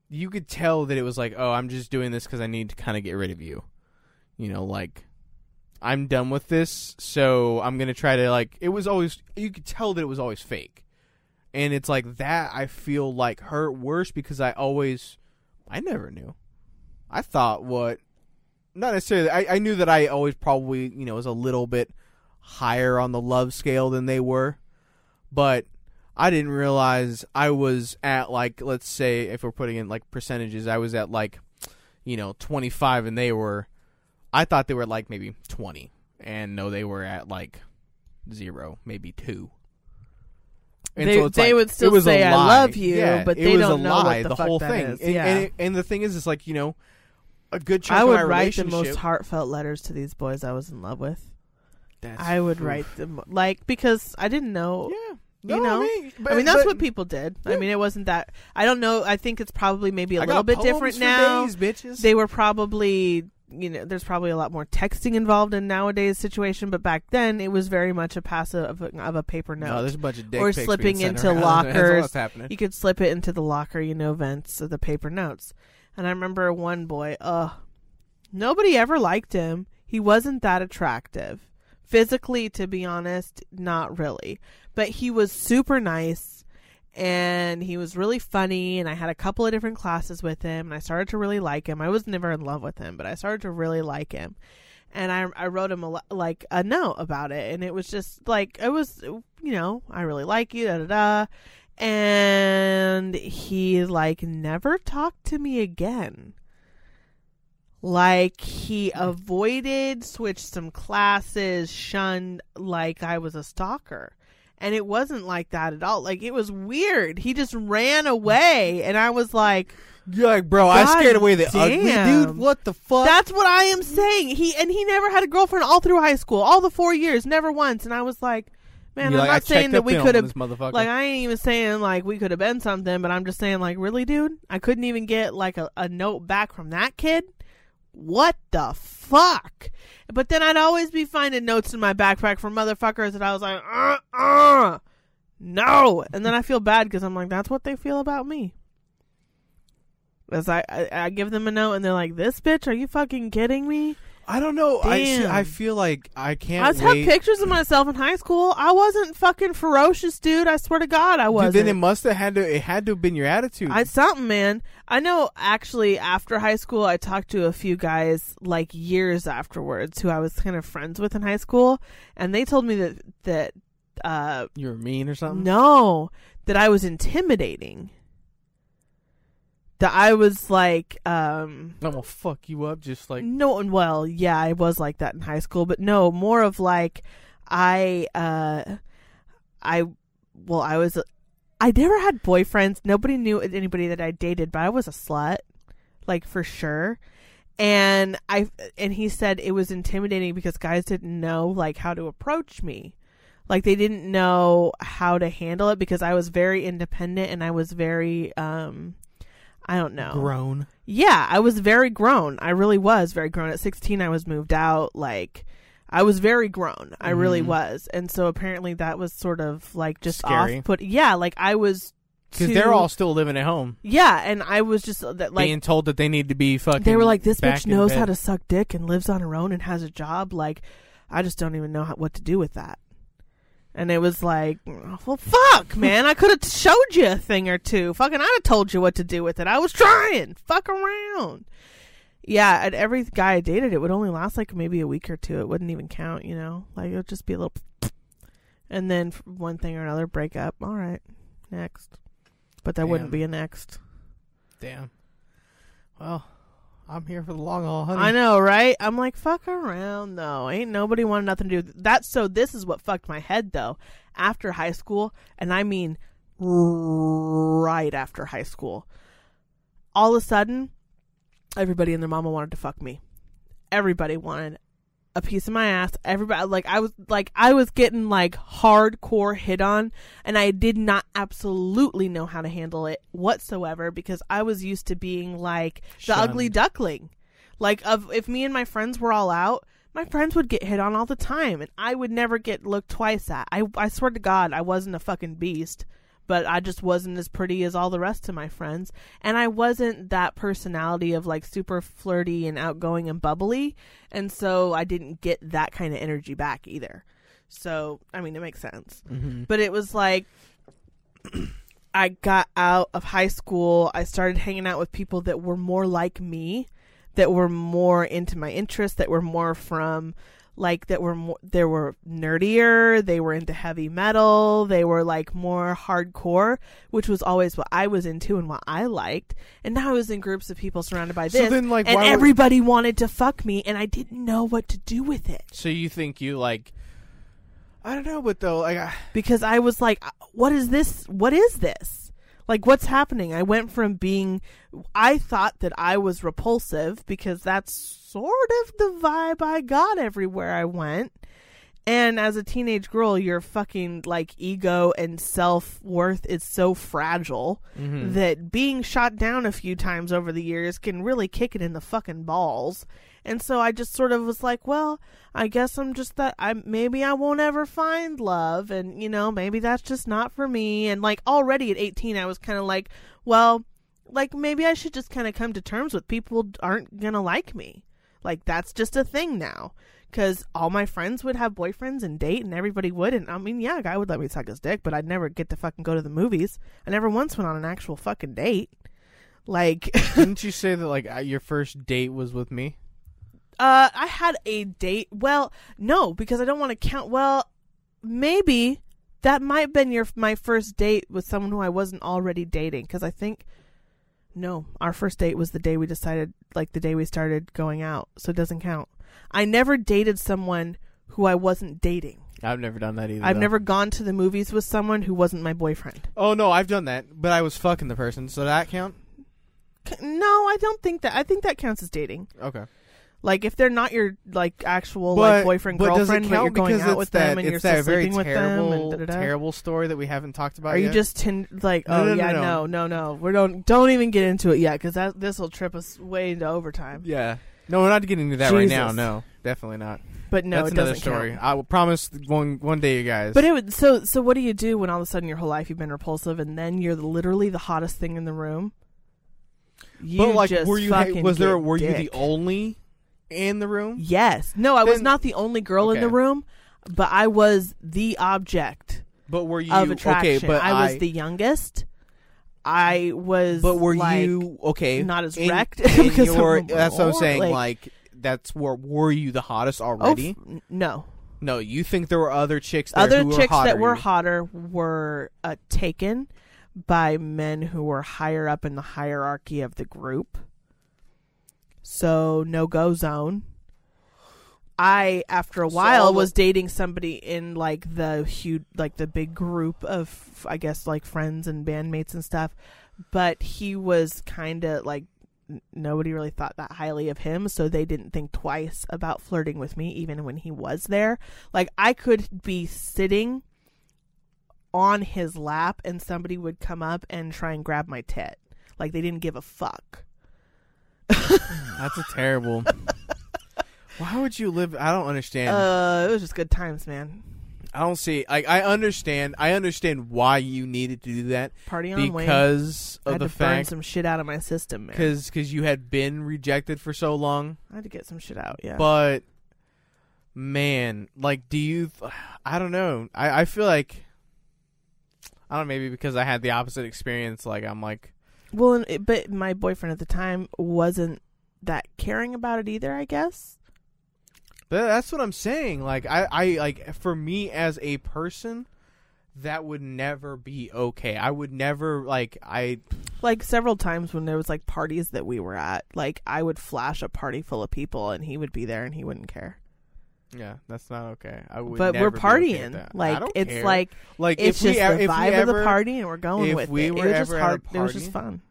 Speaker 2: you could tell that it was like, "Oh, I'm just doing this cuz I need to kind of get rid of you." You know, like I'm done with this, so I'm going to try to like it was always you could tell that it was always fake. And it's like that I feel like hurt worse because I always I never knew. I thought what not necessarily I, I knew that I always probably, you know, was a little bit higher on the love scale than they were. But I didn't realize I was at like let's say if we're putting in like percentages, I was at like you know, 25 and they were I thought they were like maybe 20 and no they were at like 0, maybe 2. And
Speaker 1: They-
Speaker 2: so it's
Speaker 1: they
Speaker 2: like,
Speaker 1: would still say, "I love you,"
Speaker 2: Yeah,
Speaker 1: but they don't
Speaker 2: a
Speaker 1: know what
Speaker 2: lie,
Speaker 1: the
Speaker 2: the
Speaker 1: fuck
Speaker 2: whole
Speaker 1: that
Speaker 2: thing.
Speaker 1: is.
Speaker 2: And,
Speaker 1: Yeah.
Speaker 2: and, it- and the thing is, it's like you know, a good chunk
Speaker 1: I would write the most heartfelt letters to these boys I was in love with.
Speaker 2: That's-
Speaker 1: I would
Speaker 2: oof.
Speaker 1: write them like because I didn't know.
Speaker 2: Yeah,
Speaker 1: You
Speaker 2: No,
Speaker 1: know?
Speaker 2: I mean, but,
Speaker 1: I mean, that's
Speaker 2: but
Speaker 1: what people did. I mean, it wasn't that. I don't know. I think it's probably maybe a
Speaker 2: I
Speaker 1: little bit different now.
Speaker 2: days, bitches.
Speaker 1: They were probably, you know, there's probably a lot more texting involved in nowadays situation, but back then it was very much a passive of a, of a paper note.
Speaker 2: no, there's a bunch of dick
Speaker 1: Or slipping into
Speaker 2: around. (laughs)
Speaker 1: Lockers. you could slip it into the locker, you know, vents of the paper notes. And I remember one boy, uh, nobody ever liked him. He wasn't that attractive. Physically, to be honest, not really. But he was super nice and he was really funny. And I had a couple of different classes with him and I started to really like him. I was never in love with him, but I started to really like him. And I, I wrote him a, like a note about it. And it was just like, it was, you know, I really like you, da da da and he like never talked to me again like he avoided switched some classes shunned like i was a stalker. And it wasn't like that at all. Like it was weird. He just ran away and i was like
Speaker 2: You're like, bro, I scared away the ugly dude. What the fuck?
Speaker 1: that's what i am saying. He and he never had a girlfriend all through high school. All the four years never once. And i was like man
Speaker 2: You're
Speaker 1: i'm
Speaker 2: like,
Speaker 1: not saying that we could have like I ain't even saying like we could have been something, but I'm just saying like really, dude, I couldn't even get like a, a note back from that kid. What the fuck? But then I'd always be finding notes in my backpack from motherfuckers that I was like, uh, uh, no. And then I feel bad because I'm like, that's what they feel about me. As I, I, I give them a note and they're like, this bitch, are you fucking kidding me?
Speaker 2: I don't know. I see, I feel like I can't
Speaker 1: I have
Speaker 2: wait.
Speaker 1: pictures of myself in high school. I wasn't fucking ferocious, dude. I swear to God, I wasn't.
Speaker 2: then it must have had to. It had to have been your attitude.
Speaker 1: I something, man. I know. Actually, after high school, I talked to a few guys like years afterwards who I was kind of friends with in high school, and they told me that that uh
Speaker 2: you were mean or something.
Speaker 1: no, that I was intimidating. That I was like, um,
Speaker 2: I'm gonna fuck you up, just like
Speaker 1: no, And well, yeah, I was like that in high school, but no, more of like, I, uh, I, well, I was, I never had boyfriends. Nobody knew anybody that I dated, but I was a slut, like for sure. And I, and he said it was intimidating because guys didn't know like how to approach me. Like they didn't know how to handle it because I was very independent and I was very, um, I don't know.
Speaker 2: grown.
Speaker 1: Yeah, I was very grown. I really was very grown. At 16, I was moved out. Like, I was very grown. I really
Speaker 2: Mhm.
Speaker 1: was. And so apparently that was sort of like just
Speaker 2: Scary.
Speaker 1: off put. Yeah, like I was.
Speaker 2: Because they're all still living at home,
Speaker 1: Yeah, and I was just uh, that, like.
Speaker 2: being told that they need to be fucking.
Speaker 1: they were like, this bitch knows how to suck dick and lives on her own and has a job. Like, I just don't even know how, what to do with that. And it was like, well, fuck, man. I could have showed you a thing or two. Fucking, I'd have told you what to do with it. I was trying. Fuck around. Yeah, and every guy I dated, it would only last like maybe a week or two. It wouldn't even count, you know? Like, it would just be a little. (sniffs) And then one thing or another, break up. All right, next. But there wouldn't be a next.
Speaker 2: Damn. Well, I'm here for the long haul, honey.
Speaker 1: I know, right? I'm like, fuck around though. Ain't nobody want nothing to do that. So this is what fucked my head though. After high school, and I mean right after high school, all of a sudden, everybody and their mama wanted to fuck me. Everybody wanted a piece of my ass. Everybody like I was like I was getting like hardcore hit on and I did not absolutely know how to handle it whatsoever because I was used to being like the
Speaker 2: Shunned.
Speaker 1: ugly duckling. Like of if me and my friends were all out, my friends would get hit on all the time and I would never get looked twice at. I I swear to god I wasn't a fucking beast, but I just wasn't as pretty as all the rest of my friends and I wasn't that personality of like super flirty and outgoing and bubbly and so I didn't get that kind of energy back either. So, I mean, it makes sense.
Speaker 2: Mm-hmm.
Speaker 1: But it was like (clears throat) I got out of high school, I started hanging out with people that were more like me, that were more into my interests, that were more from like that were more they were nerdier, they were into heavy metal, they were like more hardcore, which was always what I was into and what I liked. And now I was in groups of people surrounded by this, So
Speaker 2: then, like,
Speaker 1: and
Speaker 2: would-
Speaker 1: everybody wanted to fuck me and I didn't know what to do with it.
Speaker 2: So you think you like? I don't know, but though, like, I,
Speaker 1: because I was like, "Uh, what is this? What is this? Like, what's happening? I went from being, I thought that I was repulsive because that's sort of the vibe I got everywhere I went. And as a teenage girl, your fucking like ego and self worth is so fragile
Speaker 2: Mhm.
Speaker 1: that being shot down a few times over the years can really kick it in the fucking balls. And so I just sort of was like, well, I guess I'm just that I maybe I won't ever find love and you know, maybe that's just not for me and like already at 18 I was kind of like, well, like maybe I should just kind of come to terms with people aren't going to like me. Like that's just a thing now. Cause all my friends would have boyfriends and date, and everybody would. And I mean, yeah, a guy would let me suck his dick, but I'd never get to fucking go to the movies. I never once went on an actual fucking date. Like, (laughs)
Speaker 2: didn't you say that like uh, your first date was with me?
Speaker 1: uh, I had a date. Well, no, because I don't want to count. Well, maybe that might have been your my first date with someone who I wasn't already dating. Because I think no, our first date was the day we decided, like the day we started going out. So it doesn't count. I never dated someone who I wasn't dating.
Speaker 2: I've never done that either.
Speaker 1: I've
Speaker 2: though.
Speaker 1: never gone to the movies with someone who wasn't my boyfriend.
Speaker 2: Oh no, I've done that, but I was fucking the person, so that count?
Speaker 1: No, I don't think that. I think that counts as dating.
Speaker 2: Okay.
Speaker 1: Like if they're not your like actual
Speaker 2: But-
Speaker 1: like boyfriend
Speaker 2: but
Speaker 1: girlfriend, but you're going out with
Speaker 2: that,
Speaker 1: them and you're still sleeping with
Speaker 2: terrible,
Speaker 1: them and
Speaker 2: terrible story that we haven't talked about
Speaker 1: Are you just tin- like,
Speaker 2: No,
Speaker 1: oh
Speaker 2: no, no,
Speaker 1: yeah,
Speaker 2: no.
Speaker 1: no, no, We don't don't even get into it yet because that this will trip us way into overtime.
Speaker 2: yeah. No, we're not getting into that right now. No, definitely not.
Speaker 1: But no,
Speaker 2: That's another story.
Speaker 1: count.
Speaker 2: I will promise one one day, you guys.
Speaker 1: But it would so so. What do you do when all of a sudden your whole life you've been repulsive, and then you're literally the hottest thing in the room? You
Speaker 2: but like,
Speaker 1: just
Speaker 2: were you? Was there? Were you the only in the room?
Speaker 1: Yes. No, I was not the only girl in the room, but I was the object
Speaker 2: But were you
Speaker 1: of attraction.
Speaker 2: okay? But
Speaker 1: I was the youngest. I was.
Speaker 2: But were
Speaker 1: like,
Speaker 2: you okay?
Speaker 1: not as
Speaker 2: in-
Speaker 1: wrecked (laughs)
Speaker 2: in
Speaker 1: because
Speaker 2: your- that's what I'm saying.
Speaker 1: like-
Speaker 2: Like, that's where were you the hottest
Speaker 1: Oh,
Speaker 2: already?
Speaker 1: no.
Speaker 2: no, you think there were other chicks
Speaker 1: Other chicks
Speaker 2: were
Speaker 1: that were hotter were uh, taken by men who were higher up in the hierarchy of the group. So no go zone. I after a while
Speaker 2: the-
Speaker 1: was dating somebody in like the huge like the big group of I guess like friends and bandmates and stuff, but he was kind of like n- nobody really thought that highly of him, so they didn't think twice about flirting with me even when he was there. Like I could be sitting on his lap and somebody would come up and try and grab my tit. Like they didn't give a fuck.
Speaker 2: That's a terrible. (laughs) Why would you live? I don't understand.
Speaker 1: Uh, it was just good times, man.
Speaker 2: I don't see. Like, I understand. I understand why you needed to do that
Speaker 1: Party on, Wayne.
Speaker 2: because
Speaker 1: I
Speaker 2: of
Speaker 1: had
Speaker 2: the
Speaker 1: to burn
Speaker 2: fact
Speaker 1: some shit out of my system, man.
Speaker 2: because because you had been rejected for so long.
Speaker 1: I had to get some shit out. Yeah.
Speaker 2: But man, like, do you? I don't know. I I feel like I don't know. Maybe because I had the opposite experience. Like, I'm like,
Speaker 1: well, but my boyfriend at the time wasn't that caring about it either. I guess.
Speaker 2: but that's what I'm saying. Like, I I like for me as a person. That would never be okay. I would never like I
Speaker 1: Like several times when there was like parties that we were at, like I would flash a party full of people and he would be there and he wouldn't care.
Speaker 2: Yeah, that's not okay. I would.
Speaker 1: but we're
Speaker 2: never be okay with
Speaker 1: partying.
Speaker 2: I
Speaker 1: like it's
Speaker 2: care.
Speaker 1: like
Speaker 2: like
Speaker 1: it's
Speaker 2: if
Speaker 1: just
Speaker 2: we,
Speaker 1: the
Speaker 2: if we
Speaker 1: vibe
Speaker 2: ever,
Speaker 1: of the party and we're going with
Speaker 2: we
Speaker 1: it.
Speaker 2: were
Speaker 1: it was just
Speaker 2: ever at a
Speaker 1: hard. It was just fun.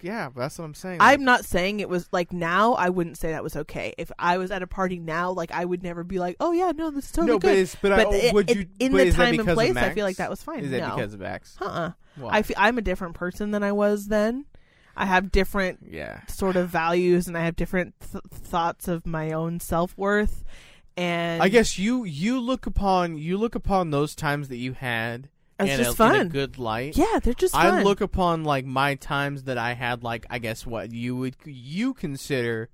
Speaker 2: Yeah, that's what I'm saying.
Speaker 1: I'm not saying it was like now. I wouldn't say that was okay. If I was at a party now, like I would never be like, "Oh yeah, no, this is totally
Speaker 2: no, but
Speaker 1: good."
Speaker 2: but,
Speaker 1: But
Speaker 2: I,
Speaker 1: it-
Speaker 2: would
Speaker 1: it-
Speaker 2: you
Speaker 1: in
Speaker 2: but
Speaker 1: the time and place, I feel like that was fine.
Speaker 2: Is that
Speaker 1: No.
Speaker 2: because of Max?
Speaker 1: Uh-uh.
Speaker 2: Why?
Speaker 1: I feel, I'm a different person than I was then. I have different
Speaker 2: yeah.
Speaker 1: sort of values, and I have different th- thoughts of my own self worth. And
Speaker 2: I guess you you look upon you look upon those times that you had
Speaker 1: it's
Speaker 2: in,
Speaker 1: just
Speaker 2: a, in a
Speaker 1: fun.
Speaker 2: good light.
Speaker 1: yeah, they're just fun.
Speaker 2: I look upon like my times that I had like I guess what you would you consider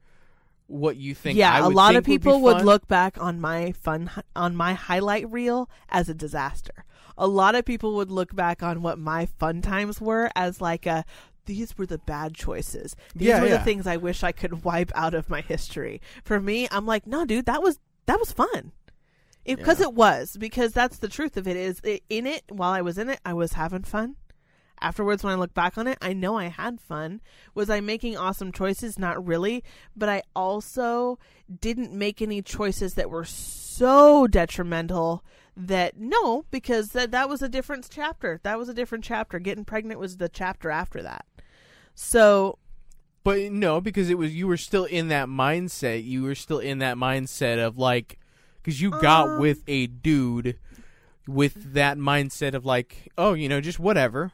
Speaker 2: what you think
Speaker 1: yeah, a lot of people
Speaker 2: would,
Speaker 1: would look back on my fun on my highlight reel as a disaster. A lot of people would look back on what my fun times were as like a these were the bad choices. These
Speaker 2: Yeah,
Speaker 1: were
Speaker 2: yeah.
Speaker 1: the things I wish I could wipe out of my history. For me, I'm like, no, dude, that was that was fun. Because
Speaker 2: Yeah.
Speaker 1: it was, because that's the truth of it. Is i in it while I was in it, I was having fun. Afterwards, when I look back on it, I know I had fun. Was I making awesome choices? Not really. But I also didn't make any choices that were so detrimental that no, because that, that was a different chapter. That was a different chapter. Getting pregnant was the chapter after that. So,
Speaker 2: But no, because it was you were still in that mindset. You were still in that mindset of like, because you got
Speaker 1: Um,
Speaker 2: with a dude with that mindset of like, oh, you know, just whatever.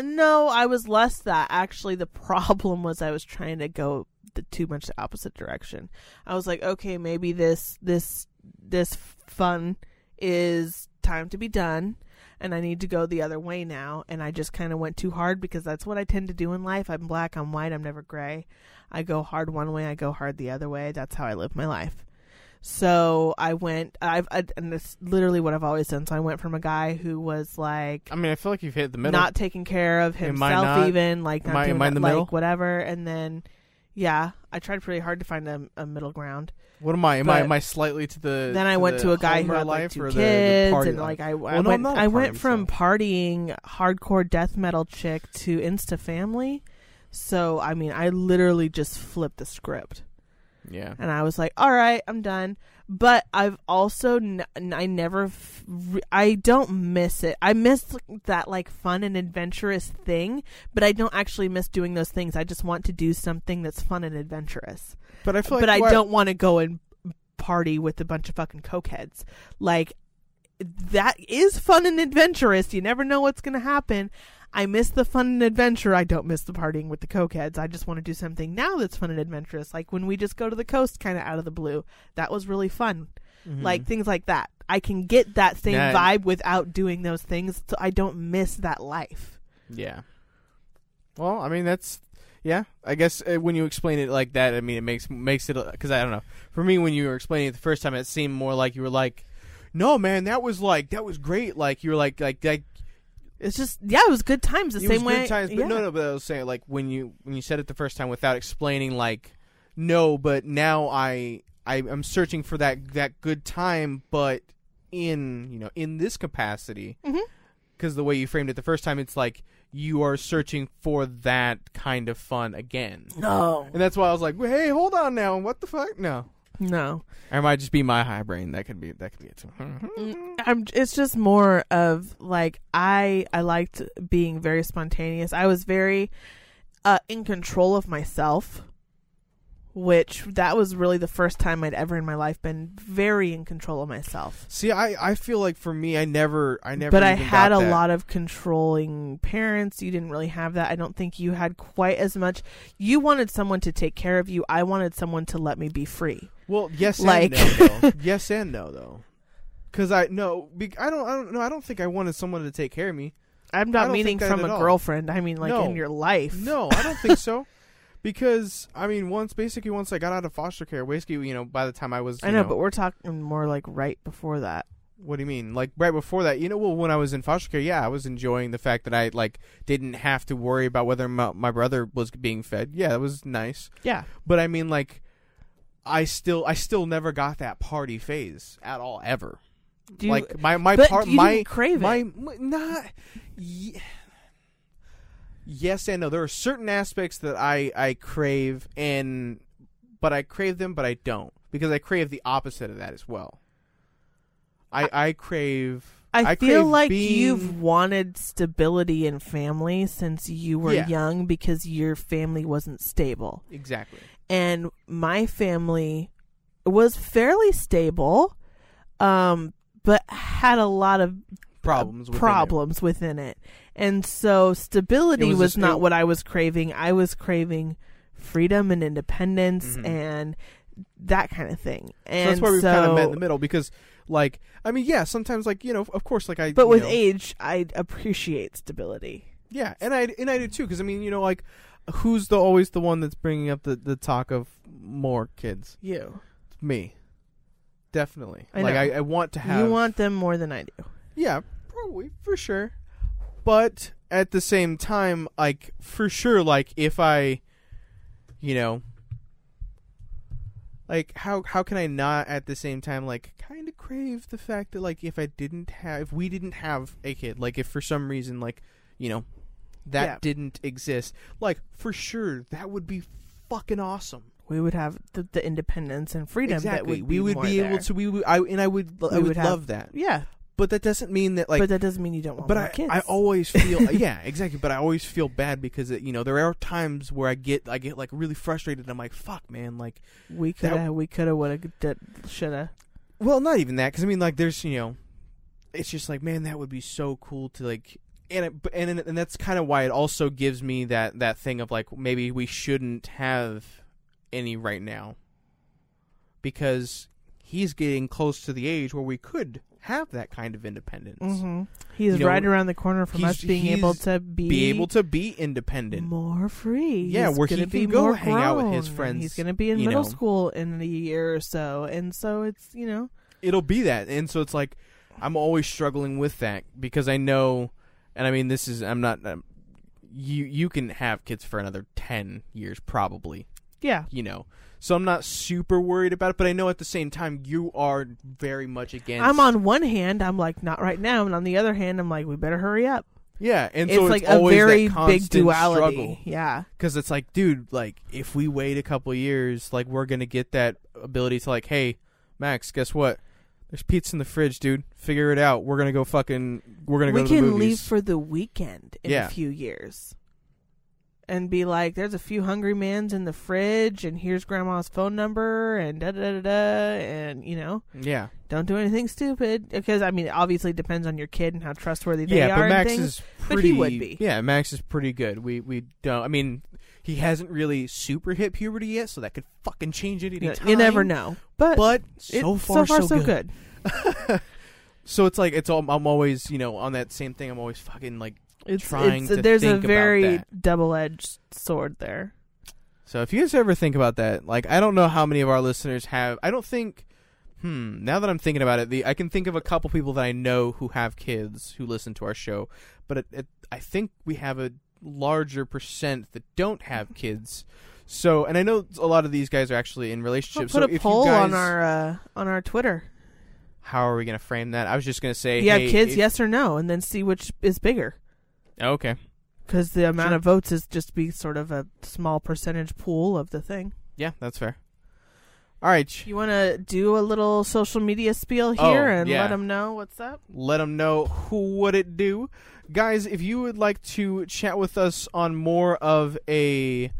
Speaker 1: no, I was less that. Actually, the (laughs) problem was I was trying to go the too much the opposite direction. I was like, okay, maybe this this this fun is time to be done and I need to go the other way now and I just kind of went too hard because that's what I tend to do in life. I'm black, I'm white, I'm never gray. I go hard one way, I go hard the other way. That's how I live my life. So I went I've I, and it's literally what I've always done. So I went from a guy who was like
Speaker 2: I mean, I feel like you've hit the middle.
Speaker 1: not taking care of himself
Speaker 2: not?
Speaker 1: even like not
Speaker 2: Am I-
Speaker 1: doing
Speaker 2: am I in the middle?
Speaker 1: like whatever and then yeah i tried pretty hard to find a, a middle ground
Speaker 2: what am I? Am I?
Speaker 1: but
Speaker 2: Am I slightly to the?
Speaker 1: then i
Speaker 2: to
Speaker 1: went
Speaker 2: the
Speaker 1: to a guy who
Speaker 2: Homer
Speaker 1: had like
Speaker 2: life
Speaker 1: two
Speaker 2: or the- the
Speaker 1: kids
Speaker 2: party
Speaker 1: and
Speaker 2: life?
Speaker 1: like i, I
Speaker 2: Well, no,
Speaker 1: went
Speaker 2: I'm not a
Speaker 1: i
Speaker 2: party,
Speaker 1: went from
Speaker 2: so-
Speaker 1: partying hardcore death metal chick to insta family so i mean i literally just flipped the script
Speaker 2: yeah.
Speaker 1: and I was like, "All right, I'm done." But I've also n- I never f- I don't miss it. I miss that like fun and adventurous thing, but I don't actually miss doing those things. I just want to do something that's fun and adventurous.
Speaker 2: But I feel like
Speaker 1: but I don't want to go and party with a bunch of fucking cokeheads. Like that is fun and adventurous. You never know what's going to happen. I miss the fun and adventure. I don't miss the partying with the cokeheads. I just want to do something now that's fun and adventurous, like when we just go to the coast, kind of out of the blue. That was really fun.
Speaker 2: Mhm.
Speaker 1: Like things like that. I can get that same vibe without doing those things, so I don't miss that life.
Speaker 2: Yeah. Well, I mean that's yeah. I guess uh, when you explain it like that, I mean it makes makes it because I don't know. For me, when you were explaining it the first time, it seemed more like you were like, "No, man, that was like that was great." Like you were like like like
Speaker 1: It's just yeah, it was good times. The
Speaker 2: it
Speaker 1: same
Speaker 2: was
Speaker 1: way.
Speaker 2: good times. But
Speaker 1: yeah.
Speaker 2: no, no. But I was saying like when you when you said it the first time without explaining like, no, but now I I am searching for that that good time, but in you know in this capacity
Speaker 1: mm-hmm.
Speaker 2: because the way you framed it the first time, it's like you are searching for that kind of fun again.
Speaker 1: No,
Speaker 2: And that's why I was like, "Hey, hold on now, what the fuck?" No,
Speaker 1: no.
Speaker 2: or it might just be my high brain. That could be that could be it too.
Speaker 1: Mm, I'm. It's just more of like I. I liked being very spontaneous. I was very uh, in control of myself, which that was really the first time I'd ever in my life been very in control of myself.
Speaker 2: See, I I feel like for me, I never I never.
Speaker 1: but I had a
Speaker 2: that.
Speaker 1: lot of controlling parents. You didn't really have that. I don't think you had quite as much. You wanted someone to take care of you. I wanted someone to let me be free.
Speaker 2: Well, yes
Speaker 1: Like-
Speaker 2: and no, (laughs) yes and no, though. Because I no, be, I don't, I don't know. I don't think I wanted someone to take care of me.
Speaker 1: I'm not meaning from a
Speaker 2: all.
Speaker 1: girlfriend. I mean like
Speaker 2: No.
Speaker 1: in your life.
Speaker 2: No, I don't think so. (laughs) Because I mean, once basically once I got out of foster care, basically, you know, by the time I was,
Speaker 1: I
Speaker 2: you
Speaker 1: know, but we're talking more like right before that.
Speaker 2: what do you mean? Like right before that, you know, well, when I was in foster care, yeah, I was enjoying the fact that I like didn't have to worry about whether my, my brother was being fed. Yeah, that was nice.
Speaker 1: Yeah.
Speaker 2: But I mean, like, I still, I still never got that party phase at all, ever.
Speaker 1: Do you,
Speaker 2: like my my part, my
Speaker 1: crave
Speaker 2: my, my not. Ye- yes and no. There are certain aspects that I I crave, and but I crave them, but I don't because I crave the opposite of that as well. I I crave.
Speaker 1: I,
Speaker 2: I
Speaker 1: feel like
Speaker 2: being-
Speaker 1: you've wanted stability in family since you were
Speaker 2: Yeah.
Speaker 1: young because your family wasn't stable.
Speaker 2: exactly.
Speaker 1: And my family was fairly stable, um, but had a lot of
Speaker 2: Problems. within it.
Speaker 1: problems within it. And so stability
Speaker 2: was
Speaker 1: was, not what I was craving. I was craving freedom and independence
Speaker 2: Mhm.
Speaker 1: and that kind of thing.
Speaker 2: So
Speaker 1: And
Speaker 2: that's why we
Speaker 1: so,
Speaker 2: kind of met in the middle because, like, I mean, yeah, sometimes, like, you know, of course, like I.
Speaker 1: But with
Speaker 2: know,
Speaker 1: age, I appreciate stability.
Speaker 2: Yeah, and I and I do too because I mean, you know, like, who's the always the one that's bringing up the the talk of more kids?
Speaker 1: You.
Speaker 2: It's me, definitely.
Speaker 1: I
Speaker 2: like. I, I want to have.
Speaker 1: You want them more than I do.
Speaker 2: Yeah, probably for sure. But at the same time, like for sure, like if I, you know, like how how can I not at the same time like kind of crave the fact that like if I didn't have if we didn't have a kid, like if for some reason like you know that
Speaker 1: Yeah.
Speaker 2: didn't exist, like for sure that would be fucking awesome.
Speaker 1: We would have the, the independence and freedom
Speaker 2: exactly,
Speaker 1: that would
Speaker 2: we would be able to. We would, I and I would I
Speaker 1: We
Speaker 2: would,
Speaker 1: would have-
Speaker 2: love that.
Speaker 1: Yeah,
Speaker 2: But that doesn't mean that like
Speaker 1: but that doesn't mean you don't want
Speaker 2: but I,
Speaker 1: kids.
Speaker 2: I always feel (laughs) yeah exactly but i always feel bad because it, you know there are times where i get i get like really frustrated i'm like fuck man like
Speaker 1: we could have, we could have, would have, should have.
Speaker 2: well not even that because i mean like there's you know it's just like man that would be so cool to like and it, and and that's kind of why it also gives me that that thing of like maybe we shouldn't have any right now because he's getting close to the age where we could have that kind of independence.
Speaker 1: Hmm He's
Speaker 2: You know,
Speaker 1: right around the corner from us being able to be,
Speaker 2: be able to be independent.
Speaker 1: more free.
Speaker 2: Yeah,
Speaker 1: He's
Speaker 2: where he can
Speaker 1: be
Speaker 2: go
Speaker 1: more
Speaker 2: hang out with his friends,
Speaker 1: He's going to be in middle
Speaker 2: know.
Speaker 1: school in a year or so, and so it's you know.
Speaker 2: It'll be that. And so it's like i'm always struggling with that because i know and i mean this is i'm not um, you you can have kids for another 10 years probably.
Speaker 1: Yeah.
Speaker 2: you know so i'm not super worried about it but i know at the same time you are very much against
Speaker 1: I'm on one hand, I'm like not right now, and on the other hand, I'm like we better hurry up.
Speaker 2: yeah and
Speaker 1: it's
Speaker 2: so
Speaker 1: like
Speaker 2: it's
Speaker 1: a very big duality.
Speaker 2: struggle.
Speaker 1: Yeah,
Speaker 2: because it's like dude like if we wait a couple years like we're gonna get that ability to like hey max guess what? There's pizza in the fridge dude. Figure it out. We're gonna go fucking we're gonna
Speaker 1: we
Speaker 2: go to the
Speaker 1: can leave for the weekend in
Speaker 2: Yeah.
Speaker 1: a few years, and be like, "There's a few hungry mans in the fridge, and here's grandma's phone number, and da da da da," and you know,
Speaker 2: Yeah.
Speaker 1: don't do anything stupid because I mean, it obviously depends on your kid and how trustworthy they
Speaker 2: yeah,
Speaker 1: are.
Speaker 2: but Max is
Speaker 1: but
Speaker 2: pretty.
Speaker 1: he would be.
Speaker 2: Yeah, Max is pretty good. We we don't. I mean, he hasn't really super hit puberty yet, so that could fucking change at any
Speaker 1: you,
Speaker 2: time.
Speaker 1: you never know, but,
Speaker 2: But
Speaker 1: it-
Speaker 2: so far,
Speaker 1: so, far,
Speaker 2: so,
Speaker 1: good.
Speaker 2: good. (laughs) so it's like it's all. I'm always, you know, on that same thing. I'm always fucking like.
Speaker 1: It's,
Speaker 2: Trying
Speaker 1: it's-
Speaker 2: to
Speaker 1: there's a very double-edged sword there.
Speaker 2: So if you guys ever think about that, like I don't know how many of our listeners have. I don't think. Hmm. Now that I'm thinking about it, the I can think of a couple people that I know who have kids who listen to our show, but it, it, I think we have a larger percent that don't have kids. So, and I know a lot of these guys are actually in relationships.
Speaker 1: put
Speaker 2: so
Speaker 1: a
Speaker 2: if
Speaker 1: poll
Speaker 2: you guys,
Speaker 1: on our uh, on our Twitter.
Speaker 2: How are we going to frame that? I was just going to say,
Speaker 1: you have kids,
Speaker 2: if-
Speaker 1: yes or no, and then see which is bigger.
Speaker 2: Okay.
Speaker 1: Because the amount
Speaker 2: Sure.
Speaker 1: of votes is just be sort of a small percentage pool of the thing.
Speaker 2: Yeah, that's fair. All right.
Speaker 1: You want to do a little social media spiel
Speaker 2: Oh,
Speaker 1: here and
Speaker 2: yeah.
Speaker 1: let them know what's up?
Speaker 2: let them know who would it do guys if you would like to chat with us on more of a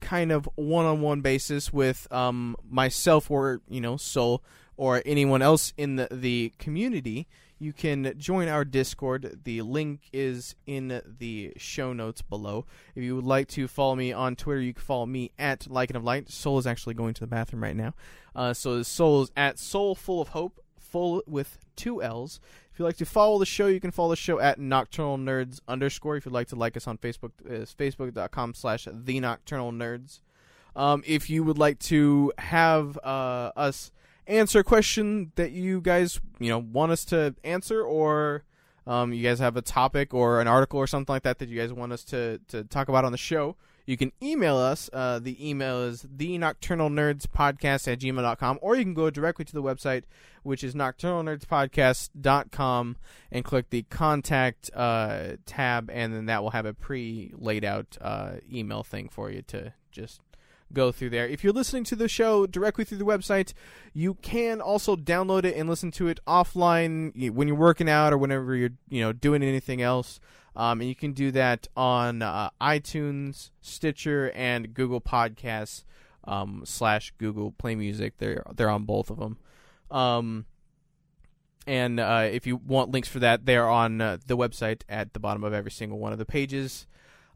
Speaker 2: kind of one-on-one basis with um, myself or you know soul or anyone else in the, the community you can join our discord. The link is in the show notes below. If you would like to follow me on twitter you can follow me at Lycan of light. Soul is actually going to the bathroom right now. Uh, so soul is at soul full of hope full with two l's. If you'd like to follow the show, you can follow the show at Nocturnal Nerds underscore. If you'd like to like us on Facebook, it's facebook.com slash The Nocturnal Nerds. Um, if you would like to have uh, us answer a question that you guys you know want us to answer, or um, you guys have a topic or an article or something like that that you guys want us to, to talk about on the show, you can email us. Uh, the email is the nocturnal nerds podcast at gmail.com, or you can go directly to the website, which is nocturnalnerdspodcast.com, and click the contact uh, tab, and then that will have a pre laid out uh, email thing for you to just go through there. If you're listening to the show directly through the website, you can also download it and listen to it offline when you're working out or whenever you're you know doing anything else. Um, and you can do that on uh, iTunes, Stitcher, and Google Podcasts um, slash Google Play Music. They're they're on both of them. Um, and uh, if you want links for that, they're on uh, the website at the bottom of every single one of the pages.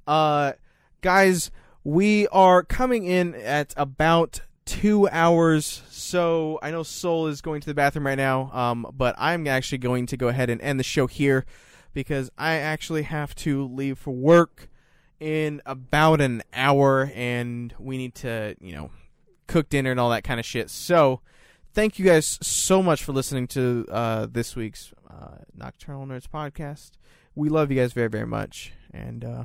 Speaker 2: Uh, guys, we are coming in at about two hours. So I know Soul is going to the bathroom right now, um, but I'm actually going to go ahead and end the show here because I actually have to leave for work in about an hour, and we need to, you know, cook dinner and all that kind of shit. So thank you guys so much for listening to uh, this week's uh, Nocturnal Nerds podcast. We love you guys very, very much, and uh,